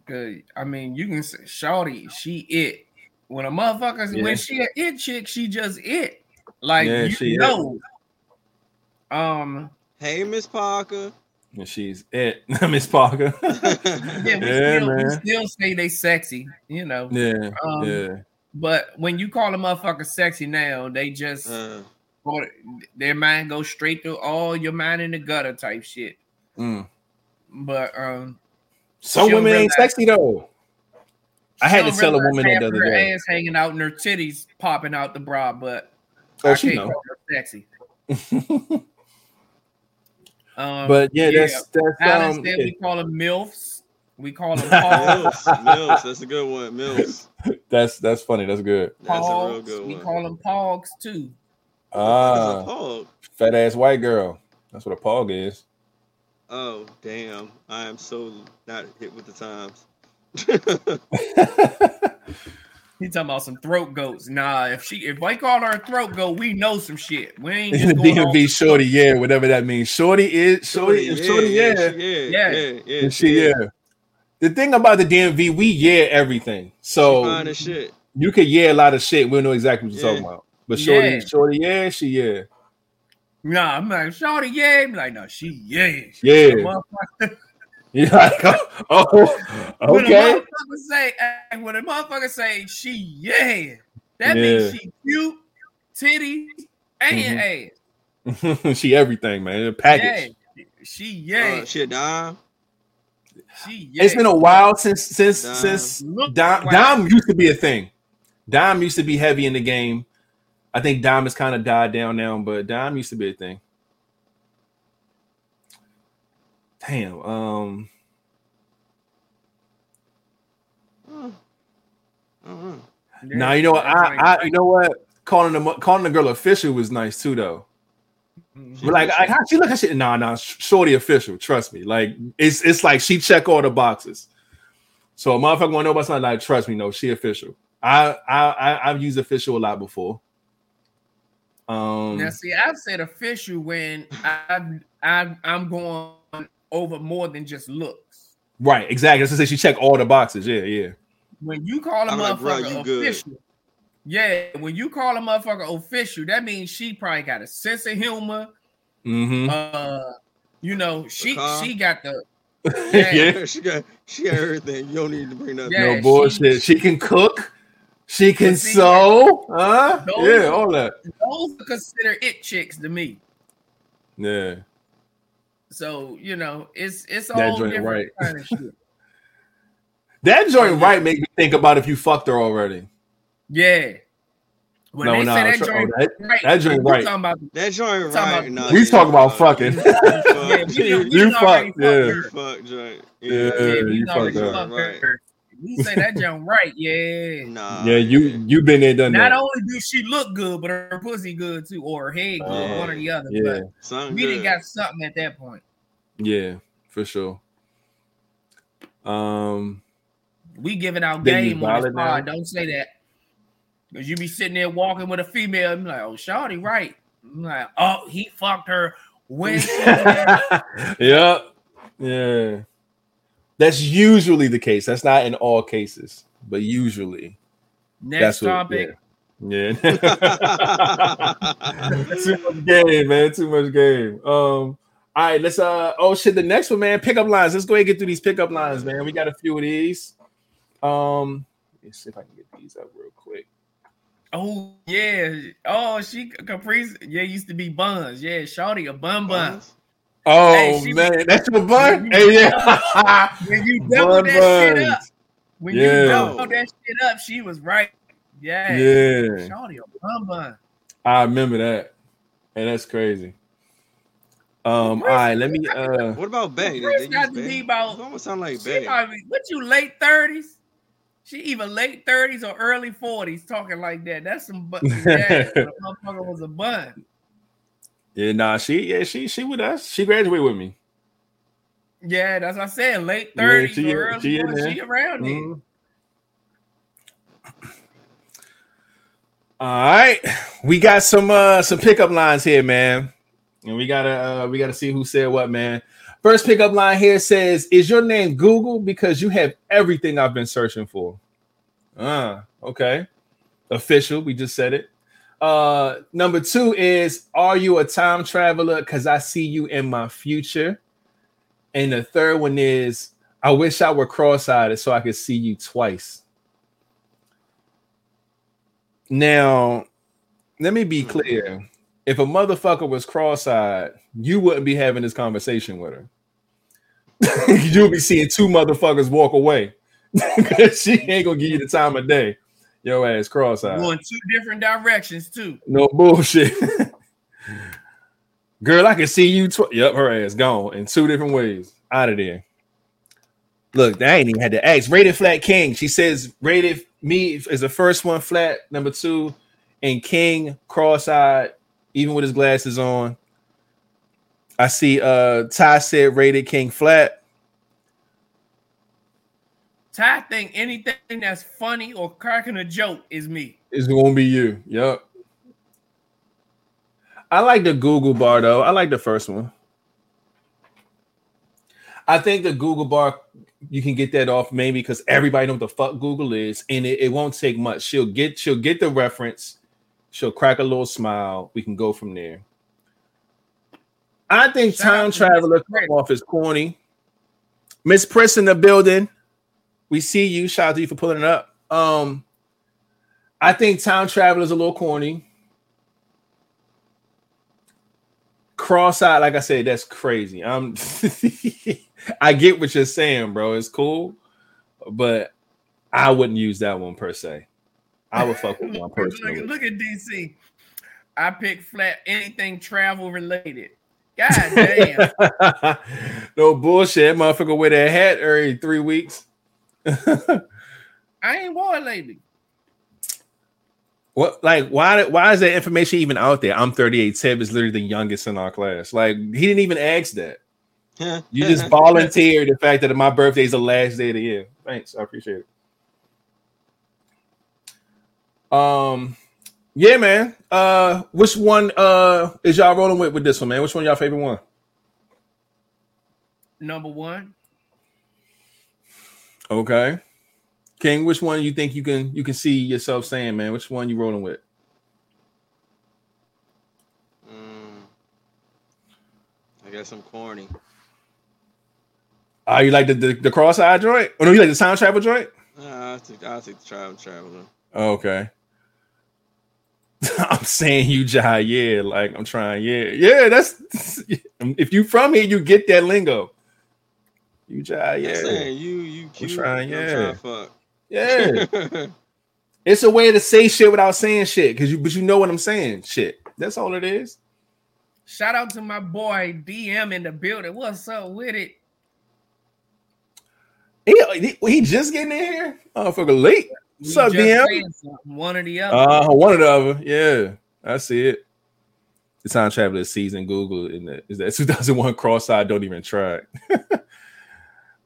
good. I mean, you can say, "Shorty, she it." When a motherfucker, Yeah. when she a it chick, she just it. Like Yeah, you she it. know. Um, Hey, Miss Parker. And she's it, Miss Parker. yeah, we, Yeah, still, we man. still say they sexy, you know. yeah, Um, yeah. But when you call a motherfucker sexy now, they just Uh, go, their mind goes straight to all your mind in the gutter type shit. Mm. But um, Some She'll women ain't sexy though. I had to tell a woman that the of other her day. ass hanging out and her titties popping out the bra, but Oh, I she can't know. call her sexy. Um, But yeah, that's that's Alan um said we call them milfs. We call them pogs. Mills, Mills, that's a good one. Mills, that's that's funny. That's good. that's a real Pogs. good We one. call them pogs too. Ah, fat ass white girl. That's what a pog is. oh, damn! I am so not hit with the times. He talking about some throat goats. Nah, if she if I call her a throat goat, we know some shit. We ain't In the just going on- DMV shorty, yeah, whatever that means. Shorty is shorty, yeah, shorty, yeah. yeah, yeah, Yeah. yeah, yeah. She, yeah. The thing about the DMV, we yeah everything. So shit. you could yeah a lot of shit. We don't know exactly what you're Yeah. talking about. But shorty, Yeah. shorty, yeah, she yeah. Nah, I'm like, Shorty, yeah. I'm like, no, she yeah. She Yeah. a motherfucker- You're like, oh, When a okay. motherfucker say, when a motherfucker say she yeah, that Yeah. means she cute, titty, and Mhm. ass. she everything, man. A package. Yeah, she yeah, Uh, she a dime. she yeah. It's been a while since since Dime. since Look Dime. Dime used to be a thing. Dime used to be heavy in the game. I think Dime has kind of died down now, but Dime used to be a thing. Damn. Um. I don't. Yeah, now you know what? I, I you know what? Calling the calling the girl official was nice too, though. Mhm. But like, I, how she look at shit. Nah, nah, shorty official. Trust me. Like, it's it's like she check all the boxes. So a motherfucker want to know about something like, trust me, no, she official. I I, I I've used official a lot before. Um, Now, see, I've said official when I've, I've, I'm going over more than just looks. right, exactly. That's to say she check all the boxes. Yeah, yeah. When you call a I'm like, bro, motherfucker you good. official, yeah, when you call a motherfucker official, that means she probably got a sense of humor. Mm-hmm. Uh, you know, she car. she got the yeah. yeah. she got she got everything. You don't need to bring that. Yeah. No bullshit. She, can cook. She can see, sew. Huh? those- Yeah, all that. those are considered it chicks to me. Yeah. So you know, it's it's a That joint different right. kind of shit. That Oh, joint right make me think about if you fucked her already. Yeah. When No, they no, say that sure- oh, joint that- right, that joint right. talking about That joint Talking right. about- Nah, We yeah, talk about fucking. You Yeah, fuck. we, done- You done fucked, yeah. You her. fuck joint. Yeah, Yeah. Yeah, you done already fucked her. Right. Her. We say that joint right, yeah. Nah. Yeah, you you been there, done Not that. only do she look good, but her pussy good too, or her head good, Uh, one or the other. Yeah, But Something we good. didn't got something at that point. yeah, for sure. Um, We giving out game on this valid now? pod. Don't say that. Cause you be sitting there walking with a female I'm like, oh, Shawty, right. I'm like, oh, he fucked her when she had yeah, yeah. That's usually the case. That's not in all cases, but usually. next That's what. topic. Yeah. yeah. Too much game, man. Too much game. Um. All right, let's uh oh shit. The next one, man. Pickup lines. Let's go ahead and get through these pickup lines, man. We got a few of these. Um, let's see if I can get these up real quick. Oh yeah. Oh, she Caprice. Yeah, used to be buns. Yeah, Shawty a bun bun. Buns? Oh Hey, she- man, that's your bun. When Hey, you- yeah. When you double Bun that shit up, when Yeah. you double that shit up, she was right. Yeah. Yeah, Shawty a bun bun. I remember that. And that's crazy. Um, all right, let me uh What about Bay? Chris got to Bay? be about- It almost sound like Bay. what you late thirties? She even late thirties or early forties talking like that. That's some bu- yeah, the motherfucker was a bun. Yeah, nah, she yeah, she she with us. She graduated with me. Yeah, that's what I said. Late Yeah, thirties she- early she in 40s. there. She around. Mhm. All right, we got some uh some pickup lines here, man, and we gotta uh we gotta see who said what, man. First pickup line here says, "Is your name Google because you have everything I've been searching for?" Ah, okay, official. We just said it. Uh, number two is, "Are you a time traveler? Because I see you in my future." And the third one is, I wish I were cross-eyed so I could see you twice. Now, let me be clear. If a motherfucker was cross-eyed, you wouldn't be having this conversation with her. You'll be seeing two motherfuckers walk away. 'Cause she ain't gonna give you the time of day. Your ass cross-eyed. Going two different directions too. No bullshit. Girl, I can see you. Tw- yep, her ass gone in two different ways. Out of there. Look, they ain't even had to ask. Rated Flat King. She says rated me is the first one flat, number two, and King cross-eyed, even with his glasses on. I see uh Ty said rated King flat. Ty think anything that's funny or cracking a joke is me. It's gonna be you. Yep. I like the Google bar though. I like the first one. I think the Google bar you can get that off maybe because everybody know what the fuck Google is, and it, it won't take much. She'll get she'll get the reference, she'll crack a little smile. We can go from there. I think Shout Time Traveler off is corny. Miss Priss in the building. We see you. Shout out to you for pulling it up. Um, I think Time travel is a little corny. Cross-eyed, like I said, that's crazy. I'm I get what you're saying, bro. It's cool, but I wouldn't use that one per se. I would fuck with one look, personally. look at DC. I pick flat anything travel related. God damn. no bullshit. Motherfucker wear that hat every three weeks. I ain't wore it lately. What like why why is that information even out there? I'm 38. Teb is literally the youngest in our class. Like he didn't even ask that. You just volunteered the fact that my birthday is the last day of the year. Thanks, I appreciate it. Um, yeah, man. Uh, which one uh is y'all rolling with with this one, man? Which one y'all favorite one? Number one. Okay, King. Which one you think you can you can see yourself saying, man? Which one you rolling with? Mm. I guess I'm corny. Ah, you like the the, the cross-eye joint? Oh no, you like the time travel joint? Nah, I'll take, I'll take the travel traveler. Oh, okay. I'm saying you jai, yeah. Like I'm trying, yeah, yeah. That's if you from here, you get that lingo. You jai, I'm yeah, saying you you cute. trying, I'm yeah. trying to fuck. yeah. it's a way to say shit without saying shit, because you but you know what I'm saying. Shit. That's all it is. Shout out to my boy DM in the building. What's up with it? He, he, he just getting in here. Oh, for a late. What's up, DM? One or the other. Uh, one or the other. Yeah, I see it. The time traveler season Google in the is that 2001 cross-eyed don't even try.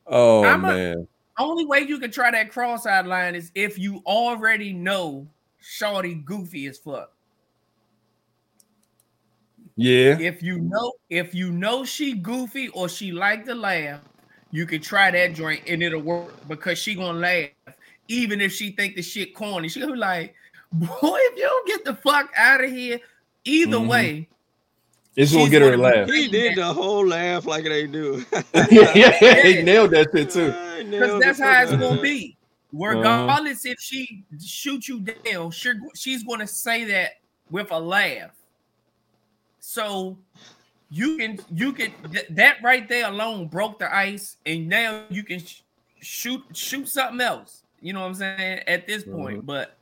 oh I'm a- man. Only way you can try that cross-eyed line is if you already know Shorty goofy as fuck. Yeah. If you know, if you know she goofy or she like to laugh, you can try that joint and it'll work because she gonna laugh. Even if she think the shit corny, she gonna be like, boy, if you don't get the fuck out of here, either Mhm. way, It's gonna get her to laugh. he did the whole laugh like they do. yeah, yeah, he nailed that shit too. I because nailed that's the how it's fuck gonna of be. regardless if she shoots you down, she, she's going to say that with a laugh. So you can you can th- that right there alone broke the ice, and now you can sh- shoot shoot something else. You know what I'm saying at this point, Mhm. but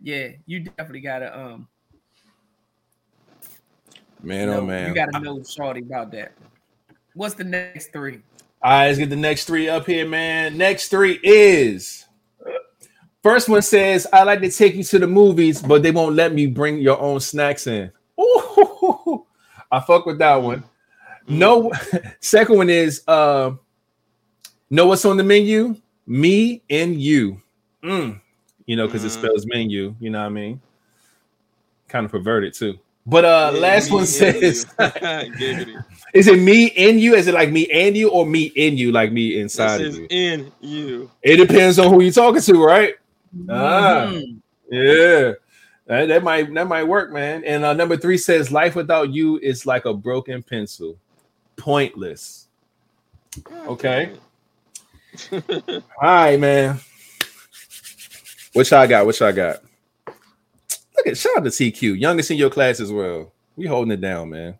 yeah, you definitely gotta um Man, know, oh man. you gotta know shorty about that. What's the next three? All right, let's get the next three up here, man. Next three is first one says, I like to take you to the movies, but they won't let me bring your own snacks in. Ooh, I fuck with that one. No, second one is uh know what's on the menu? Me and you. Mm. You know, because it Mhm. spells menu, you know what I mean? Kind of perverted too. But uh Yeah, last one says is it me in you? Is it like me and you or me in you, like me This inside of you? in you. It depends on who you're talking to, right? Ah. Mhm. Yeah. That, that might that might work, man. And uh, number three says life without you is like a broken pencil. Pointless. Okay. All right, man. What y'all got? What y'all got? Look at shout out to TQ, youngest in your class as well. We holding it down, man.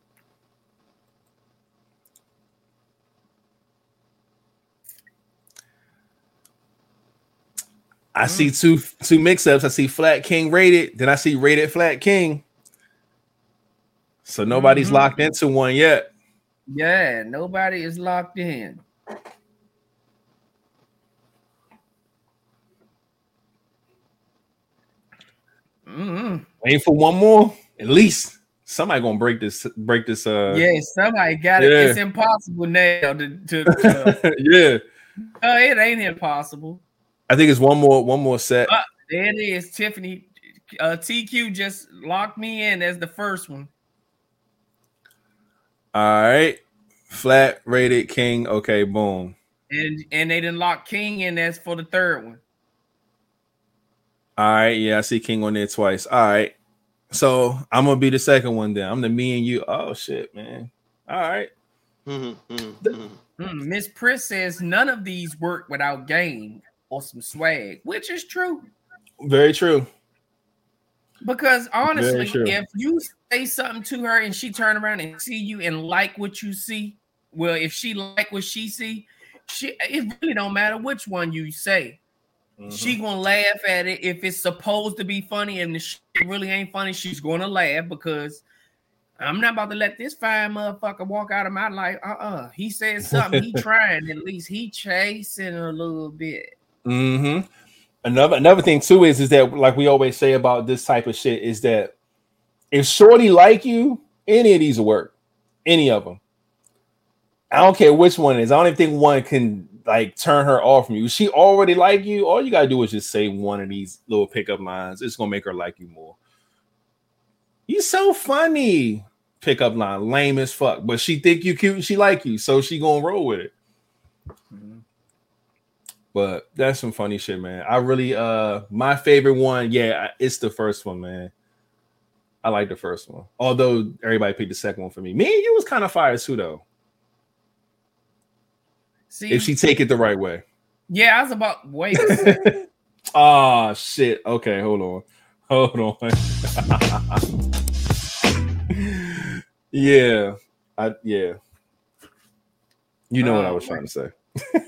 I see two two mix-ups. I see Flat King rated, then I see rated Flat King. So nobody's Mhm. locked into one yet. Yeah, nobody is locked in. Mhm. Aim for one more. At least somebody gonna break this. Break this. Uh, Yeah, somebody got it. It's impossible now to. to, to yeah. uh, it ain't impossible. I think it's one more. One more set. Uh, There it is, Tiffany. Uh, TQ just locked me in as the first one. All right. Flat rated King. Okay. Boom. And and they didn't lock King in as for the third one. All right. Yeah, I see King on there twice. All right. So I'm gonna be the second one then. I'm the me and you. Oh shit, man. All right. Mhm, mhm, mhm. Hmm, Miss Priss says none of these work without game or some swag, which is true. Very true. Because honestly, true. if you say something to her and she turn around and see you and like what you see, well, if she like what she see, she it really don't matter which one you say. Mm-hmm. She gonna laugh at it if it's supposed to be funny and the shit really ain't funny. She's gonna laugh because I'm not about to let this fine motherfucker walk out of my life. Uh uh He said something. he trying at least. He chasing a little bit. Mm-hmm. Another another thing too is is that like we always say about this type of shit is that if Shorty like you, any of these will work, any of them. I don't care which one is. I don't even think one can like turn her off from you. She already like you. All you gotta do is just say one of these little pickup lines. It's gonna make her like you more. You so funny. Pickup line, lame as fuck. But she think you cute and she like you, so she gonna roll with it. But that's some funny shit, man. I really uh my favorite one, yeah, it's the first one, man. I like the first one. Although everybody picked the second one for me. Me and you was kind of fire too, though. See, If she take it the right way. yeah, I was about wait. oh shit. Okay, hold on. Hold on. yeah. I yeah. You know what I was trying to say.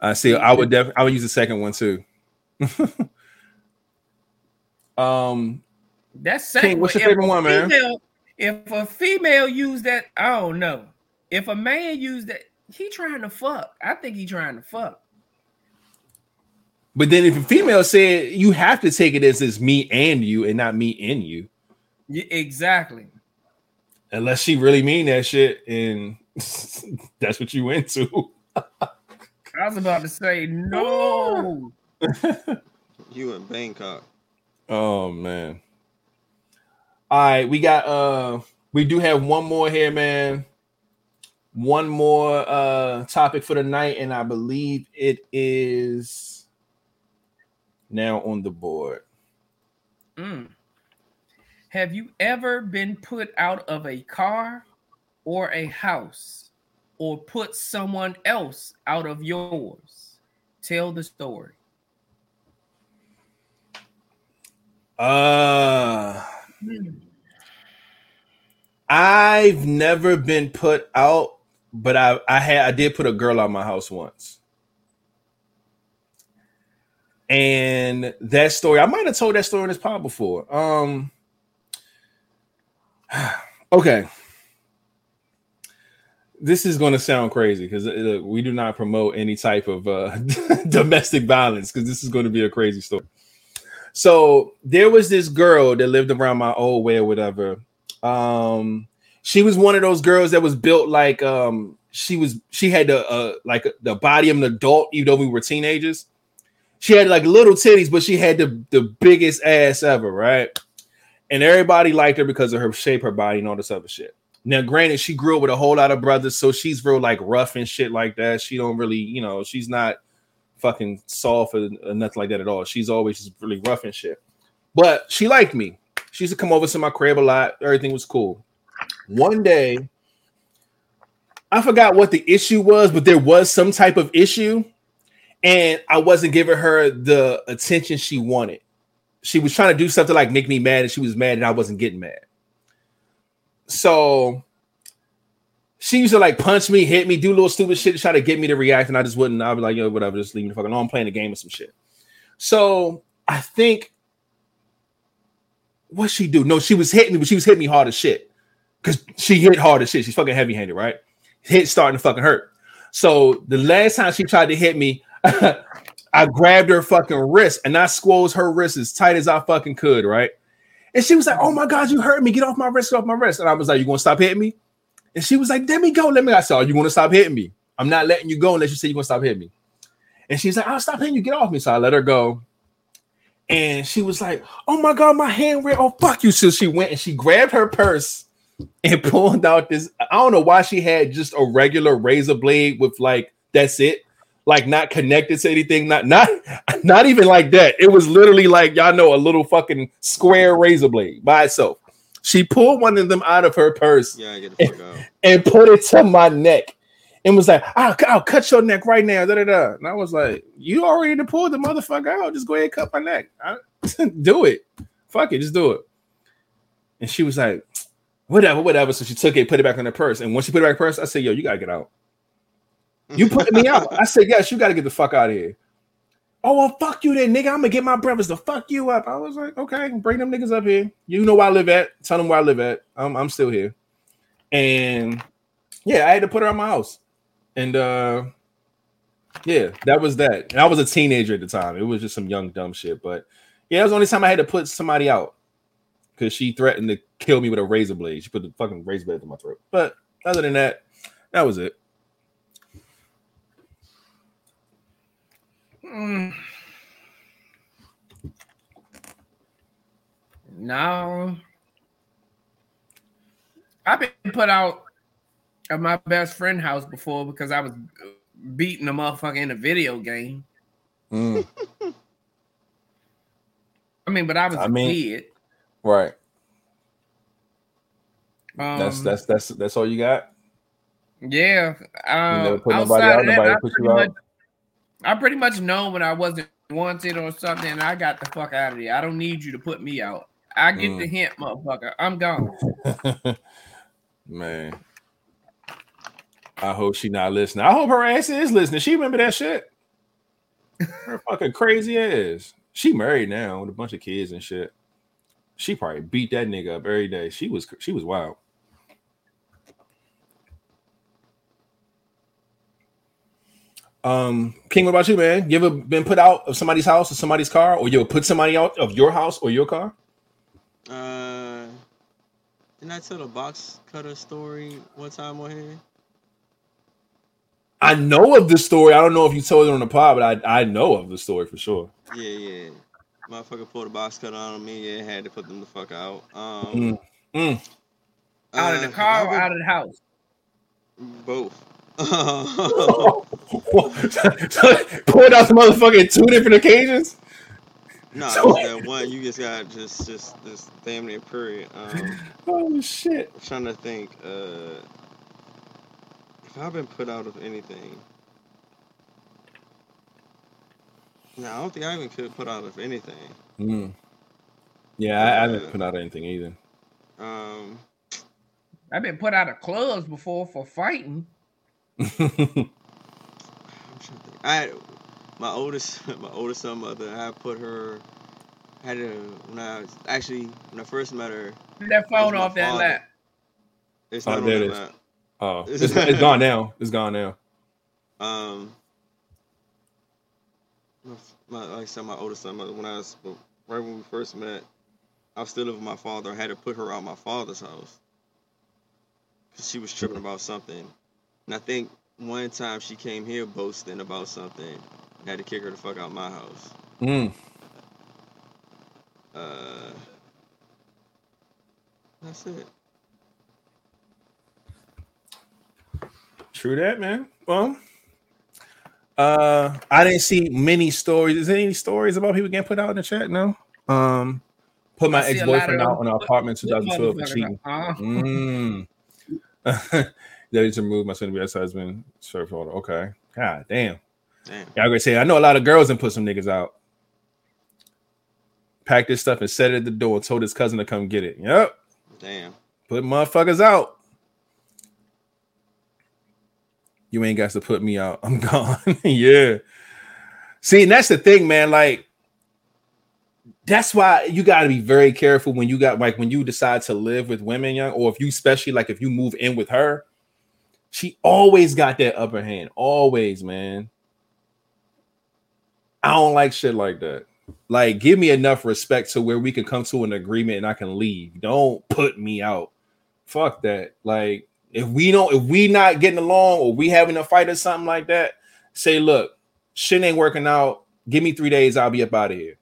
I see. I would definitely. I would use the second one too. um. That's second. What's your favorite one, man? female- If a female used that, I don't know. If a man used that, he trying to fuck. I think he trying to fuck. But then if a female said you have to take it as it's me and you and not me in you, Yeah, exactly. unless she really mean that shit and that's what you into. I was about to say no. You in Bangkok. Oh man. All right, we got uh we do have one more here, man. One more uh topic for the night, and I believe it is now on the board. Mm. Have you ever been put out of a car or a house or put someone else out of yours? Tell the story. Uh I've never been put out, but I I had I did put a girl out my house once. And that story, I might have told that story in this pod before. Um okay. This is going to sound crazy because we do not promote any type of uh, domestic violence because this is going to be a crazy story. So there was this girl that lived around my old way or whatever. Um, she was one of those girls that was built like um she was she had the uh like the body of an adult, even though we were teenagers. She had like little titties, but she had the the biggest ass ever, right? And everybody liked her because of her shape, her body, and all this other shit. Now, granted, she grew up with a whole lot of brothers, so she's real like rough and shit like that. She don't really, you know, she's not fucking soft or, or nothing like that at all. She's always just really rough and shit. But she liked me. She used to come over to my crib a lot. Everything was cool. One day, I forgot what the issue was, but there was some type of issue, and I wasn't giving her the attention she wanted. She was trying to do something like make me mad, and she was mad, and I wasn't getting mad. So she used to like punch me, hit me, do little stupid shit to try to get me to react, and I just wouldn't. I'd be like, yo, whatever, just leave me the fuck alone. I'm playing a game or some shit. So I think what she do? No, she was hitting me, but she was hitting me hard as shit. Cause she hit hard as shit. She's fucking heavy handed, right? Hit starting to fucking hurt. So the last time she tried to hit me, I grabbed her fucking wrist and I squoze her wrist as tight as I fucking could, right? And she was like, "Oh my god, you hurt me! Get off my wrist! Get off my wrist!" And I was like, "You gonna stop hitting me?" And she was like, "Let me go. Let me." I said, "Are you gonna stop hitting me? I'm not letting you go unless you say you're gonna stop hitting me." And she's like, "I'll stop hitting you. Get off me." So I let her go. And she was like, "Oh my god, my hand red! Oh fuck you!" So she went and she grabbed her purse and pulled out this. I don't know why she had just a regular razor blade with like that's it, like not connected to anything. Not not not even like that. It was literally like y'all know a little fucking square razor blade by itself. She pulled one of them out of her purse Yeah, I get the fuck out. and put it to my neck and was like, I'll, I'll cut your neck right now. Da, da, da. And I was like, You already pulled the motherfucker out. Just go ahead and cut my neck. I, do it. Fuck it. Just do it. And she was like, Whatever, whatever. So she took it, put it back in her purse. And once she put it back in her purse, I said, Yo, you gotta get out. You put me out. I said, Yes, you gotta get the fuck out of here. Oh, well, fuck you then, nigga. I'm gonna get my brothers to fuck you up. I was like, okay, bring them niggas up here. You know where I live at. Tell them where I live at. I'm, I'm still here. And yeah, I had to put her out my house. And uh yeah, that was that. And I was a teenager at the time. It was just some young dumb shit. But yeah, it was the only time I had to put somebody out because she threatened to kill me with a razor blade. She put the fucking razor blade in my throat. But other than that, that was it. Mm. No. I've been put out at my best friend house before because I was beating a motherfucker in a video game. Mm, I mean, but I was I a mean- kid. right. Um, That's that's that's that's all you got. yeah. Uh, never put nobody out, of that, nobody put you out? much, I pretty much know when I wasn't wanted or something, and I got the fuck out of there. I don't need you to put me out. I get Mm. the hint, motherfucker. I'm gone. Man. I hope she not listening. I hope her ass is listening. She remember that shit. Her fucking crazy ass. She married now with a bunch of kids and shit. She probably beat that nigga up every day. She was she was wild. Um, King, what about you, man? You ever been put out of somebody's house or somebody's car, or you ever put somebody out of your house or your car? Uh, didn't I tell the box cutter story one time on here? I know of this story. I don't know if you told it on the pod, but I, I know of the story for sure. Yeah, yeah. Motherfucker pulled a box cutter on me. Yeah, had to put them the fuck out. Um, Mm. Mm. Out of the uh, car I've or out of the house? Both. Pulled out the motherfucker in two different occasions. no, So- that one you just got just just this damn near period. Um, Oh shit! I'm trying to think. Uh, if I've been put out of anything. No, I don't think I even could put out of anything. Mm. Yeah, I, I haven't put out anything either. Um, I've been put out of clubs before for fighting. I had my oldest, my oldest son mother. I put her. Had to when I was actually when I first met her. That phone my off that father. lap. It's Oh, not on there it is. map. oh, it's, it's gone now. It's gone now. Um, my, my, like I said, my oldest son, mother, when I was right when we first met, I was still living with my father. I had to put her out my father's house because she was tripping about something, and I think one time she came here boasting about something. I had to kick her the fuck out my house. Mm. Uh, that's it. True that, man. Well, uh, I didn't see many stories. Is there any stories about people getting put out in the chat? No. Um, put my ex boyfriend out on our apartment in 2012 for cheating. uh-uh. Mm. that is removed my soon to be ex husband. Surf photo. Okay. God damn. Damn. Y'all gonna say I know a lot of girls and put some niggas out. Packed this stuff and set it at the door told his cousin to come get it. Yep. Damn. Put motherfuckers out. You ain't got to put me out. I'm gone. yeah. See, and that's the thing, man. Like, that's why you got to be very careful when you got like when you decide to live with women, young, or if you especially like if you move in with her, she always got that upper hand. Always, man. I don't like shit like that. Like, give me enough respect to where we can come to an agreement and I can leave. Don't put me out. Fuck that. Like, if we don't, if we not getting along or we having a fight or something like that, say, look, shit ain't working out. Give me three days, I'll be up out of here.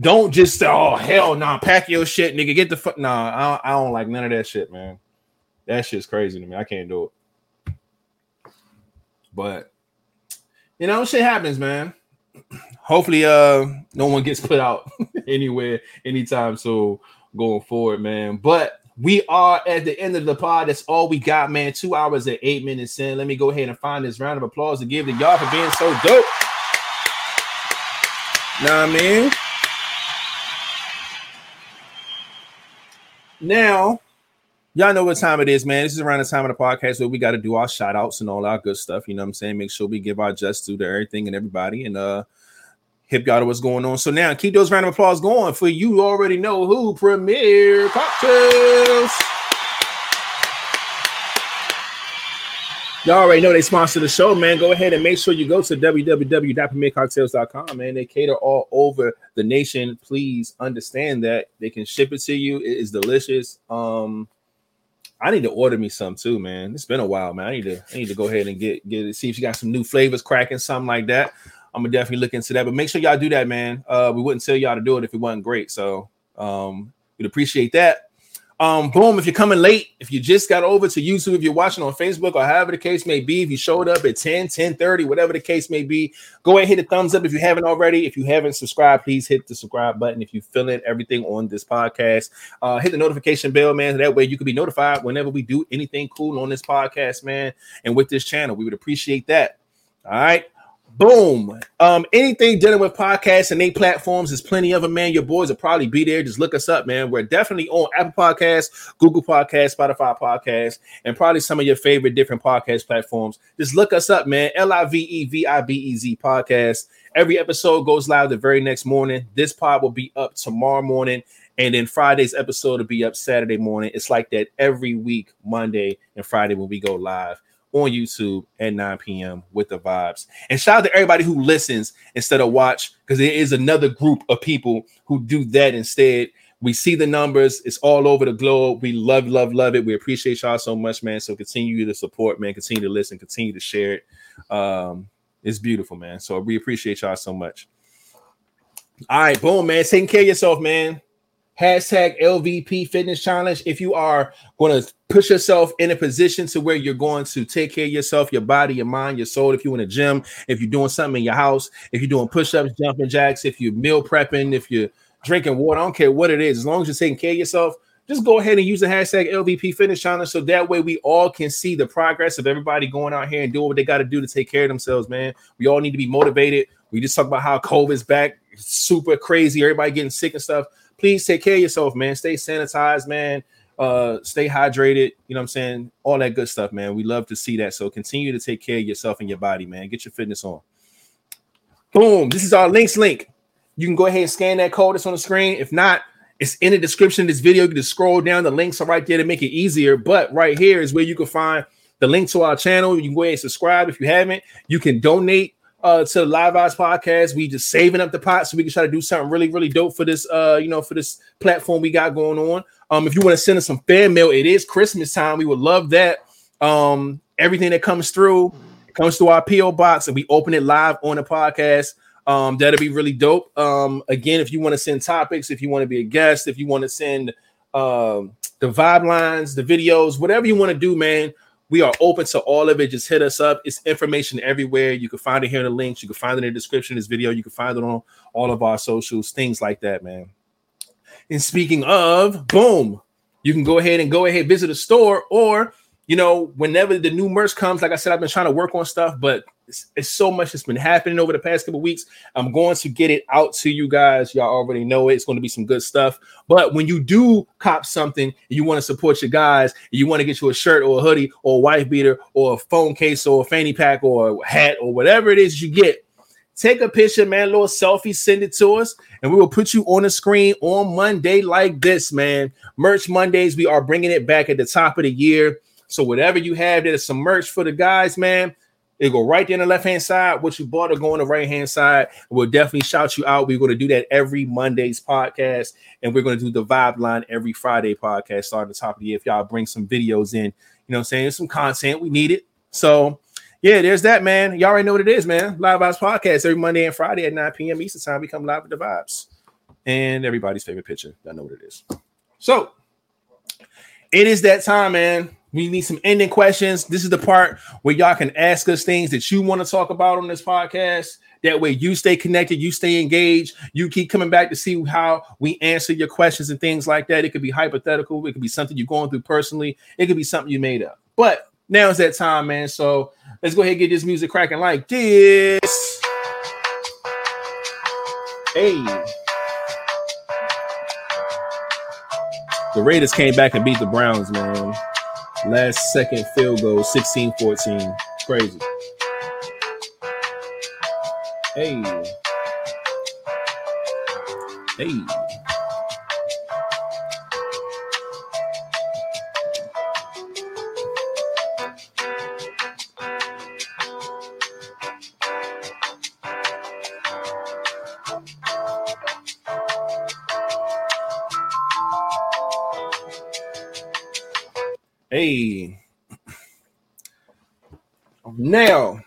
Don't just say, oh hell no, nah, pack your shit, nigga. Get the fuck. Nah, I don't, I don't like none of that shit, man. That shit's crazy to me. I can't do it. But you know, shit happens, man. Hopefully, uh, no one gets put out anywhere anytime so going forward, man. But we are at the end of the pod. That's all we got, man. Two hours and eight minutes in. Let me go ahead and find this round of applause to give to y'all for being so dope. I mean? Now, y'all know what time it is, man. This is around the time of the podcast where we got to do our shout outs and all our good stuff. You know what I'm saying? Make sure we give our just due to everything and everybody and uh hip to what's going on. So now keep those round of applause going for you already know who Premier Cocktails. Y'all already know they sponsor the show, man. Go ahead and make sure you go to www.premiercocktails.com, man. They cater all over the nation. Please understand that they can ship it to you. It is delicious. Um, I need to order me some too, man. It's been a while, man. I need to I need to go ahead and get get it. See if you got some new flavors cracking, something like that. I'm gonna definitely look into that. But make sure y'all do that, man. Uh, we wouldn't tell y'all to do it if it wasn't great. So um, we'd appreciate that. Um, boom, if you're coming late, if you just got over to YouTube, if you're watching on Facebook or however the case may be, if you showed up at 10, 10 30, whatever the case may be, go ahead hit a thumbs up if you haven't already. If you haven't subscribed, please hit the subscribe button. If you fill in everything on this podcast, uh, hit the notification bell, man. That way you can be notified whenever we do anything cool on this podcast, man, and with this channel. We would appreciate that. All right. Boom. Um, anything dealing with podcasts and eight platforms, there's plenty of them, man. Your boys will probably be there. Just look us up, man. We're definitely on Apple Podcasts, Google Podcasts, Spotify Podcasts, and probably some of your favorite different podcast platforms. Just look us up, man. L I V E V I B E Z podcast. Every episode goes live the very next morning. This pod will be up tomorrow morning, and then Friday's episode will be up Saturday morning. It's like that every week, Monday and Friday when we go live on YouTube at 9 p.m. with the vibes. And shout out to everybody who listens instead of watch, because there is another group of people who do that instead. We see the numbers, it's all over the globe. We love, love, love it. We appreciate y'all so much, man. So continue to support, man. Continue to listen, continue to share it. Um, it's beautiful, man. So we appreciate y'all so much. All right, boom, man. Taking care of yourself, man. Hashtag LVP Fitness Challenge. If you are going to push yourself in a position to where you're going to take care of yourself, your body, your mind, your soul. If you're in a gym, if you're doing something in your house, if you're doing push-ups, jumping jacks, if you're meal prepping, if you're drinking water, I don't care what it is. As long as you're taking care of yourself, just go ahead and use the hashtag LVP Fitness Channel so that way we all can see the progress of everybody going out here and doing what they got to do to take care of themselves, man. We all need to be motivated. We just talk about how COVID's back, super crazy, everybody getting sick and stuff. Please take care of yourself, man. Stay sanitized, man. Uh, stay hydrated. You know what I'm saying? All that good stuff, man. We love to see that. So continue to take care of yourself and your body, man. Get your fitness on. Boom. This is our links link. You can go ahead and scan that code that's on the screen. If not, it's in the description of this video. You can just scroll down. The links are right there to make it easier. But right here is where you can find the link to our channel. You can go ahead and subscribe if you haven't. You can donate uh to the Live Vibes podcast. We just saving up the pot so we can try to do something really, really dope for this uh, you know, for this platform we got going on. Um, if you want to send us some fan mail, it is Christmas time. We would love that. Um, everything that comes through it comes through our PO box, and we open it live on the podcast. Um, that'll be really dope. Um, again, if you want to send topics, if you want to be a guest, if you want to send um the vibe lines, the videos, whatever you want to do, man, we are open to all of it. Just hit us up. It's information everywhere. You can find it here in the links. You can find it in the description of this video. You can find it on all of our socials, things like that, man. And speaking of, boom, you can go ahead and go ahead visit a store or you know, whenever the new merch comes, like I said, I've been trying to work on stuff, but it's, it's so much that's been happening over the past couple weeks. I'm going to get it out to you guys. Y'all already know it. It's going to be some good stuff. But when you do cop something, you want to support your guys, you want to get you a shirt or a hoodie or a wife beater or a phone case or a fanny pack or a hat or whatever it is you get, take a picture, man, little selfie, send it to us, and we will put you on the screen on Monday like this, man. Merch Mondays, we are bringing it back at the top of the year. So whatever you have, there's some merch for the guys, man. It go right there on the left hand side. What you bought will go on the right hand side. We'll definitely shout you out. We're going to do that every Monday's podcast, and we're going to do the vibe line every Friday podcast starting the top of the year. If y'all bring some videos in, you know, I'm saying some content, we need it. So yeah, there's that, man. Y'all already know what it is, man. Live Vibes podcast every Monday and Friday at 9 p.m. Eastern time. We come live with the vibes and everybody's favorite picture. I know what it is. So it is that time, man. We need some ending questions. This is the part where y'all can ask us things that you want to talk about on this podcast. That way, you stay connected, you stay engaged, you keep coming back to see how we answer your questions and things like that. It could be hypothetical, it could be something you're going through personally, it could be something you made up. But now is that time, man. So let's go ahead and get this music cracking like this. Hey. The Raiders came back and beat the Browns, man. Last second field goal, 16 14. Crazy. Hey. Hey. Hey. Now.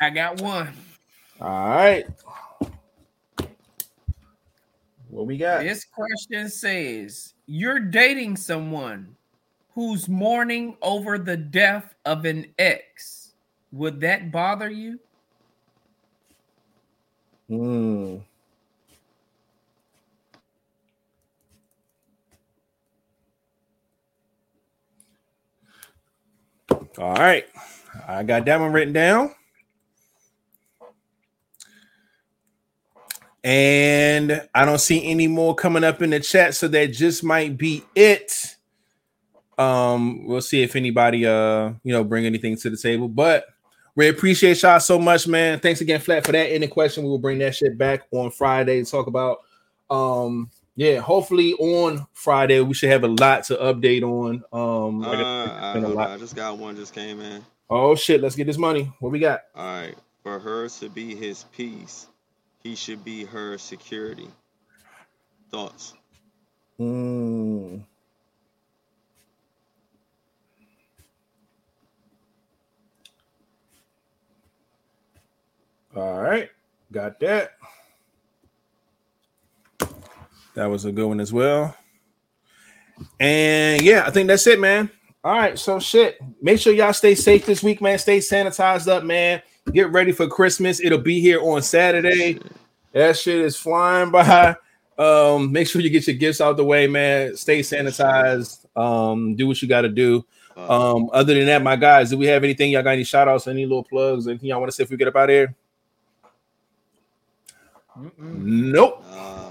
I got one. All right. What we got? This question says You're dating someone who's mourning over the death of an ex. Would that bother you? Hmm. All right. I got that one written down. And I don't see any more coming up in the chat, so that just might be it. Um, we'll see if anybody uh you know bring anything to the table, but we appreciate y'all so much, man. Thanks again, Flat, for that Any question. We will bring that shit back on Friday to talk about. Um, yeah, hopefully on Friday we should have a lot to update on. Um, uh, I, been a lot. I just got one just came in. Oh shit, let's get this money. What we got? All right. For her to be his peace, he should be her security. Thoughts? Mm. All right, got that. That was a good one as well. And yeah, I think that's it, man. All right, so shit. Make sure y'all stay safe this week, man. Stay sanitized up, man. Get ready for Christmas. It'll be here on Saturday. That shit is flying by. Um, make sure you get your gifts out the way, man. Stay sanitized. Um, do what you got to do. Um, other than that, my guys, do we have anything? Y'all got any shout outs, any little plugs, anything y'all want to say if we get up out of here? Nope. uh,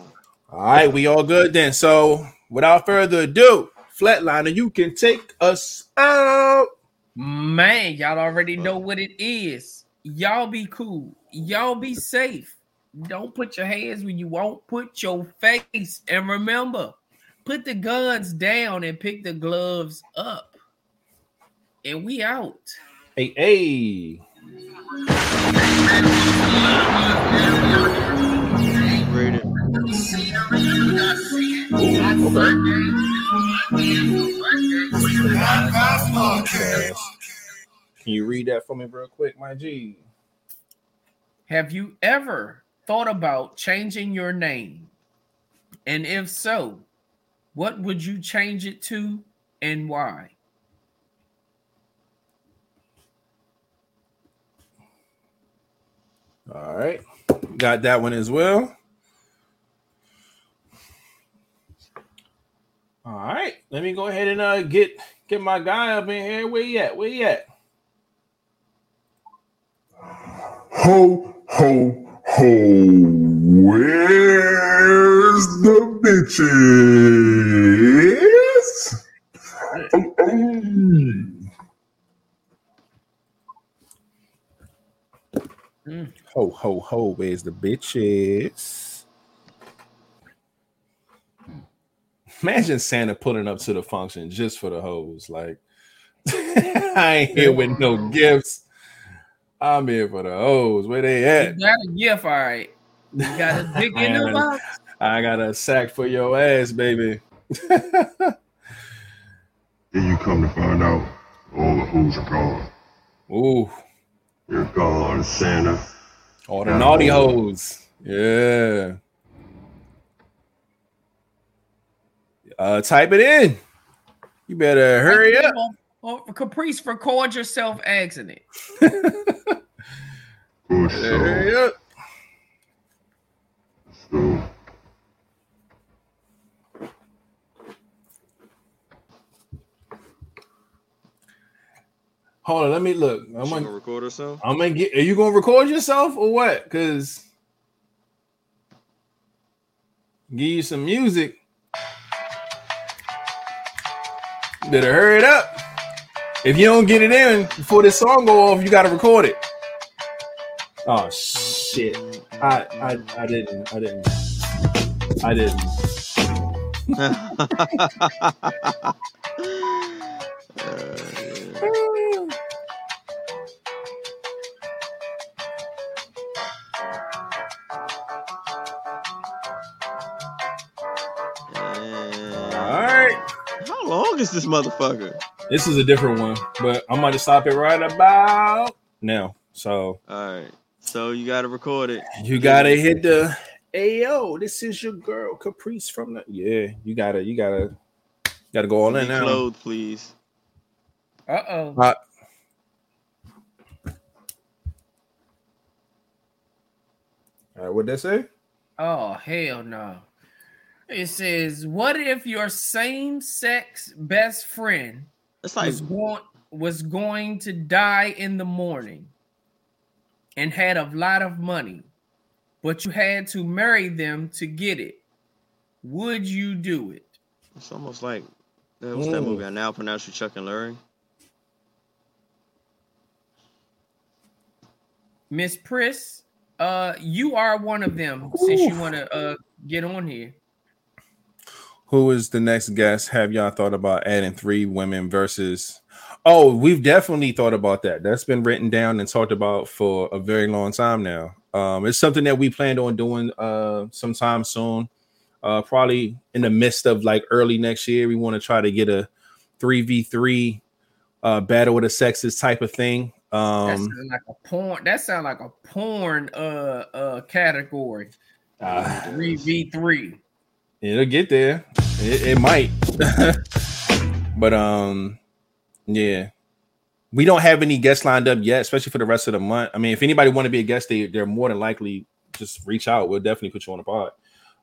All right, we all good then. So without further ado, Flatliner, you can take us out. Man, y'all already know what it is. Y'all be cool. Y'all be safe. Don't put your hands where you won't put your face. And remember, put the guns down and pick the gloves up. And we out. Hey, hey. rated. Can you read that for me real quick, my G? Have you ever thought about changing your name? And if so, what would you change it to and why? All right. Got that one as well. All right. Let me go ahead and uh get get my guy up in here. Where he at? Where he at? Ho, ho, ho. Where's the bitches? Oh, oh. Ho ho ho, where's the bitches? Imagine Santa pulling up to the function just for the hoes. Like, I ain't here with no gifts. I'm here for the hoes. Where they at? You at? got a gift, all right. You got a dick in the box. I got a sack for your ass, baby. Then you come to find out all the hoes are gone. Ooh, You're gone, Santa. all the naughty hoes. Yeah. Uh, type it in. You better hurry up. Well, Caprice, record yourself asking it. Hurry up. so. Hold on, let me look. I'm gonna, gonna record herself. I'm gonna get. Are you gonna record yourself or what? Cause give you some music. Better hurry it up. If you don't get it in before this song go off, you gotta record it. Oh shit! I I I didn't I didn't I didn't. long is this motherfucker? this is a different one, but I'm gonna stop it right about now. So All right. So you gotta record it. You gotta hit the Ayo, this is your girl Caprice from the Yeah, you gotta you gotta gotta go all in Be now. clothed, please. Uh oh. Uh, all right, what'd that say? Oh hell no. It says, "What if your same-sex best friend It's like was going was going to die in the morning and had a lot of money, but you had to marry them to get it? Would you do it?" it's almost like uh, what's that Mm. movie? I now pronounce you Chuck and Larry. Miss Priss, uh, you are one of them since you want to uh get on here. Who is the next guest? Have y'all thought about adding three women versus? Oh, we've definitely thought about that. That's been written down and talked about for a very long time now. Um, it's something that we planned on doing uh sometime soon. Uh, probably in the midst of like early next year. We want to try to get a three v three uh battle with the sexes type of thing. That Um, sounds like a porn. That sounds like a porn uh uh category. uh, Three v three. It'll get there. It, it might. but um yeah. We don't have any guests lined up yet, especially for the rest of the month. I mean, if anybody want to be a guest, they they're more than likely just reach out. We'll definitely put you on the pod.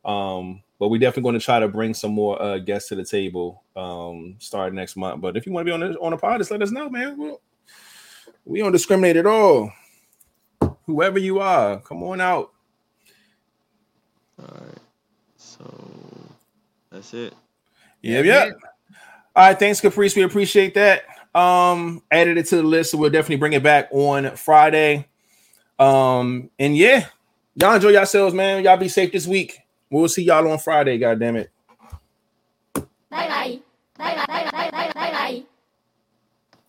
Um, but we're definitely going to try to bring some more uh, guests to the table um, starting next month. But if you want to be on the on the pod, just let us know, man. We'll, we don't discriminate at all. Whoever you are, come on out. All right. So that's it. Yeah, yeah. All right, thanks, Caprice. We appreciate that. Um, added it to the list, so we'll definitely bring it back on Friday. Um, and yeah, y'all enjoy yourselves, man. Y'all be safe this week. We'll see y'all on Friday. God damn it. Bye bye. Bye bye. Bye bye. Bye bye.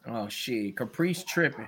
Oh shit, Caprice tripping.